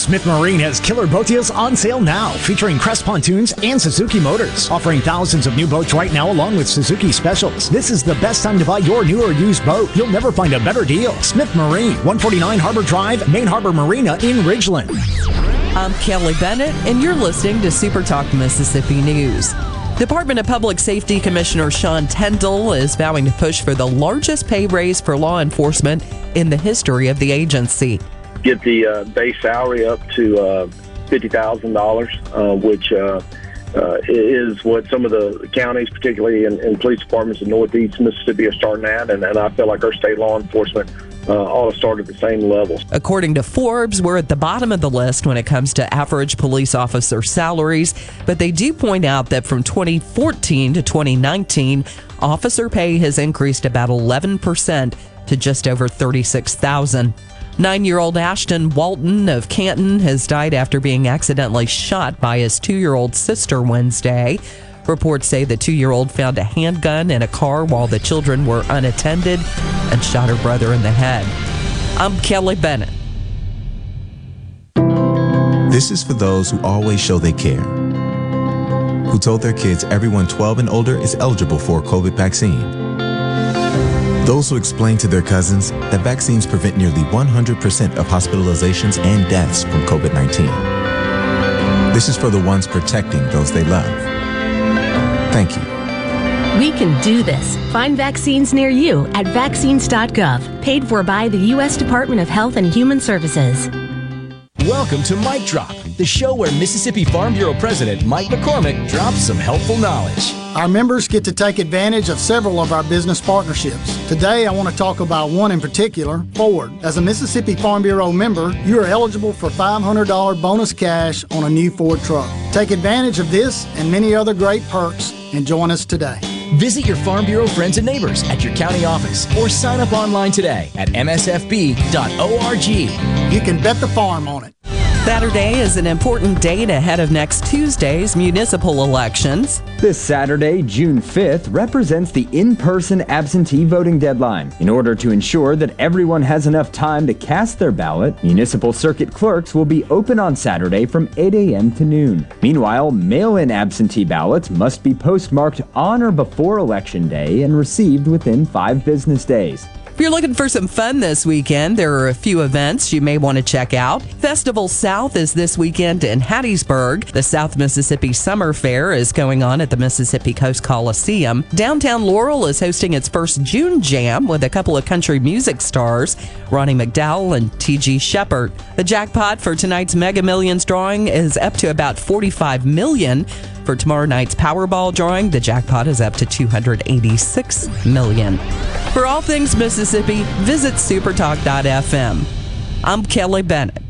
Speaker 12: Smith Marine has killer boat deals on sale now, featuring Crest pontoons and Suzuki motors, offering thousands of new boats right now along with Suzuki specials. This is the best time to buy your new or used boat. You'll never find a better deal. Smith Marine, 149 Harbor Drive, Main Harbor Marina in Ridgeland.
Speaker 17: I'm Kelly Bennett, and you're listening to Super Talk Mississippi News. Department of Public Safety Commissioner Sean Tindell is vowing to push for the largest pay raise for law enforcement in the history of the agency
Speaker 55: get the uh, base salary up to uh, fifty thousand uh, dollars, which uh, uh, is what some of the counties, particularly in, in, police departments in Northeast Mississippi, are starting at, and, and I feel like our state law enforcement. Uh, ought to start at the same level.
Speaker 17: According to Forbes, we're at the bottom of the list when it comes to average police officer salaries, but they do point out that from 2014 to 2019, officer pay has increased about 11% to just over 36,000. Nine year old Ashton Walton of Canton has died after being accidentally shot by his two year old sister Wednesday. Reports say the two year old found a handgun in a car while the children were unattended and shot her brother in the head. I'm Kelly Bennett.
Speaker 56: This is for those who always show they care, who told their kids everyone 12 and older is eligible for a COVID vaccine those who explain to their cousins that vaccines prevent nearly 100% of hospitalizations and deaths from COVID 19. This is for the ones protecting those they love. Thank you.
Speaker 20: We can do this. Find vaccines near you at vaccines.gov, paid for by the U.S. Department of Health and Human Services.
Speaker 8: Welcome to Mike Drop, the show where Mississippi Farm Bureau President Mike McCormick drops some helpful knowledge.
Speaker 57: Our members get to take advantage of several of our business partnerships. Today, I want to talk about one in particular Ford. As a Mississippi Farm Bureau member, you are eligible for $500 bonus cash on a new Ford truck. Take advantage of this and many other great perks and join us today.
Speaker 8: Visit your Farm Bureau friends and neighbors at your county office or sign up online today at msfb.org.
Speaker 57: You can bet the farm on it.
Speaker 17: Saturday is an important date ahead of next Tuesday's municipal elections.
Speaker 58: This Saturday, June 5th, represents the in person absentee voting deadline. In order to ensure that everyone has enough time to cast their ballot, municipal circuit clerks will be open on Saturday from 8 a.m. to noon. Meanwhile, mail in absentee ballots must be postmarked on or before Election Day and received within five business days.
Speaker 17: If you're looking for some fun this weekend, there are a few events you may want to check out. Festival South is this weekend in Hattiesburg. The South Mississippi Summer Fair is going on at the Mississippi Coast Coliseum. Downtown Laurel is hosting its first June Jam with a couple of country music stars, Ronnie McDowell and T.G. Sheppard. The jackpot for tonight's Mega Millions drawing is up to about 45 million. For tomorrow night's Powerball drawing, the jackpot is up to 286 million. For all things Mississippi, visit supertalk.fm. I'm Kelly Bennett.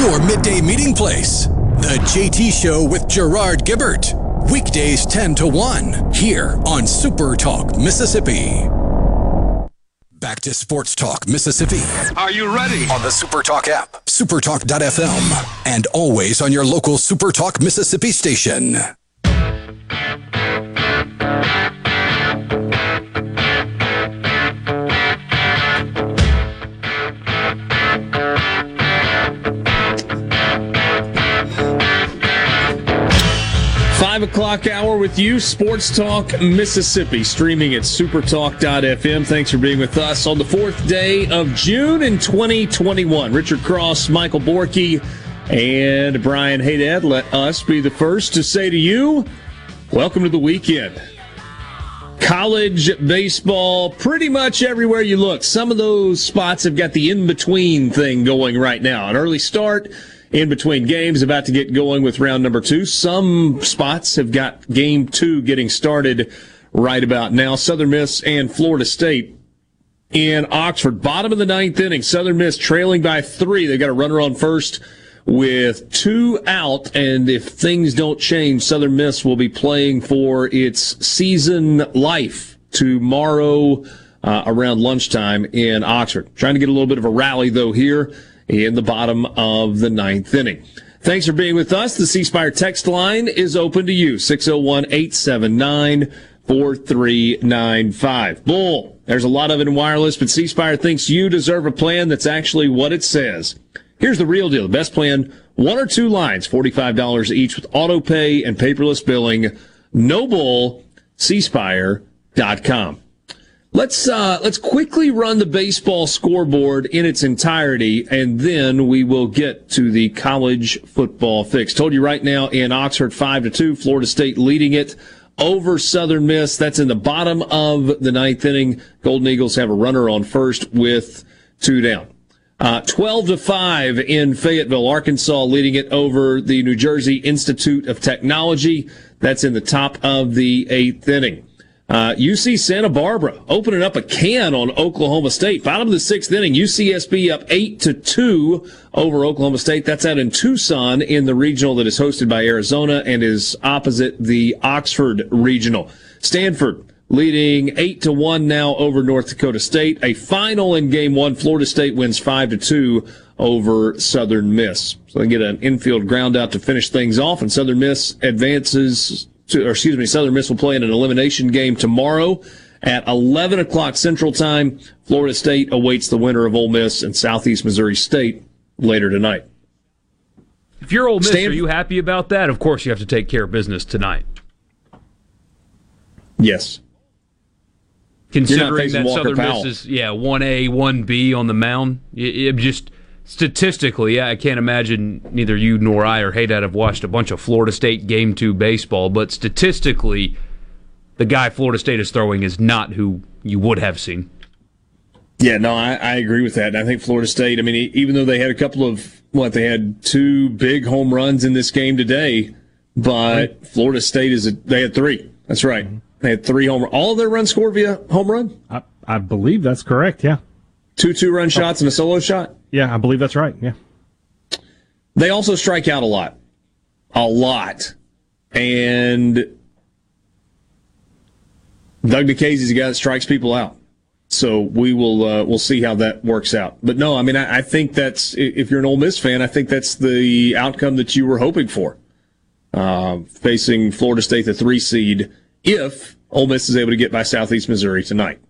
Speaker 1: Your midday meeting place. The JT Show with Gerard Gibert. Weekdays 10 to 1 here on Super Talk, Mississippi. Back to Sports Talk, Mississippi.
Speaker 59: Are you ready?
Speaker 1: On the Super Talk app, supertalk.fm, and always on your local Super Talk, Mississippi station.
Speaker 2: Five o'clock hour with you, Sports Talk Mississippi, streaming at supertalk.fm. Thanks for being with us on the fourth day of June in 2021. Richard Cross, Michael Borky, and Brian Haydad. Let us be the first to say to you, welcome to the weekend. College baseball, pretty much everywhere you look. Some of those spots have got the in between thing going right now. An early start in between games, about to get going with round number two. Some spots have got game two getting started right about now. Southern Miss and Florida State in Oxford, bottom of the ninth inning. Southern Miss trailing by three. They've got a runner on first with two out, and if things don't change, Southern Miss will be playing for its season life tomorrow uh, around lunchtime in Oxford. Trying to get a little bit of a rally though here in the bottom of the ninth inning. Thanks for being with us. The C Spire text line is open to you 601 879 4395. Bull, there's a lot of it in wireless, but C Spire thinks you deserve a plan that's actually what it says. Here's the real deal. The best plan, one or two lines, $45 each with auto pay and paperless billing. No bull, cspire.com. Let's uh, let's quickly run the baseball scoreboard in its entirety, and then we will get to the college football fix. Told you right now in Oxford, five to two, Florida State leading it over Southern Miss. That's in the bottom of the ninth inning. Golden Eagles have a runner on first with two down. Uh, 12 to 5 in Fayetteville, Arkansas, leading it over the New Jersey Institute of Technology. That's in the top of the eighth inning. Uh, UC Santa Barbara opening up a can on Oklahoma State. Bottom of the sixth inning, UCSB up eight to two over Oklahoma State. That's out in Tucson in the regional that is hosted by Arizona and is opposite the Oxford regional. Stanford leading eight to one now over North Dakota State. A final in game one. Florida State wins five to two over Southern Miss. So they get an infield ground out to finish things off and Southern Miss advances or excuse me, Southern Miss will play in an elimination game tomorrow at 11 o'clock Central Time. Florida State awaits the winner of Ole Miss and Southeast Missouri State later tonight.
Speaker 3: If you're Ole Miss, Stanford, are you happy about that? Of course, you have to take care of business tonight.
Speaker 2: Yes.
Speaker 3: Considering that Walker Southern Powell. Miss is yeah one A one B on the mound, it, it just statistically, yeah, I can't imagine neither you nor I or Haydad have watched a bunch of Florida State game two baseball, but statistically, the guy Florida State is throwing is not who you would have seen.
Speaker 2: Yeah, no, I, I agree with that. I think Florida State. I mean, even though they had a couple of what they had two big home runs in this game today, but Florida State is a, they had three. That's right. Mm-hmm. They had three home. All their runs scored via home run.
Speaker 4: I, I believe that's correct. Yeah,
Speaker 2: two two run shots and a solo shot.
Speaker 4: Yeah, I believe that's right. Yeah.
Speaker 2: They also strike out a lot, a lot, and Doug Nikhazy's a guy that strikes people out. So we will uh, we'll see how that works out. But no, I mean I, I, think that's if you're an Ole Miss fan, I think that's the outcome that you were hoping for, uh, facing Florida State, the three seed if Ole Miss is able to get by Southeast Missouri tonight.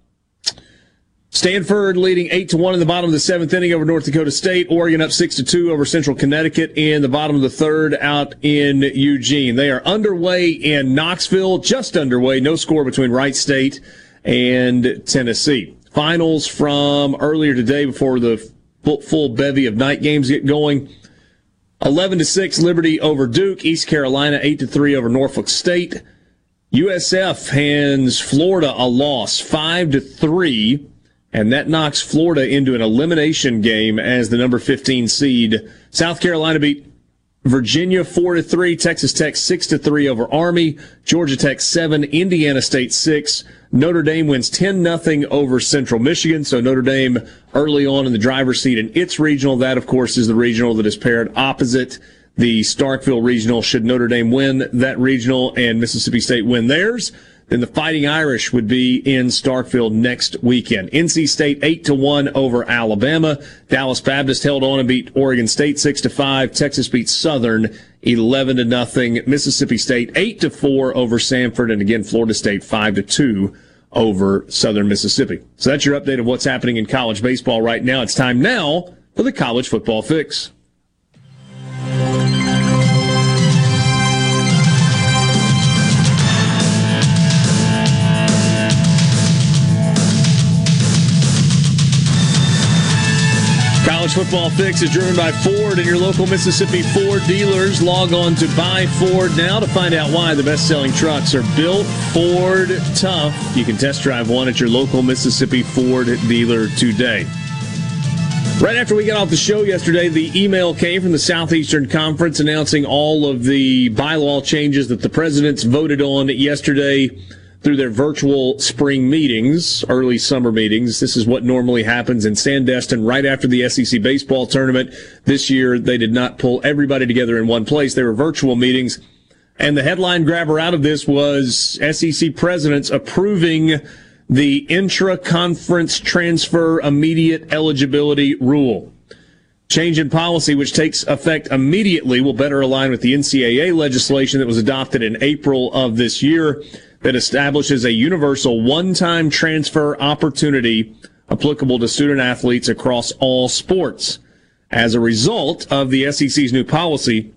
Speaker 2: Stanford leading eight to one in the bottom of the seventh inning over North Dakota State. Oregon up six to two over Central Connecticut in the bottom of the third out in Eugene. They are underway in Knoxville, just underway. No score between Wright State and Tennessee. Finals from earlier today before the full bevy of night games get going. 11 to 6 Liberty over Duke, East Carolina 8 to 3 over Norfolk State. USF hands Florida a loss, five to three, and that knocks Florida into an elimination game as the number 15 seed. South Carolina beat Virginia four to three, Texas Tech six to three over Army, Georgia Tech seven, Indiana State six. Notre Dame wins 10 nothing over Central Michigan. So Notre Dame early on in the driver's seat in its regional. That, of course, is the regional that is paired opposite the Starkville Regional. Should Notre Dame win that regional and Mississippi State win theirs, then the Fighting Irish would be in Starkville next weekend. NC State eight to one over Alabama. Dallas Baptist held on and beat Oregon State six to five. Texas beat Southern eleven to nothing. Mississippi State eight to four over Samford, and again Florida State five to two over Southern Mississippi. So that's your update of what's happening in college baseball right now. It's time now for the college football fix. College Football Fix is driven by Ford and your local Mississippi Ford dealers. Log on to Buy Ford now to find out why the best selling trucks are built Ford tough. You can test drive one at your local Mississippi Ford dealer today. Right after we got off the show yesterday, the email came from the Southeastern Conference announcing all of the bylaw changes that the presidents voted on yesterday through their virtual spring meetings, early summer meetings. This is what normally happens in Sandestin right after the SEC baseball tournament. This year, they did not pull everybody together in one place. They were virtual meetings. And the headline grabber out of this was SEC presidents approving the intra-conference transfer immediate eligibility rule. Change in policy, which takes effect immediately, will better align with the NCAA legislation that was adopted in April of this year that establishes a universal one-time transfer opportunity applicable to student athletes across all sports. As a result of the SEC's new policy,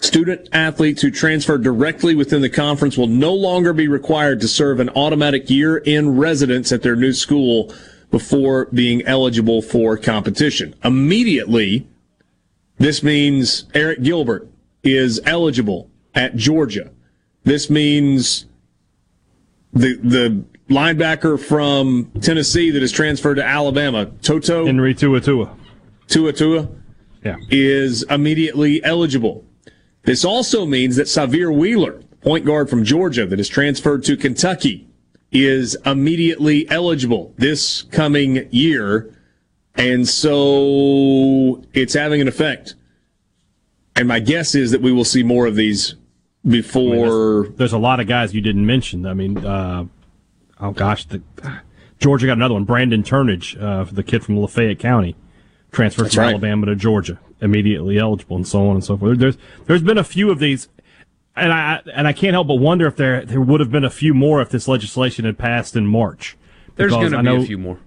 Speaker 2: student athletes who transfer directly within the conference will no longer be required to serve an automatic year in residence at their new school before being eligible for competition. Immediately, this means Arik Gilbert is eligible at Georgia. This means the the linebacker from Tennessee that is transferred to Alabama, Toto
Speaker 4: Henry To'oTo'o.
Speaker 2: To'oTo'o
Speaker 4: yeah.
Speaker 2: is immediately eligible. This also means that Sahvir Wheeler, point guard from Georgia that is transferred to Kentucky, is immediately eligible this coming year. And so it's having an effect. And my guess is that we will see more of these before. I mean,
Speaker 4: there's, there's, a lot of guys you didn't mention. I mean, uh, oh gosh, the, Georgia got another one. Brandon Turnage, uh, the kid from Lafayette County, transferred That's from right. Alabama to Georgia, immediately eligible, and so on and so forth. There's there's been a few of these. and I and I can't help but wonder if there there would have been a few more if this legislation had passed in March.
Speaker 3: There's going to be a few more.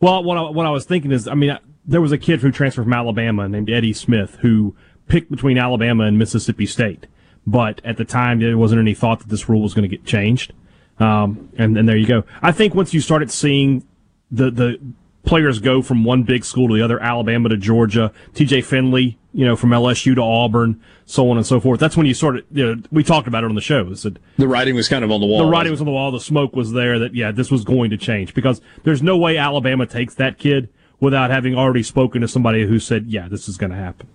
Speaker 4: Well, what I, what I was thinking is, I mean, there was a kid who transferred from Alabama named Eddie Smith who picked between Alabama and Mississippi State, but at the time there wasn't any thought that this rule was going to get changed. Um, and and there you go. I think once you started seeing the the players go from one big school to the other, Alabama to Georgia, TJ Finley, you know, from LSU to Auburn, so on and so forth. That's when you started, you know, we talked about it on the show. That
Speaker 2: the writing was kind of on the wall.
Speaker 4: The writing was on the wall. The smoke was there that, yeah, this was going to change because there's no way Alabama takes that kid without having already spoken to somebody who said, yeah, this is going to happen.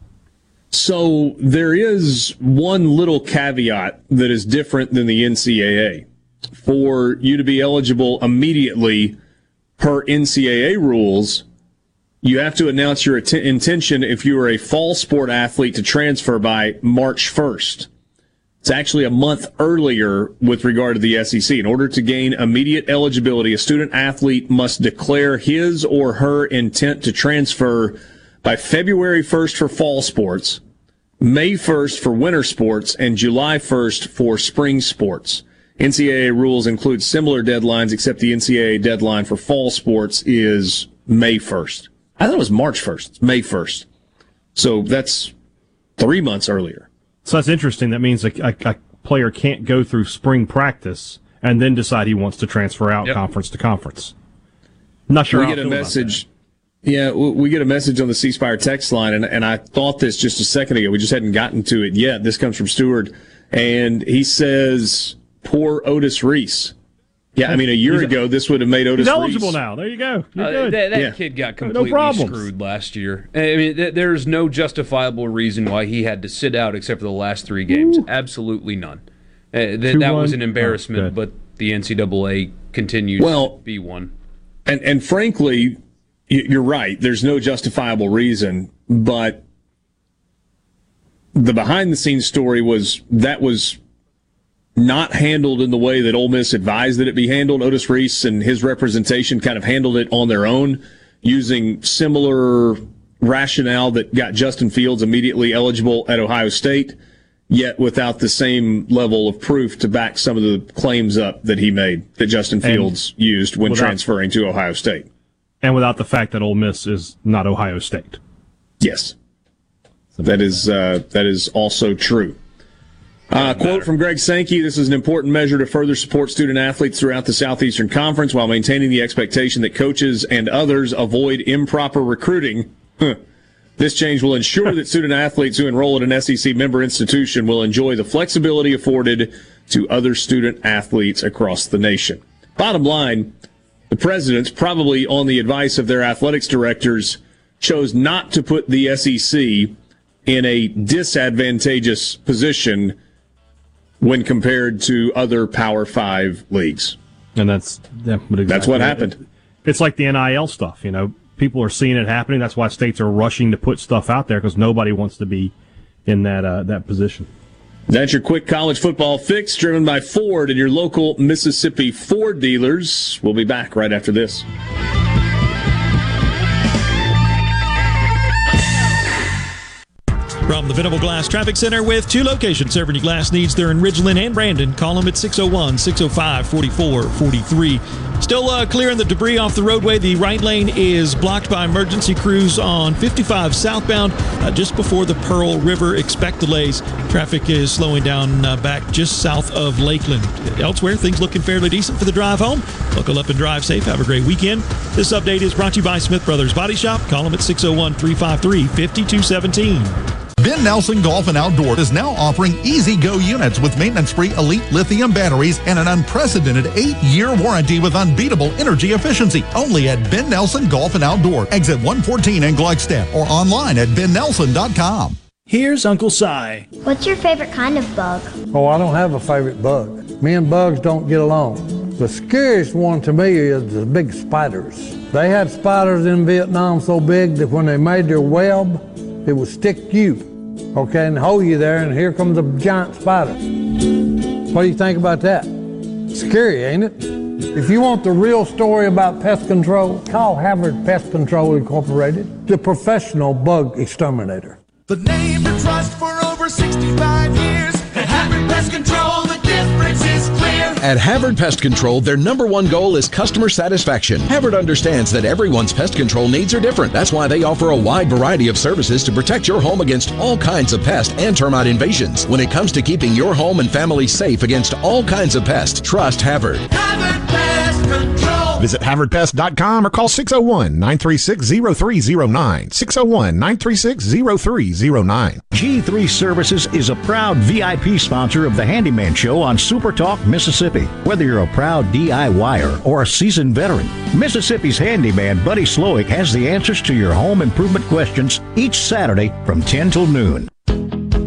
Speaker 2: So there is one little caveat that is different than the NCAA. For you to be eligible immediately, per NCAA rules, you have to announce your att- intention if you are a fall sport athlete to transfer by March 1st. It's actually a month earlier with regard to the SEC. In order to gain immediate eligibility, a student athlete must declare his or her intent to transfer by February 1st for fall sports, May 1st for winter sports, and July 1st for spring sports. NCAA rules include similar deadlines, except the NCAA deadline for fall sports is May 1st. I thought it was March 1st. It's May 1st. So that's three months earlier.
Speaker 4: So that's interesting. That means a, a, a player can't go through spring practice and then decide he wants to transfer out yep. conference to conference. not sure.
Speaker 2: We get a message. Yeah, we get a message on the C Spire text line, and, and I thought this just a second ago. We just hadn't gotten to it yet. This comes from Stewart, and he says poor Otis Reese. Yeah, I mean, a year ago, this would have made Otis
Speaker 4: he's eligible
Speaker 2: Reese.
Speaker 4: now. There you go.
Speaker 3: Uh, that, that yeah. kid got completely no screwed last year. I mean, th- there's no justifiable reason why he had to sit out except for the last three games. Ooh. Absolutely none. Uh, th- that was an embarrassment, oh, but the NCAA continues well, to be one.
Speaker 2: And and frankly, you're right. There's no justifiable reason, but the behind the scenes story was that was not handled in the way that Ole Miss advised that it be handled. Otis Reese and his representation kind of handled it on their own using similar rationale that got Justin Fields immediately eligible at Ohio State, yet without the same level of proof to back some of the claims up that he made that Justin Fields and used when without, transferring to Ohio State.
Speaker 4: And without the fact that Ole Miss is not Ohio State.
Speaker 2: Yes. That is uh, that is also true. Uh, quote from Greg Sankey This is an important measure to further support student athletes throughout the Southeastern Conference while maintaining the expectation that coaches and others avoid improper recruiting. This change will ensure that student athletes who enroll at an SEC member institution will enjoy the flexibility afforded to other student athletes across the nation. Bottom line, the presidents, probably on the advice of their athletics directors, chose not to put the SEC in a disadvantageous position when compared to other Power Five leagues.
Speaker 4: And that's exactly
Speaker 2: that's what happened.
Speaker 4: It's like the NIL stuff. You know, people are seeing it happening. That's why states are rushing to put stuff out there because nobody wants to be in that uh, that position.
Speaker 2: That's your quick college football fix, driven by Ford and your local Mississippi Ford dealers. We'll be back right after this.
Speaker 5: From the Venable Glass Traffic Center with two locations serving your glass needs. They're in Ridgeland and Brandon. Call them at 601 605 4443. Still uh, clearing the debris off the roadway. The right lane is blocked by emergency crews on 55 southbound uh, just before the Pearl River. Expect delays. Traffic is slowing down uh, back just south of Lakeland. Elsewhere, things looking fairly decent for the drive home. Buckle up and drive safe. Have a great weekend. This update is brought to you by Smith Brothers Body Shop. Call them at 601 353 5217.
Speaker 60: Ben Nelson Golf and Outdoor is now offering easy go units with maintenance free elite lithium batteries and an unprecedented eight year warranty with unbeatable energy efficiency. Only at Ben Nelson Golf and Outdoor, exit 114 in Gluckstadt, or online at bennelson.com.
Speaker 23: Here's Uncle Si.
Speaker 61: What's your favorite kind of bug?
Speaker 21: Oh, I don't have a favorite bug. Me and bugs don't get along. The scariest one to me is the big spiders. They had spiders in Vietnam so big that when they made their web, it would stick you okay, and hold you there, and here comes a giant spider. What do you think about that? Scary, ain't it? If you want the real story about pest control, call Havard Pest Control Incorporated, the professional bug exterminator.
Speaker 62: The name to trust for over 65 years
Speaker 63: At Havard Pest Control, the difference.
Speaker 41: At Havard Pest Control, their number one goal is customer satisfaction. Havard understands that everyone's pest control needs are different. That's why they offer a wide variety of services to protect your home against all kinds of pest and termite invasions. When it comes to keeping your home and family safe against all kinds of pests, trust Havard.
Speaker 63: Havard Pest Control.
Speaker 12: Visit HavardPest.com or call 601-936-0309. 601-936-0309.
Speaker 60: G3 Services is a proud VIP sponsor of the Handyman Show on Super Talk, Mississippi. Whether you're a proud DIYer or a seasoned veteran, Mississippi's handyman Buddy Slowick has the answers to your home improvement questions each Saturday from 10 till noon.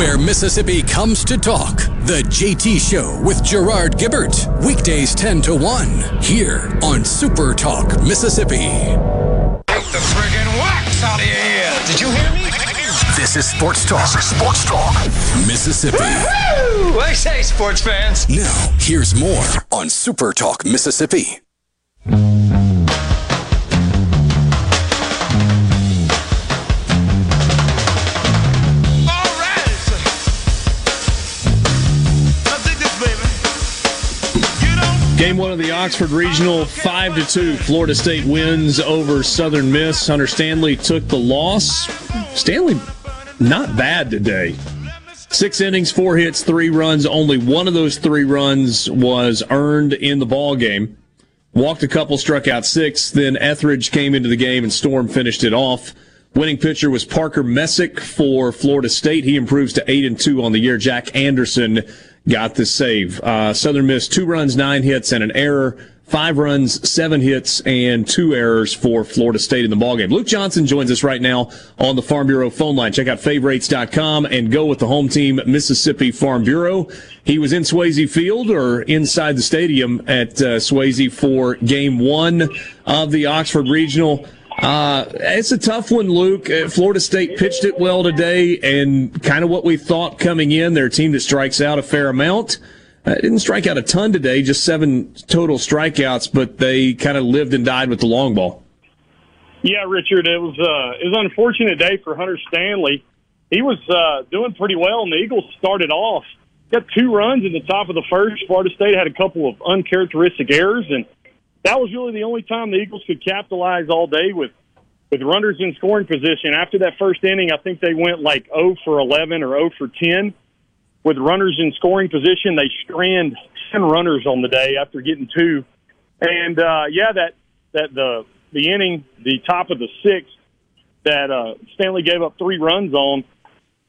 Speaker 1: Where Mississippi comes to talk. The JT Show with Gerard Gibert. Weekdays 10 to 1. Here on Super Talk, Mississippi.
Speaker 63: Take the friggin' wax out of your ear. Did you hear me?
Speaker 1: This is Sports Talk. This is Sports Talk. Mississippi.
Speaker 63: Woo! I say, sports fans.
Speaker 1: Now, here's more on Super Talk, Mississippi.
Speaker 2: Game one of the Oxford Regional, five to two. Florida State wins over Southern Miss. Hunter Stanley took the loss. Stanley, not bad today. Six innings, four hits, three runs. Only one of those three runs was earned in the ball game. Walked a couple, struck out six. Then Ethridge came into the game and Storm finished it off. Winning pitcher was Parker Messick for Florida State. He improves to eight and two on the year. Jack Anderson got the save. Uh, Southern Miss two runs, nine hits, and an error. Five runs, seven hits, and two errors for Florida State in the ballgame. Luke Johnson joins us right now on the Farm Bureau phone line. Check out favorites.com and go with the home team, Mississippi Farm Bureau. He was in Swayze Field or inside the stadium at uh, Swayze for game one of the Oxford Regional. Uh, it's a tough one, Luke. Uh, Florida State pitched it well today, and kind of what we thought coming in. They're a team that strikes out a fair amount. Uh, didn't strike out a ton today, just seven total strikeouts, but they kind of lived and died with the long ball.
Speaker 64: Yeah, Richard, it was uh, it was an unfortunate day for Hunter Stanley. He was uh, doing pretty well, and the Eagles started off got two runs in the top of the first. Florida State had a couple of uncharacteristic errors, and that was really the only time the Eagles could capitalize all day with with runners in scoring position. After that first inning, I think they went like 0 for 11 or 0 for 10 with runners in scoring position. They strand 10 runners on the day after getting two. And uh, yeah, that that the the inning, the top of the sixth, that uh, Stanley gave up three runs on.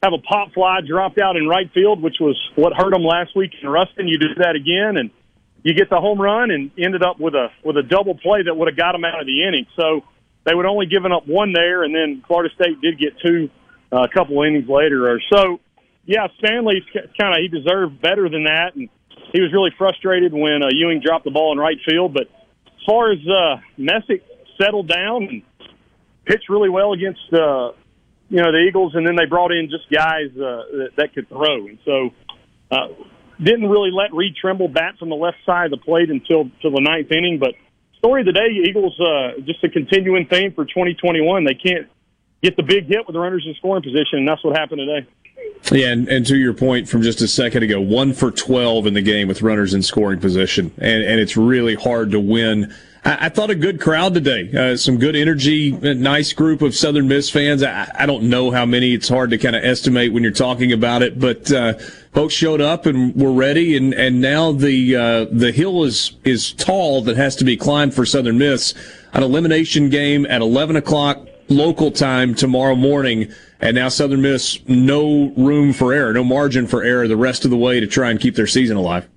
Speaker 64: Have a pop fly dropped out in right field, which was what hurt them last week in Ruston. You do that again, and you get the home run, and ended up with a with a double play that would have got them out of the inning. So they would only given up one there, and then Florida State did get two uh, a couple innings later or so. Yeah, Stanley's kind of he deserved better than that, and he was really frustrated when uh, Ewing dropped the ball in right field. But as far as uh, Messick settled down and pitched really well against uh, you know the Eagles, and then they brought in just guys uh, that, that could throw, and so uh, didn't really let Reed Trimble bat from the left side of the plate until till the ninth inning, but story of the day, Eagles, uh, just a continuing theme for 2021. They can't get the big hit with the runners in scoring position, and that's what happened today.
Speaker 2: Yeah, and, and to your point from just a second ago, one for 12 in the game with runners in scoring position, and, and it's really hard to win. I, I thought a good crowd today, uh, some good energy, nice group of Southern Miss fans. I, I don't know how many; it's hard to kind of estimate when you're talking about it, but uh, folks showed up and were ready, and, and now the uh, the hill is is tall that has to be climbed for Southern Miss. An elimination game at 11 o'clock local time tomorrow morning, and now Southern Miss no room for error, no margin for error the rest of the way to try and keep their season alive.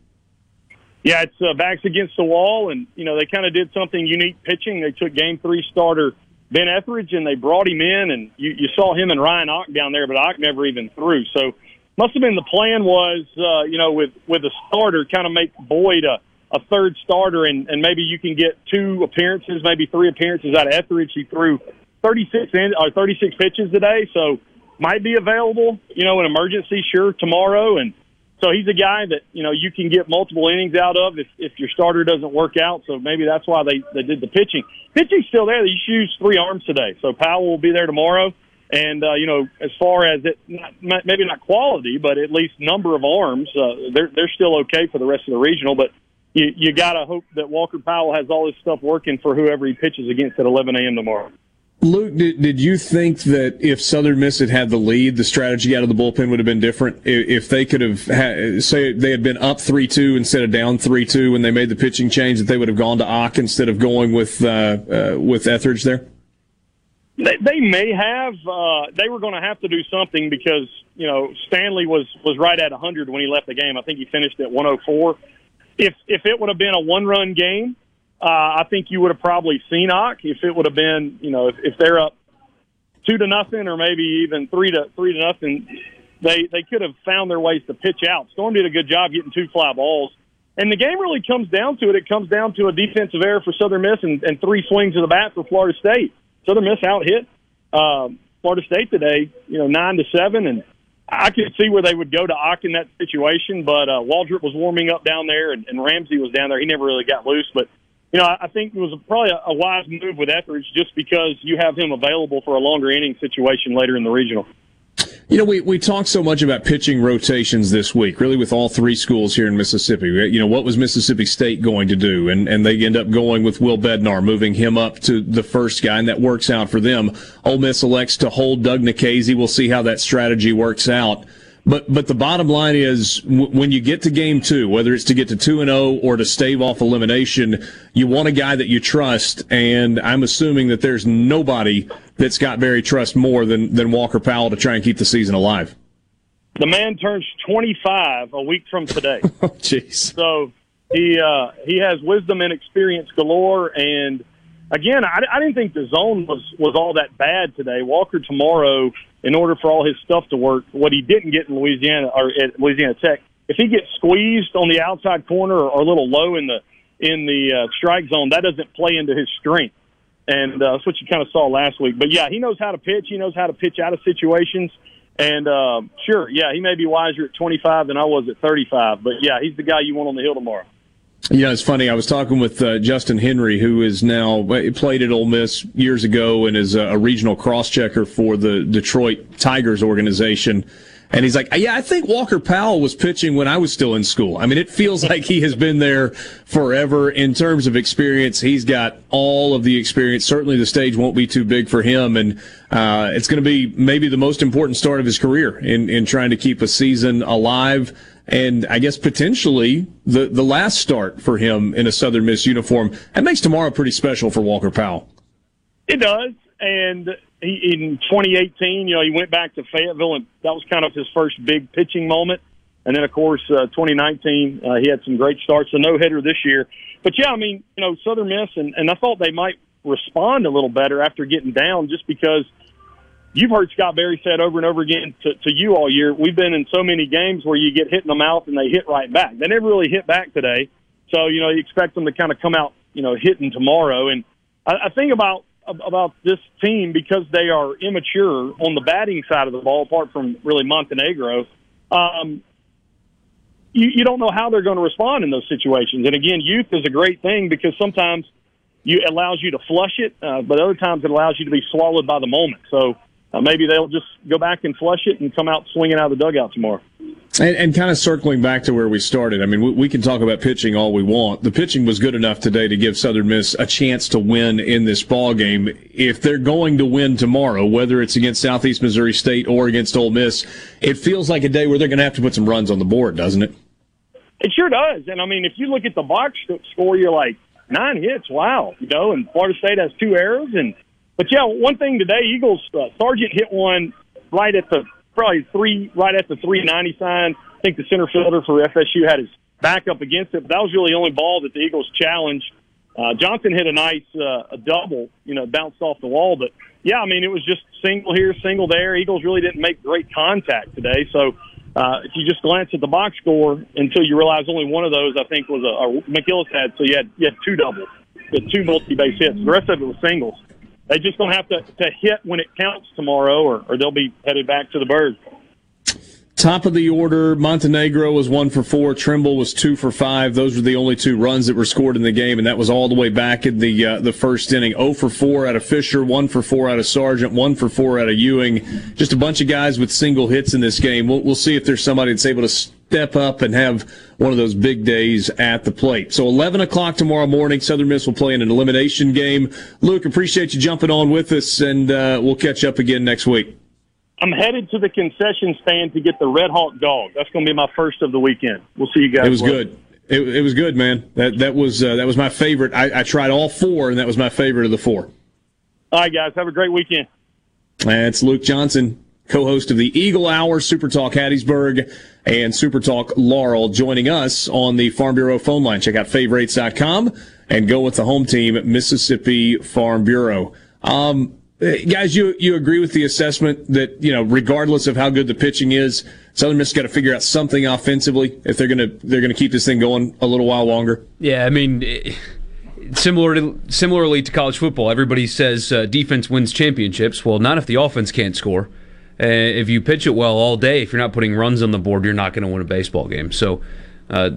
Speaker 64: Yeah, it's uh, backs against the wall, and you know they kind of did something unique pitching. They took Game Three starter Ben Ethridge and they brought him in, and you, you saw him and Ryan Ock down there, but Ock never even threw. So must have been the plan was, uh, you know, with with a starter, kind of make Boyd a, a third starter, and and maybe you can get two appearances, maybe three appearances out of Ethridge. He threw 36 in, or 36 pitches today, so might be available, you know, an emergency, sure, tomorrow, and so he's a guy that you know you can get multiple innings out of if if your starter doesn't work out. So maybe that's why they they did the pitching. Pitching's still there. You use three arms today, so Powell will be there tomorrow. And uh, you know, as far as it, not, maybe not quality, but at least number of arms, uh, they're they're still okay for the rest of the regional. But you you got to hope that Walker Powell has all his stuff working for whoever he pitches against at 11 a.m. tomorrow.
Speaker 2: Luke, did, did you think that if Southern Miss had had the lead, the strategy out of the bullpen would have been different? If they could have, had, say, they had been up 3 2 instead of down 3 2 when they made the pitching change, that they would have gone to Ock instead of going with, uh, uh, with Ethridge there?
Speaker 64: They, they may have. Uh, they were going to have to do something because you know Stanley was was right at 100 when he left the game. I think he finished at 104. If if it would have been a one run game, uh, I think you would have probably seen Ock if it would have been you know if, if they're up two to nothing or maybe even three to three to nothing. They they could have found their ways to pitch out. Storm did a good job getting two fly balls. And the game really comes down to it. It comes down to a defensive error for Southern Miss and, and three swings of the bat for Florida State. Southern Miss out hit um, Florida State today, you know, nine to seven, and I could see where they would go to Ock in that situation. But uh, Waldrop was warming up down there, and, and Ramsey was down there. He never really got loose, but you know, I I think it was probably a, a wise move with Ethridge just because you have him available for a longer inning situation later in the regional.
Speaker 2: You know, we, we talked so much about pitching rotations this week, really with all three schools here in Mississippi. You know, what was Mississippi State going to do? And, and they end up going with Will Bednar, moving him up to the first guy, and that works out for them. Ole Miss elects to hold Doug Nikhazy. We'll see how that strategy works out. But but the bottom line is w- when you get to game two, whether it's to get to two and zero oh or to stave off elimination, you want a guy that you trust. And I'm assuming that there's nobody that Scott Berry trusts more than than Walker Powell to try and keep the season alive.
Speaker 64: The man turns 25 a week from today. (laughs)
Speaker 2: oh, jeez.
Speaker 64: So he uh, he has wisdom and experience galore. And again, I, I didn't think the zone was was all that bad today. Walker tomorrow in order for all his stuff to work. What he didn't get in Louisiana or at Louisiana Tech, if he gets squeezed on the outside corner or, a little low in the in the uh, strike zone, that doesn't play into his strength, and uh, that's what you kind of saw last week. But yeah, he knows how to pitch. He knows how to pitch out of situations. And uh, sure, yeah, he may be wiser at 25 than I was at 35, but yeah, he's the guy you want on the hill tomorrow.
Speaker 2: Yeah, it's funny. I was talking with uh, Justin Henry, who is now played at Ole Miss years ago and is a, regional cross checker for the Detroit Tigers organization. And he's like, yeah, I think Walker Powell was pitching when I was still in school. I mean, it feels like he has been there forever in terms of experience. He's got all of the experience. Certainly the stage won't be too big for him. And, uh, it's going to be maybe the most important start of his career in, in trying to keep a season alive and I guess potentially the, the last start for him in a Southern Miss uniform. That makes tomorrow pretty special for Walker Powell.
Speaker 64: It does. And he, in 2018, you know, he went back to Fayetteville, and that was kind of his first big pitching moment. And then, of course, uh, 2019, uh, he had some great starts, a no hitter this year. But yeah, I mean, you know, Southern Miss, and, and I thought they might respond a little better after getting down just because – you've heard Scott Berry said over and over again to, to you all year, we've been in so many games where you get hit in the mouth and they hit right back. They never really hit back today. So, you know, you expect them to kind of come out, you know, hitting tomorrow. And I, I think about about this team because they are immature on the batting side of the ball, apart from really Montenegro. Um, you, you don't know how they're going to respond in those situations. And again, youth is a great thing because sometimes you it allows you to flush it, uh, but other times it allows you to be swallowed by the moment. So uh, maybe they'll just go back and flush it and come out swinging out of the dugout tomorrow.
Speaker 2: And, and, kind of circling back to where we started, I mean, we, we, can talk about pitching all we want. The pitching was good enough today to give Southern Miss a chance to win in this ball game. If they're going to win tomorrow, whether it's against Southeast Missouri State or against Ole Miss, it feels like a day where they're going to have to put some runs on the board, doesn't it?
Speaker 64: It sure does. And I mean, if you look at the box score, you're like nine hits, wow, you know. And Florida State has two errors, and but yeah, one thing today, Eagles uh, Sargent hit one right at the probably three right at the 390 sign. I think the center fielder for FSU had his back up against it, but that was really the only ball that the Eagles challenged. Uh, Johnson hit a nice uh, a double, you know, bounced off the wall. But yeah, I mean, it was just single here, single there. Eagles really didn't make great contact today. So uh, if you just glance at the box score until you realize only one of those, I think was a, a McGillis had. So you had you had two doubles, had two multi base hits. The rest of it was singles they just don't have to, to hit when it counts tomorrow, or, or they'll be headed back to the birds.
Speaker 2: Top of the order, Montenegro was one for four. Trimble was two for five. Those were the only two runs that were scored in the game, and that was all the way back in the uh, the first inning. 0 for four out of Fisher, one for four out of Sargent, one for four out of Ewing. Just a bunch of guys with single hits in this game. We'll, we'll see if there's somebody that's able to step up and have one of those big days at the plate. So 11 o'clock tomorrow morning, Southern Miss will play in an elimination game. Luke, appreciate you jumping on with us, and uh, we'll catch up again next week.
Speaker 64: I'm headed to the concession stand to get the Red Hawk dog. That's going to be my first of the weekend. We'll see you guys.
Speaker 2: It was later. good. It, it, was good, man. That that was uh, that was my favorite. I, I, tried all four, and that was my favorite of the four.
Speaker 64: All right, guys, have a great weekend.
Speaker 2: That's Luke Johnson, co-host of the Eagle Hour Super Talk Hattiesburg and Super Talk Laurel, joining us on the Farm Bureau phone line. Check out favorites.com and go with the home team, Mississippi Farm Bureau. Um, guys, you you agree with the assessment that you know, regardless of how good the pitching is, Southern Miss got to figure out something offensively if they're gonna they're gonna keep this thing going a little while longer.
Speaker 3: Yeah, I mean. It, similar to, similarly to college football, everybody says uh, defense wins championships. Well, not if the offense can't score. Uh, if you pitch it well all day, if you're not putting runs on the board, you're not going to win a baseball game. So uh,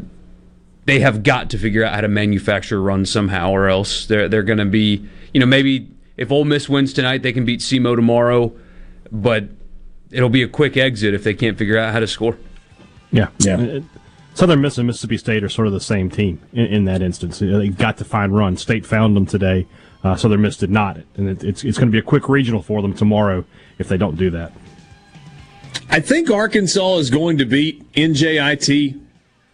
Speaker 3: they have got to figure out how to manufacture runs somehow, or else they're they're going to be, you know, maybe if Ole Miss wins tonight, they can beat SEMO tomorrow, but it'll be a quick exit if they can't figure out how to score.
Speaker 4: Yeah, yeah. Uh, Southern Miss and Mississippi State are sort of the same team in, in that instance. They've got to find runs. State found them today. Uh, Southern Miss did not, and it, it's it's going to be a quick regional for them tomorrow if they don't do that.
Speaker 2: I think Arkansas is going to beat NJIT,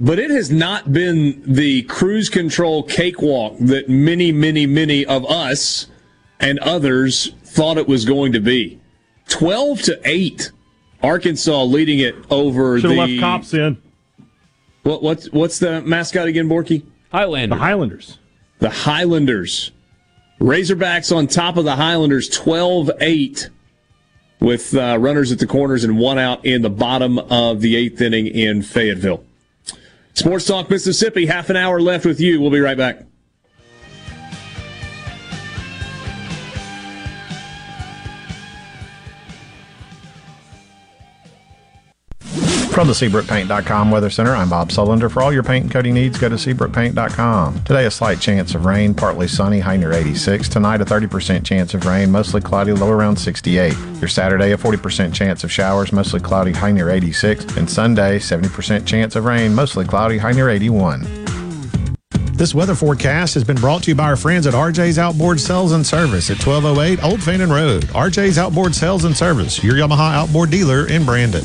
Speaker 2: but it has not been the cruise control cakewalk that many, many, many of us and others thought it was going to be. 12 to 8. Arkansas leading it over
Speaker 4: Should
Speaker 2: the
Speaker 4: left cops in.
Speaker 2: What what's what's the mascot again, Borky?
Speaker 3: Highlanders.
Speaker 4: The Highlanders.
Speaker 2: The Highlanders. Razorbacks on top of the Highlanders 12-8 with uh, runners at the corners and one out in the bottom of the eighth inning in Fayetteville. Sports Talk Mississippi, half an hour left with you. We'll be right back.
Speaker 12: From the SeabrookPaint.com Weather Center, I'm Bob Sullender. For all your paint and coating needs, go to SeabrookPaint.com. Today, a slight chance of rain, partly sunny, high near 86. Tonight, a 30% chance of rain, mostly cloudy, low around 68. Your Saturday, a 40% chance of showers, mostly cloudy, high near 86. And Sunday, 70% chance of rain, mostly cloudy, high near 81. This weather forecast has been brought to you by our friends at RJ's Outboard Sales and Service at 1208 Old Fannin Road. RJ's Outboard Sales and Service, your Yamaha outboard dealer in Brandon.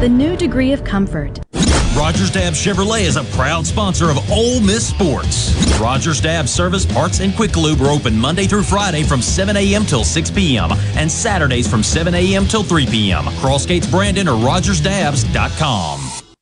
Speaker 65: The new degree of comfort.
Speaker 8: Rogers Dabbs Chevrolet is a proud sponsor of Ole Miss Sports. Rogers Dabbs Service Parts and Quick Lube are open Monday through Friday from 7 a.m. till 6 p.m. and Saturdays from 7 a.m. till 3 p.m. Crossgates Brandon or RogersDabbs.com.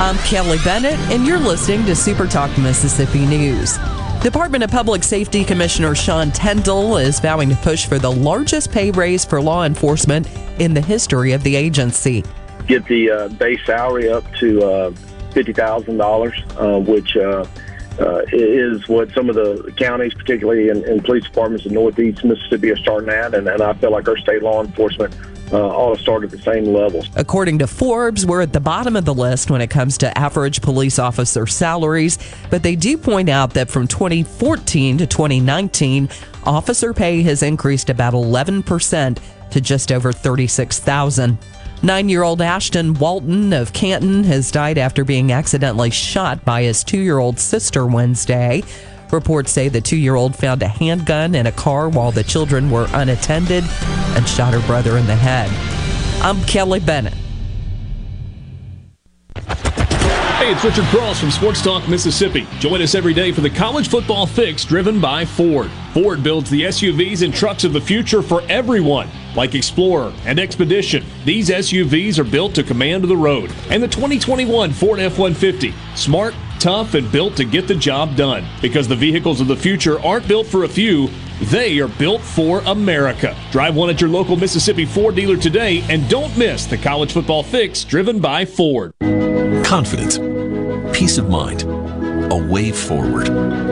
Speaker 17: I'm Kelly Bennett, and you're listening to Super Talk Mississippi News. Department of Public Safety Commissioner Sean Tindell is vowing to push for the largest pay raise for law enforcement in the history of the agency.
Speaker 55: Get the uh, base salary up to uh, $50,000, uh, which uh, uh, is what some of the counties, particularly in, in, police departments in Northeast Mississippi, are starting at. And, and I feel like our state law enforcement uh, all start at the same level.
Speaker 17: According to Forbes, we're at the bottom of the list when it comes to average police officer salaries, but they do point out that from 2014 to 2019, officer pay has increased about 11% to just over 36,000. Nine year old Ashton Walton of Canton has died after being accidentally shot by his two year old sister Wednesday. Reports say the two year old found a handgun in a car while the children were unattended and shot her brother in the head. I'm Kelly Bennett.
Speaker 2: Hey, it's Richard Cross from Sports Talk Mississippi. Join us every day for the college football fix driven by Ford. Ford builds the SUVs and trucks of the future for everyone, like Explorer and Expedition. These SUVs are built to command the road. And the 2021 Ford F 150. Smart, tough, and built to get the job done. Because the vehicles of the future aren't built for a few, they are built for America. Drive one at your local Mississippi Ford dealer today and don't miss the college football fix driven by Ford.
Speaker 66: Confidence, peace of mind, a way forward.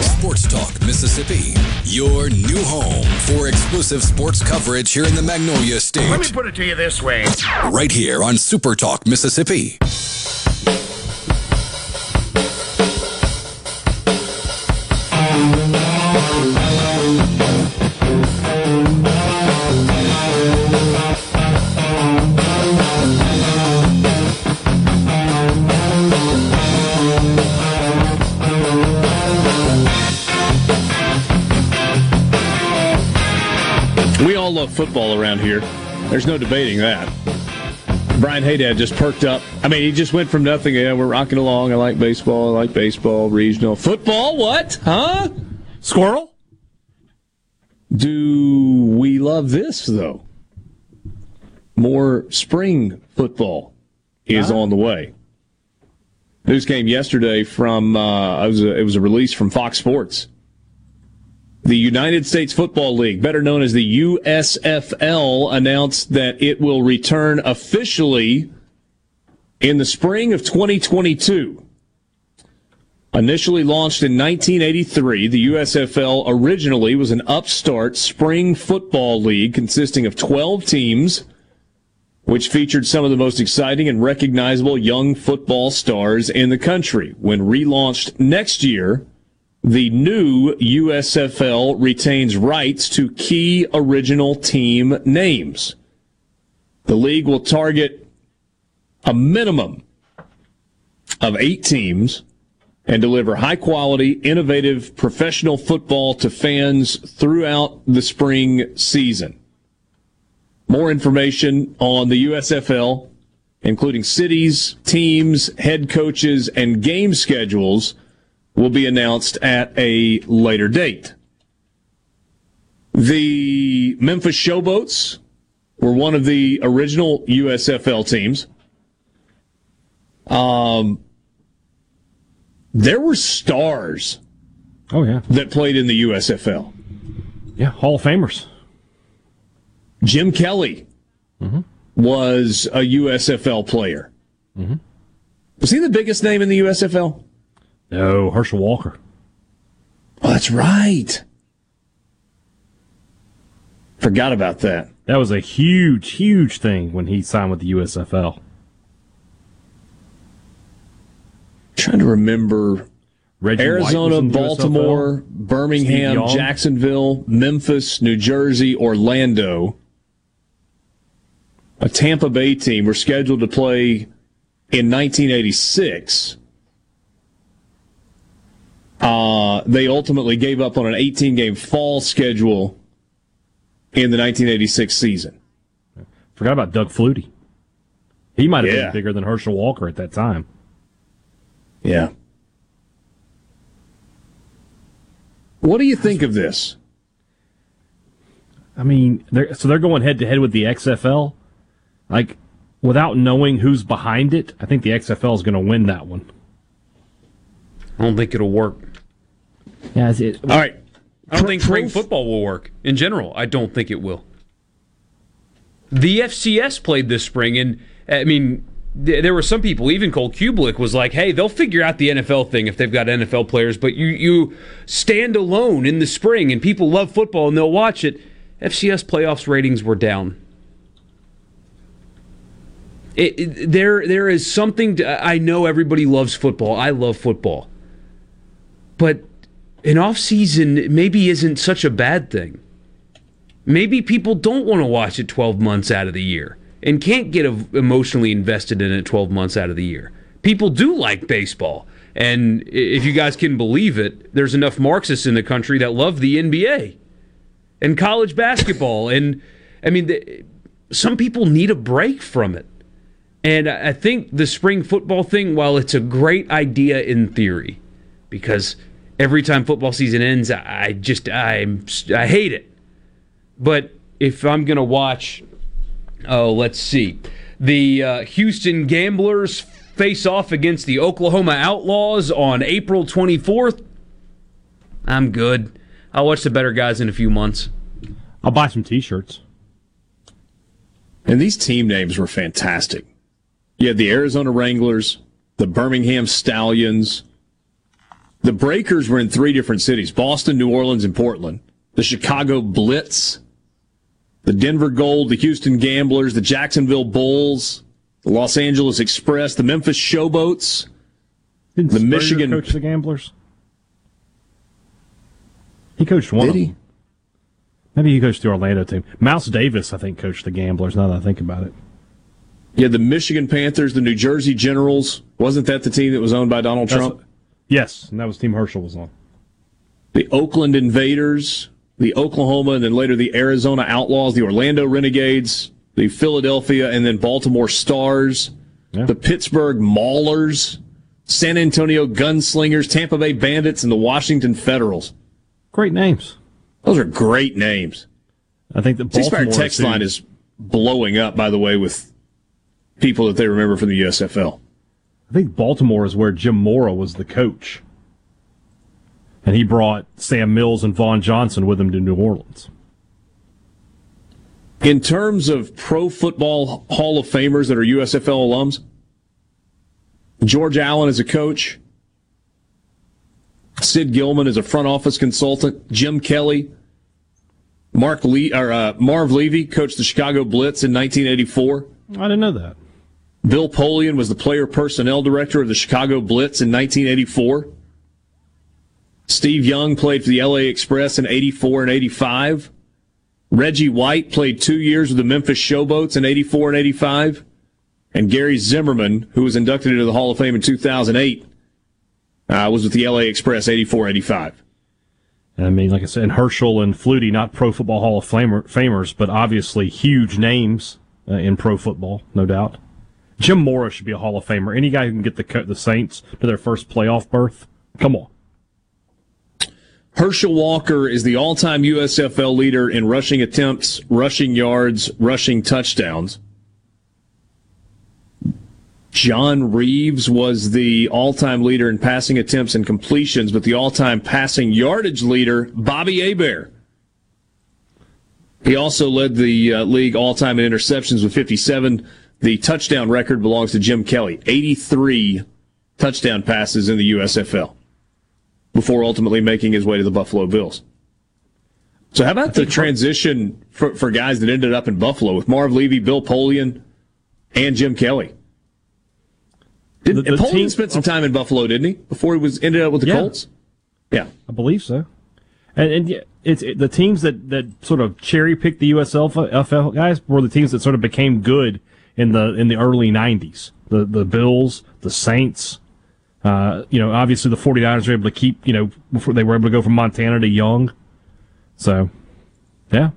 Speaker 1: Sports Talk Mississippi, your new home for exclusive sports coverage here in the Magnolia State.
Speaker 67: Let me put it to you this way.
Speaker 1: Right here on Super Talk Mississippi.
Speaker 2: Love football around here. There's no debating that. Brian Haydad just perked up. I mean, he just went from nothing. Yeah, we're rocking along. I like baseball. I like baseball. Regional football. What? Huh?
Speaker 4: Squirrel.
Speaker 2: Do we love this though? More spring football is
Speaker 4: Huh?
Speaker 2: on the way. News came yesterday from uh, it, was a, it was a release from Fox Sports. The United States Football League, better known as the USFL, announced that it will return officially in the spring of 2022. Initially launched in 1983, the USFL originally was an upstart spring football league consisting of 12 teams, which featured some of the most exciting and recognizable young football stars in the country. When relaunched next year, the new USFL retains rights to key original team names. The league will target a minimum of eight teams and deliver high quality, innovative professional football to fans throughout the spring season. More information on the USFL, including cities, teams, head coaches, and game schedules, will be announced at a later date. The Memphis Showboats were one of the original USFL teams. Um, there were stars.
Speaker 4: Oh yeah,
Speaker 2: that played in the USFL.
Speaker 4: Yeah, Hall of Famers.
Speaker 2: Jim Kelly was a USFL player.
Speaker 4: Mhm.
Speaker 2: Was he the biggest name in the USFL?
Speaker 4: No, Herschel Walker.
Speaker 2: Oh, that's right. Forgot about that.
Speaker 4: That was a huge, huge thing when he signed with the USFL.
Speaker 2: Trying to remember
Speaker 4: Reggie
Speaker 2: Arizona, Baltimore,
Speaker 4: USFL.
Speaker 2: Birmingham, Jacksonville, Memphis, New Jersey, Orlando. A Tampa Bay team were scheduled to play in 1986. Uh, they ultimately gave up on an 18 game fall schedule in the 1986 season.
Speaker 4: Forgot about Doug Flutie. He might have
Speaker 2: Yeah.
Speaker 4: been bigger than Herschel Walker at that time.
Speaker 2: Yeah. What do you think of this?
Speaker 4: I mean, they're, so they're going head to head with the XFL. Like, without knowing who's behind it, I think the XFL is going to win that one.
Speaker 3: I don't think it'll work.
Speaker 4: Yeah, it,
Speaker 2: All right.
Speaker 3: I don't think spring football will work in general. I don't think it will. The FCS played this spring, and I mean, th- there were some people, even Cole Kubelik was like, "Hey, they'll figure out the NFL thing if they've got NFL players, but you you stand alone in the spring, and people love football and they'll watch it." FCS playoffs ratings were down. It, it- there there is something to, I know everybody loves football. I love football. But an off season maybe isn't such a bad thing. Maybe people don't want to watch it 12 months out of the year and can't get emotionally invested in it 12 months out of the year. People do like baseball. And if you guys can believe it, there's enough Marxists in the country that love the NBA and college basketball. (laughs) And I mean, the, some people need a break from it. And I I think the spring football thing, while it's a great idea in theory, because every time football season ends, I I just I I hate it. But if I'm gonna watch, oh, let's see, the uh, Houston Gamblers face off against the Oklahoma Outlaws on April 24th, I'm good. I'll watch the better guys in a few months.
Speaker 4: I'll buy some T-shirts.
Speaker 2: And these team names were fantastic. You had the Arizona Wranglers, the Birmingham Stallions. The Breakers were in three different cities Boston, New Orleans, and Portland. The Chicago Blitz, the Denver Gold, the Houston Gamblers, the Jacksonville Bulls, the Los Angeles Express, the Memphis Showboats,
Speaker 4: Didn't
Speaker 2: the
Speaker 4: Spurrier
Speaker 2: Michigan.
Speaker 4: coach the Gamblers. He coached one
Speaker 2: Did
Speaker 4: of
Speaker 2: he?
Speaker 4: them. Maybe he coached the Orlando team. Mouse Davis, I think, coached the Gamblers. Now that I think about it.
Speaker 2: Yeah, the Michigan Panthers, the New Jersey Generals. Wasn't that the team that was owned by Donald
Speaker 4: That's-
Speaker 2: Trump?
Speaker 4: Yes, and that was Team Herschel was on.
Speaker 2: the Oakland Invaders, the Oklahoma, and then later the Arizona Outlaws, the Orlando Renegades, the Philadelphia and then Baltimore Stars, the Pittsburgh Maulers, San Antonio Gunslingers, Tampa Bay Bandits, and the Washington Federals.
Speaker 4: Great names.
Speaker 2: Those are great names.
Speaker 4: I think the Baltimore
Speaker 2: text
Speaker 4: too.
Speaker 2: line is blowing up, by the way, with people that they remember from the USFL.
Speaker 4: I think Baltimore is where Jim Mora was the coach. And he brought Sam Mills and Vaughn Johnson with him to New Orleans.
Speaker 2: In terms of Pro Football Hall of Famers that are USFL alums, George Allen is a coach. Sid Gilman is a front office consultant. Jim Kelly, Mark Lee, or uh, Marv Levy coached the Chicago Blitz in 1984.
Speaker 4: I didn't know that.
Speaker 2: Bill Polian was the player personnel director of the Chicago Blitz in 1984. Steve Young played for the LA Express in 84 and 85. Reggie White played two years with the Memphis Showboats in 84 and 85. And Gary Zimmerman, who was inducted into the Hall of Fame in 2008, uh, was with the LA Express 84 85.
Speaker 4: I mean, like I said, and Herschel and Flutie, not Pro Football Hall of Famer, Famers, but obviously huge names uh, in pro football, no doubt. Jim Mora should be a Hall of Famer. Any guy who can get the the Saints to their first playoff berth, come on.
Speaker 2: Herschel Walker is the all time USFL leader in rushing attempts, rushing yards, rushing touchdowns. John Reaves was the all time leader in passing attempts and completions, but the all time passing yardage leader, Bobby Hebert. He also led the uh, league all time in interceptions with 57. The touchdown record belongs to Jim Kelly, 83 touchdown passes in the USFL before ultimately making his way to the Buffalo Bills. So how about the transition for, for guys that ended up in Buffalo with Marv Levy, Bill Polian, and Jim Kelly? Did,
Speaker 4: The- the
Speaker 2: Polian
Speaker 4: team-
Speaker 2: spent some time in Buffalo, didn't he? Before he was ended up with the
Speaker 4: Yeah.
Speaker 2: Colts. Yeah,
Speaker 4: I believe so. And, and it's it, the teams that, that sort of cherry picked the USFL guys were the teams that sort of became good in the in the early '90s. The the Bills, the Saints. Uh, you know, obviously the 49ers were able to keep. You know, before they were able to go from Montana to Young. So, yeah.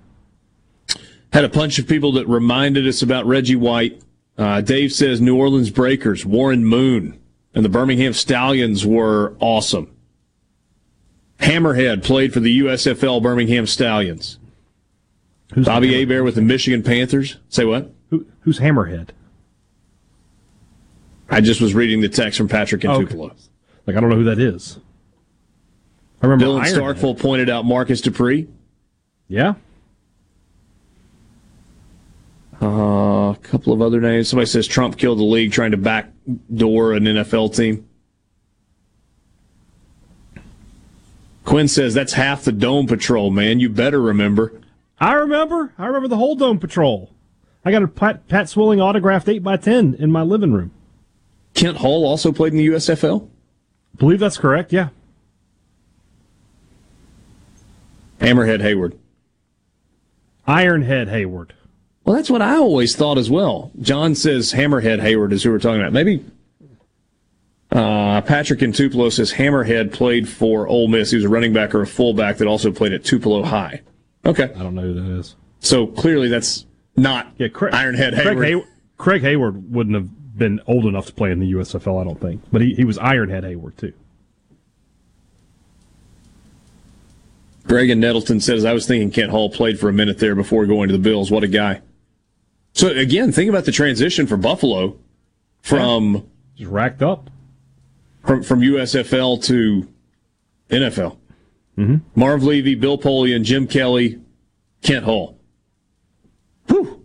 Speaker 2: had a bunch of people that reminded us about Reggie White. Uh, Dave says New Orleans Breakers, Warren Moon, and the Birmingham Stallions were awesome. Hammerhead played for the USFL Birmingham Stallions. Bobby Hebert with the Michigan Panthers. Say what?
Speaker 4: Who, who's Hammerhead?
Speaker 2: I just was reading the text from Patrick and
Speaker 4: Oh, okay.
Speaker 2: Tupelo.
Speaker 4: Like I don't know who that is. I remember
Speaker 2: Dylan
Speaker 4: Ironhead.
Speaker 2: Starkville pointed out Marcus Dupree.
Speaker 4: Yeah.
Speaker 2: Uh, a couple of other names. Somebody says Trump killed the league trying to backdoor an NFL team. Quinn says that's half the Dome Patrol, man. You better remember.
Speaker 4: I remember. I remember the whole Dome Patrol. I got a Pat, Pat Swilling autographed 8 by 10 in my living room.
Speaker 2: Kent Hull also played in the USFL.
Speaker 4: believe that's correct, yeah.
Speaker 2: Hammerhead Hayward.
Speaker 4: Ironhead Heyward.
Speaker 2: Well, that's what I always thought as well. John says Hammerhead Hayward is who we're talking about. Maybe uh, Patrick in Tupelo says Hammerhead played for Ole Miss. He was a running back or a fullback that also played at Tupelo High. Okay.
Speaker 4: I don't know who that is.
Speaker 2: So clearly that's not
Speaker 4: Yeah, Craig,
Speaker 2: Ironhead
Speaker 4: Craig,
Speaker 2: Heyward.
Speaker 4: Hay- Craig Heyward wouldn't have been old enough to play in the USFL, I don't think. But he, he was Ironhead Heyward, too.
Speaker 2: Greg and Nettleton says, I was thinking Kent Hull played for a minute there before going to the Bills. What a guy. So again, think about the transition for Buffalo from
Speaker 4: Just racked up.
Speaker 2: from, from USFL to NFL.
Speaker 4: Mm-hmm.
Speaker 2: Marv Levy, Bill Polian, Jim Kelly, Kent Hull. Whew.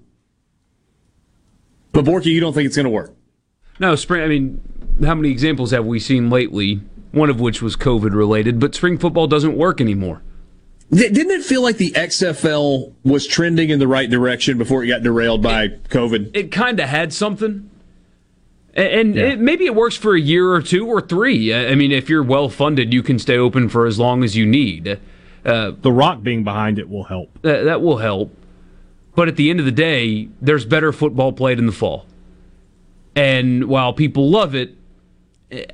Speaker 2: But Borky, you don't think it's going to work?
Speaker 3: No, spring. I mean, how many examples have we seen lately? One of which was COVID related, but spring football doesn't work anymore.
Speaker 2: Th- Didn't it feel like the XFL was trending in the right direction before it got derailed by COVID?
Speaker 3: It kind of had something. A- And it, maybe it works for a year or two or three. I I mean, if you're well funded, you can stay open for as long as you need. Uh,
Speaker 4: The Rock being behind it will help.
Speaker 3: that, that will help. But at the end of the day, there's better football played in the fall. And while people love it, I-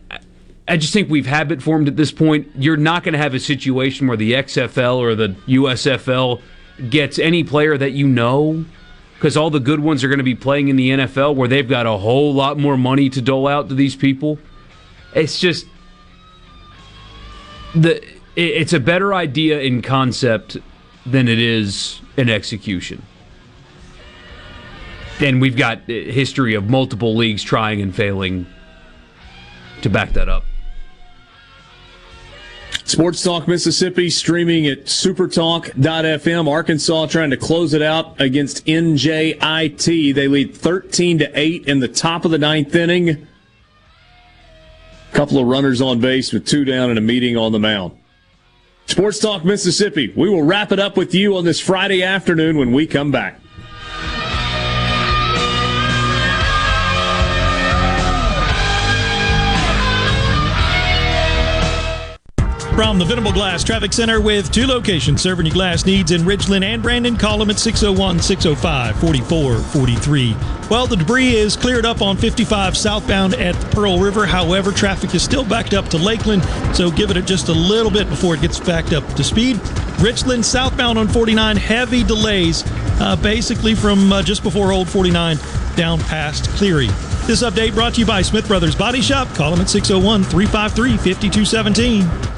Speaker 3: I just think we've habit formed at this point. You're not going to have a situation where the XFL or the USFL gets any player that you know because all the good ones are going to be playing in the NFL where they've got a whole lot more money to dole out to these people. It's just the it's a better idea in concept than it is in execution. And we've got history of multiple leagues trying and failing to back that up.
Speaker 2: Sports Talk Mississippi streaming at supertalk.fm. Arkansas trying to close it out against NJIT. They lead 13 to 8 in the top of the ninth inning. Couple of runners on base with two down and a meeting on the mound. Sports Talk Mississippi. We will wrap it up with you on this Friday afternoon when we come back.
Speaker 5: From the Venable Glass Traffic Center with two locations serving your glass needs in Ridgeland and Brandon. Call them at 601 605 4443. Well, the debris is cleared up on 55 southbound at the Pearl River. However, traffic is still backed up to Lakeland, so give it just a little bit before it gets backed up to speed. Richland southbound on 49, heavy delays, uh, basically from uh, just before Old 49 down past Cleary. This update brought to you by Smith Brothers Body Shop. Call them at 601 353 5217.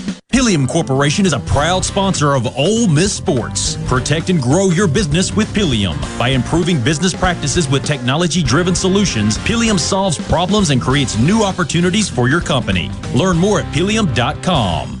Speaker 8: Pilium Corporation is a proud sponsor of Ole Miss Sports. Protect and grow your business with Pilium. By improving business practices with technology driven solutions, Pilium solves problems and creates new opportunities for your company. Learn more at pilium.com.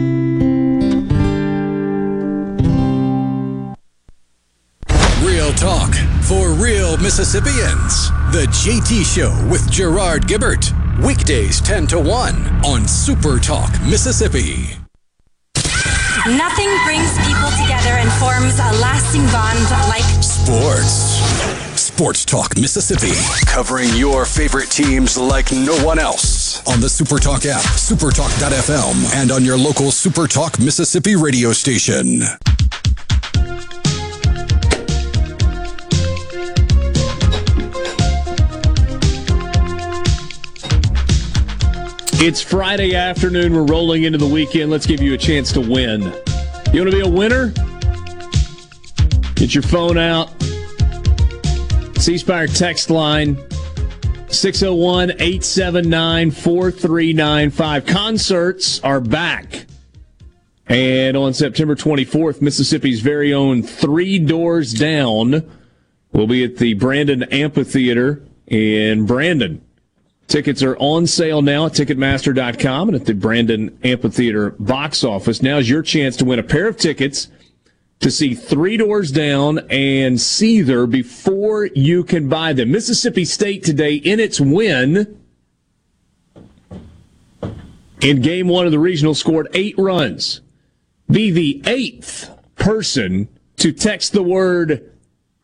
Speaker 1: Talk for real Mississippians. The JT Show with Gerard Gibert. Weekdays 10 to 1 on Super Talk, Mississippi.
Speaker 68: Nothing brings people together and forms a lasting bond like
Speaker 1: Sports. Sports Talk Mississippi, covering your favorite teams like no one else. On the Super Talk app, supertalk.fm, and on your local Super Talk Mississippi radio station.
Speaker 2: It's Friday afternoon. We're rolling into the weekend. Let's give you a chance to win. You want to be a winner? Get your phone out. C Spire text line 601 879 4395. Concerts are back. And on September 24th, Mississippi's very own Three Doors Down will be at the Brandon Amphitheater in Brandon. Tickets are on sale now at Ticketmaster.com and at the Brandon Amphitheater box office. Now's your chance to win a pair of tickets to see Three Doors Down and Seether before you can buy them. Mississippi State today in its win in game one of the regional scored eight runs. Be the eighth person to text the word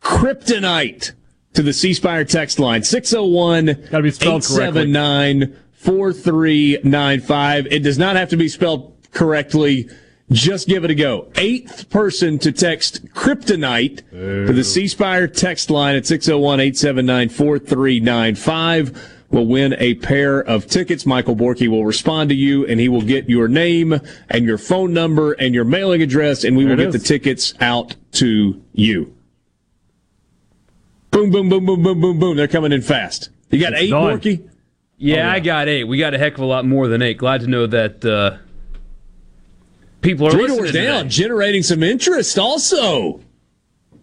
Speaker 2: kryptonite to the C Spire text line 601 879 4395. It does not have to be spelled correctly. Just give it a go. Eighth person to text kryptonite to the C Spire text line at 601 879 4395 will win a pair of tickets. Michael Borky will respond to you and he will get your name and your phone number and your mailing address and we will get the tickets out to you. Boom, boom, boom, boom, boom, boom, boom. They're coming in fast. You got eight,
Speaker 3: done.
Speaker 2: Borky?
Speaker 3: Yeah,
Speaker 2: Oh, yeah.
Speaker 3: I got eight. We got a heck of a lot more than eight. Glad to know that uh, people are
Speaker 2: Three
Speaker 3: listening.
Speaker 2: doors down, generating some interest also.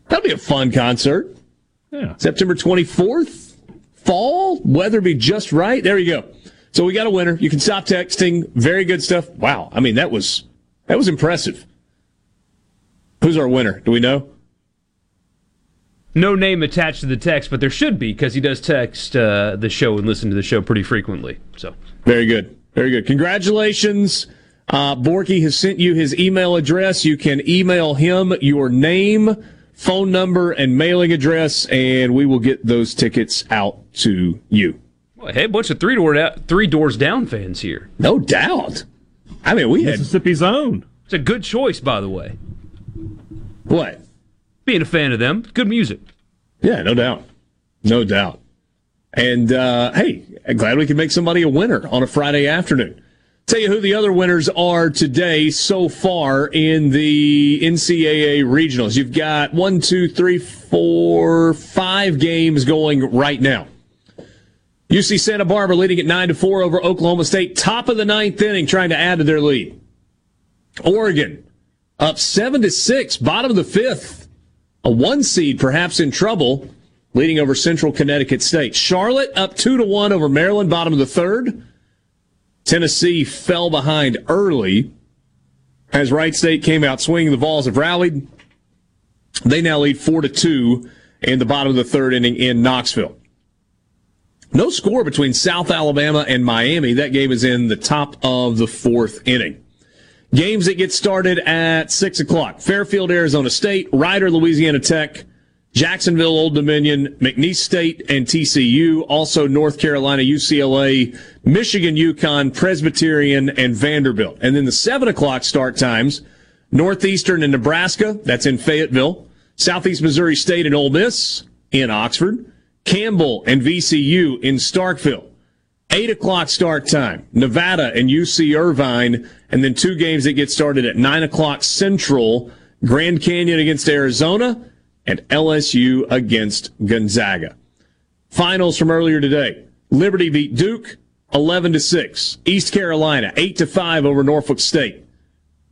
Speaker 2: That'll be a fun concert.
Speaker 4: Yeah.
Speaker 2: September 24th, fall, weather be just right. There you go. So we got a winner. You can stop texting. Very good stuff. Wow. I mean, that was, that was impressive. Who's our winner? Do we know?
Speaker 3: No name attached to the text, but there should be because he does text uh, the show and listen to the show pretty frequently. So
Speaker 2: Very good. Very good. Congratulations. Uh, Borky has sent you his email address. You can email him your name, phone number, and mailing address, and we will get those tickets out to you.
Speaker 3: Well, hey, a bunch of three door da- three doors down fans here.
Speaker 2: No doubt. I mean, we had
Speaker 4: Mississippi's own.
Speaker 3: It's a good choice, by the way.
Speaker 2: what?
Speaker 3: Being a fan of them, good music.
Speaker 2: Yeah, no doubt. No doubt. And uh, hey, glad we can make somebody a winner on a Friday afternoon. Tell you who the other winners are today so far in the NCAA regionals. You've got one, two, three, four, five games going right now. UC Santa Barbara leading at nine to four over Oklahoma State, top of the ninth inning, trying to add to their lead. Oregon up seven to six, bottom of the fifth, a one seed perhaps in trouble, leading over Central Connecticut State. Charlotte up two to one over Maryland, bottom of the third. Tennessee fell behind early as Wright State came out swinging. The Vols have rallied. They now lead four to two in the bottom of the third inning in Knoxville. No score between South Alabama and Miami. That game is in the top of the fourth inning. Games that get started at 6 o'clock. Fairfield, Arizona State, Rider, Louisiana Tech, Jacksonville, Old Dominion, McNeese State, and TCU. Also North Carolina, UCLA, Michigan, UConn, Presbyterian, and Vanderbilt. And then the 7 o'clock start times, Northeastern and Nebraska, that's in Fayetteville, Southeast Missouri State and Ole Miss in Oxford, Campbell and VCU in Starkville. Eight o'clock start time. Nevada and UC Irvine, and then two games that get started at nine o'clock Central. Grand Canyon against Arizona and LSU against Gonzaga. Finals from earlier today. Liberty beat Duke 11 to 6. East Carolina 8 to 5 over Norfolk State.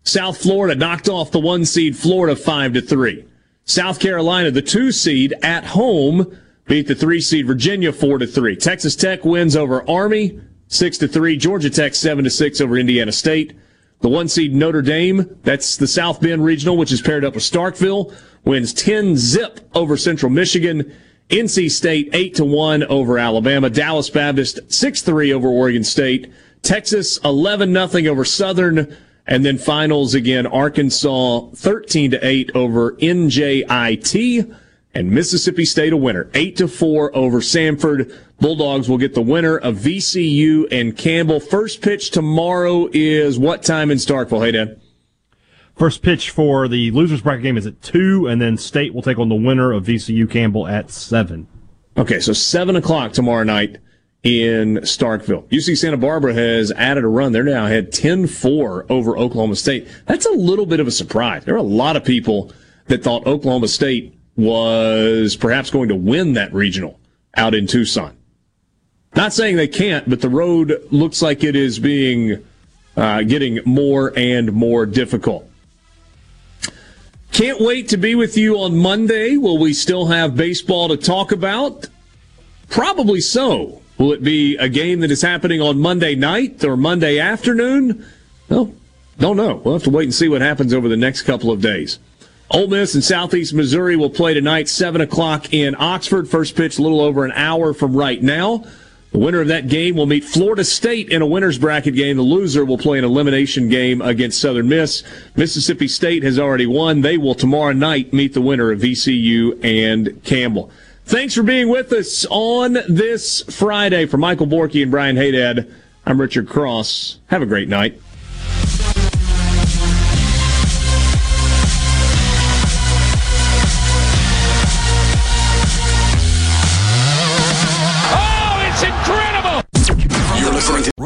Speaker 2: South Florida knocked off the one seed Florida 5 to 3. South Carolina, the two seed at home, beat the three seed Virginia 4 to 3. Texas Tech wins over Army 6 to 3. Georgia Tech 7 to 6 over Indiana State. The one seed Notre Dame, that's the South Bend Regional, which is paired up with Starkville, wins 10 zip over Central Michigan. NC State 8 to 1 over Alabama. Dallas Baptist 6-3 over Oregon State. Texas 11 nothing over Southern. And then finals again, Arkansas 13 to 8 over NJIT and Mississippi State a winner, 8 to 4 over Samford. Bulldogs will get the winner of VCU and Campbell. First pitch tomorrow is what time in Starkville? Hey, Dan.
Speaker 4: First pitch for the losers bracket game is at two, and then State will take on the winner of VCU Campbell at seven.
Speaker 2: Okay, so seven o'clock tomorrow night in Starkville. UC Santa Barbara has added a run. They're now had 10-4 over Oklahoma State. That's a little bit of a surprise. There are a lot of people that thought Oklahoma State was perhaps going to win that regional out in Tucson. Not saying they can't, but the road looks like it is being uh, getting more and more difficult. Can't wait to be with you on Monday. Will we still have baseball to talk about? Probably so. Will it be a game that is happening on Monday night or Monday afternoon? Well, don't know. We'll have to wait and see what happens over the next couple of days. Ole Miss and Southeast Missouri will play tonight, 7 o'clock in Oxford. First pitch a little over an hour from right now. The winner of that game will meet Florida State in a winner's bracket game. The loser will play an elimination game against Southern Miss. Mississippi State has already won. They will tomorrow night meet the winner of VCU and Campbell. Thanks for being with us on this Friday. For Michael Borky and Brian Haydad, I'm Richard Cross. Have a great night.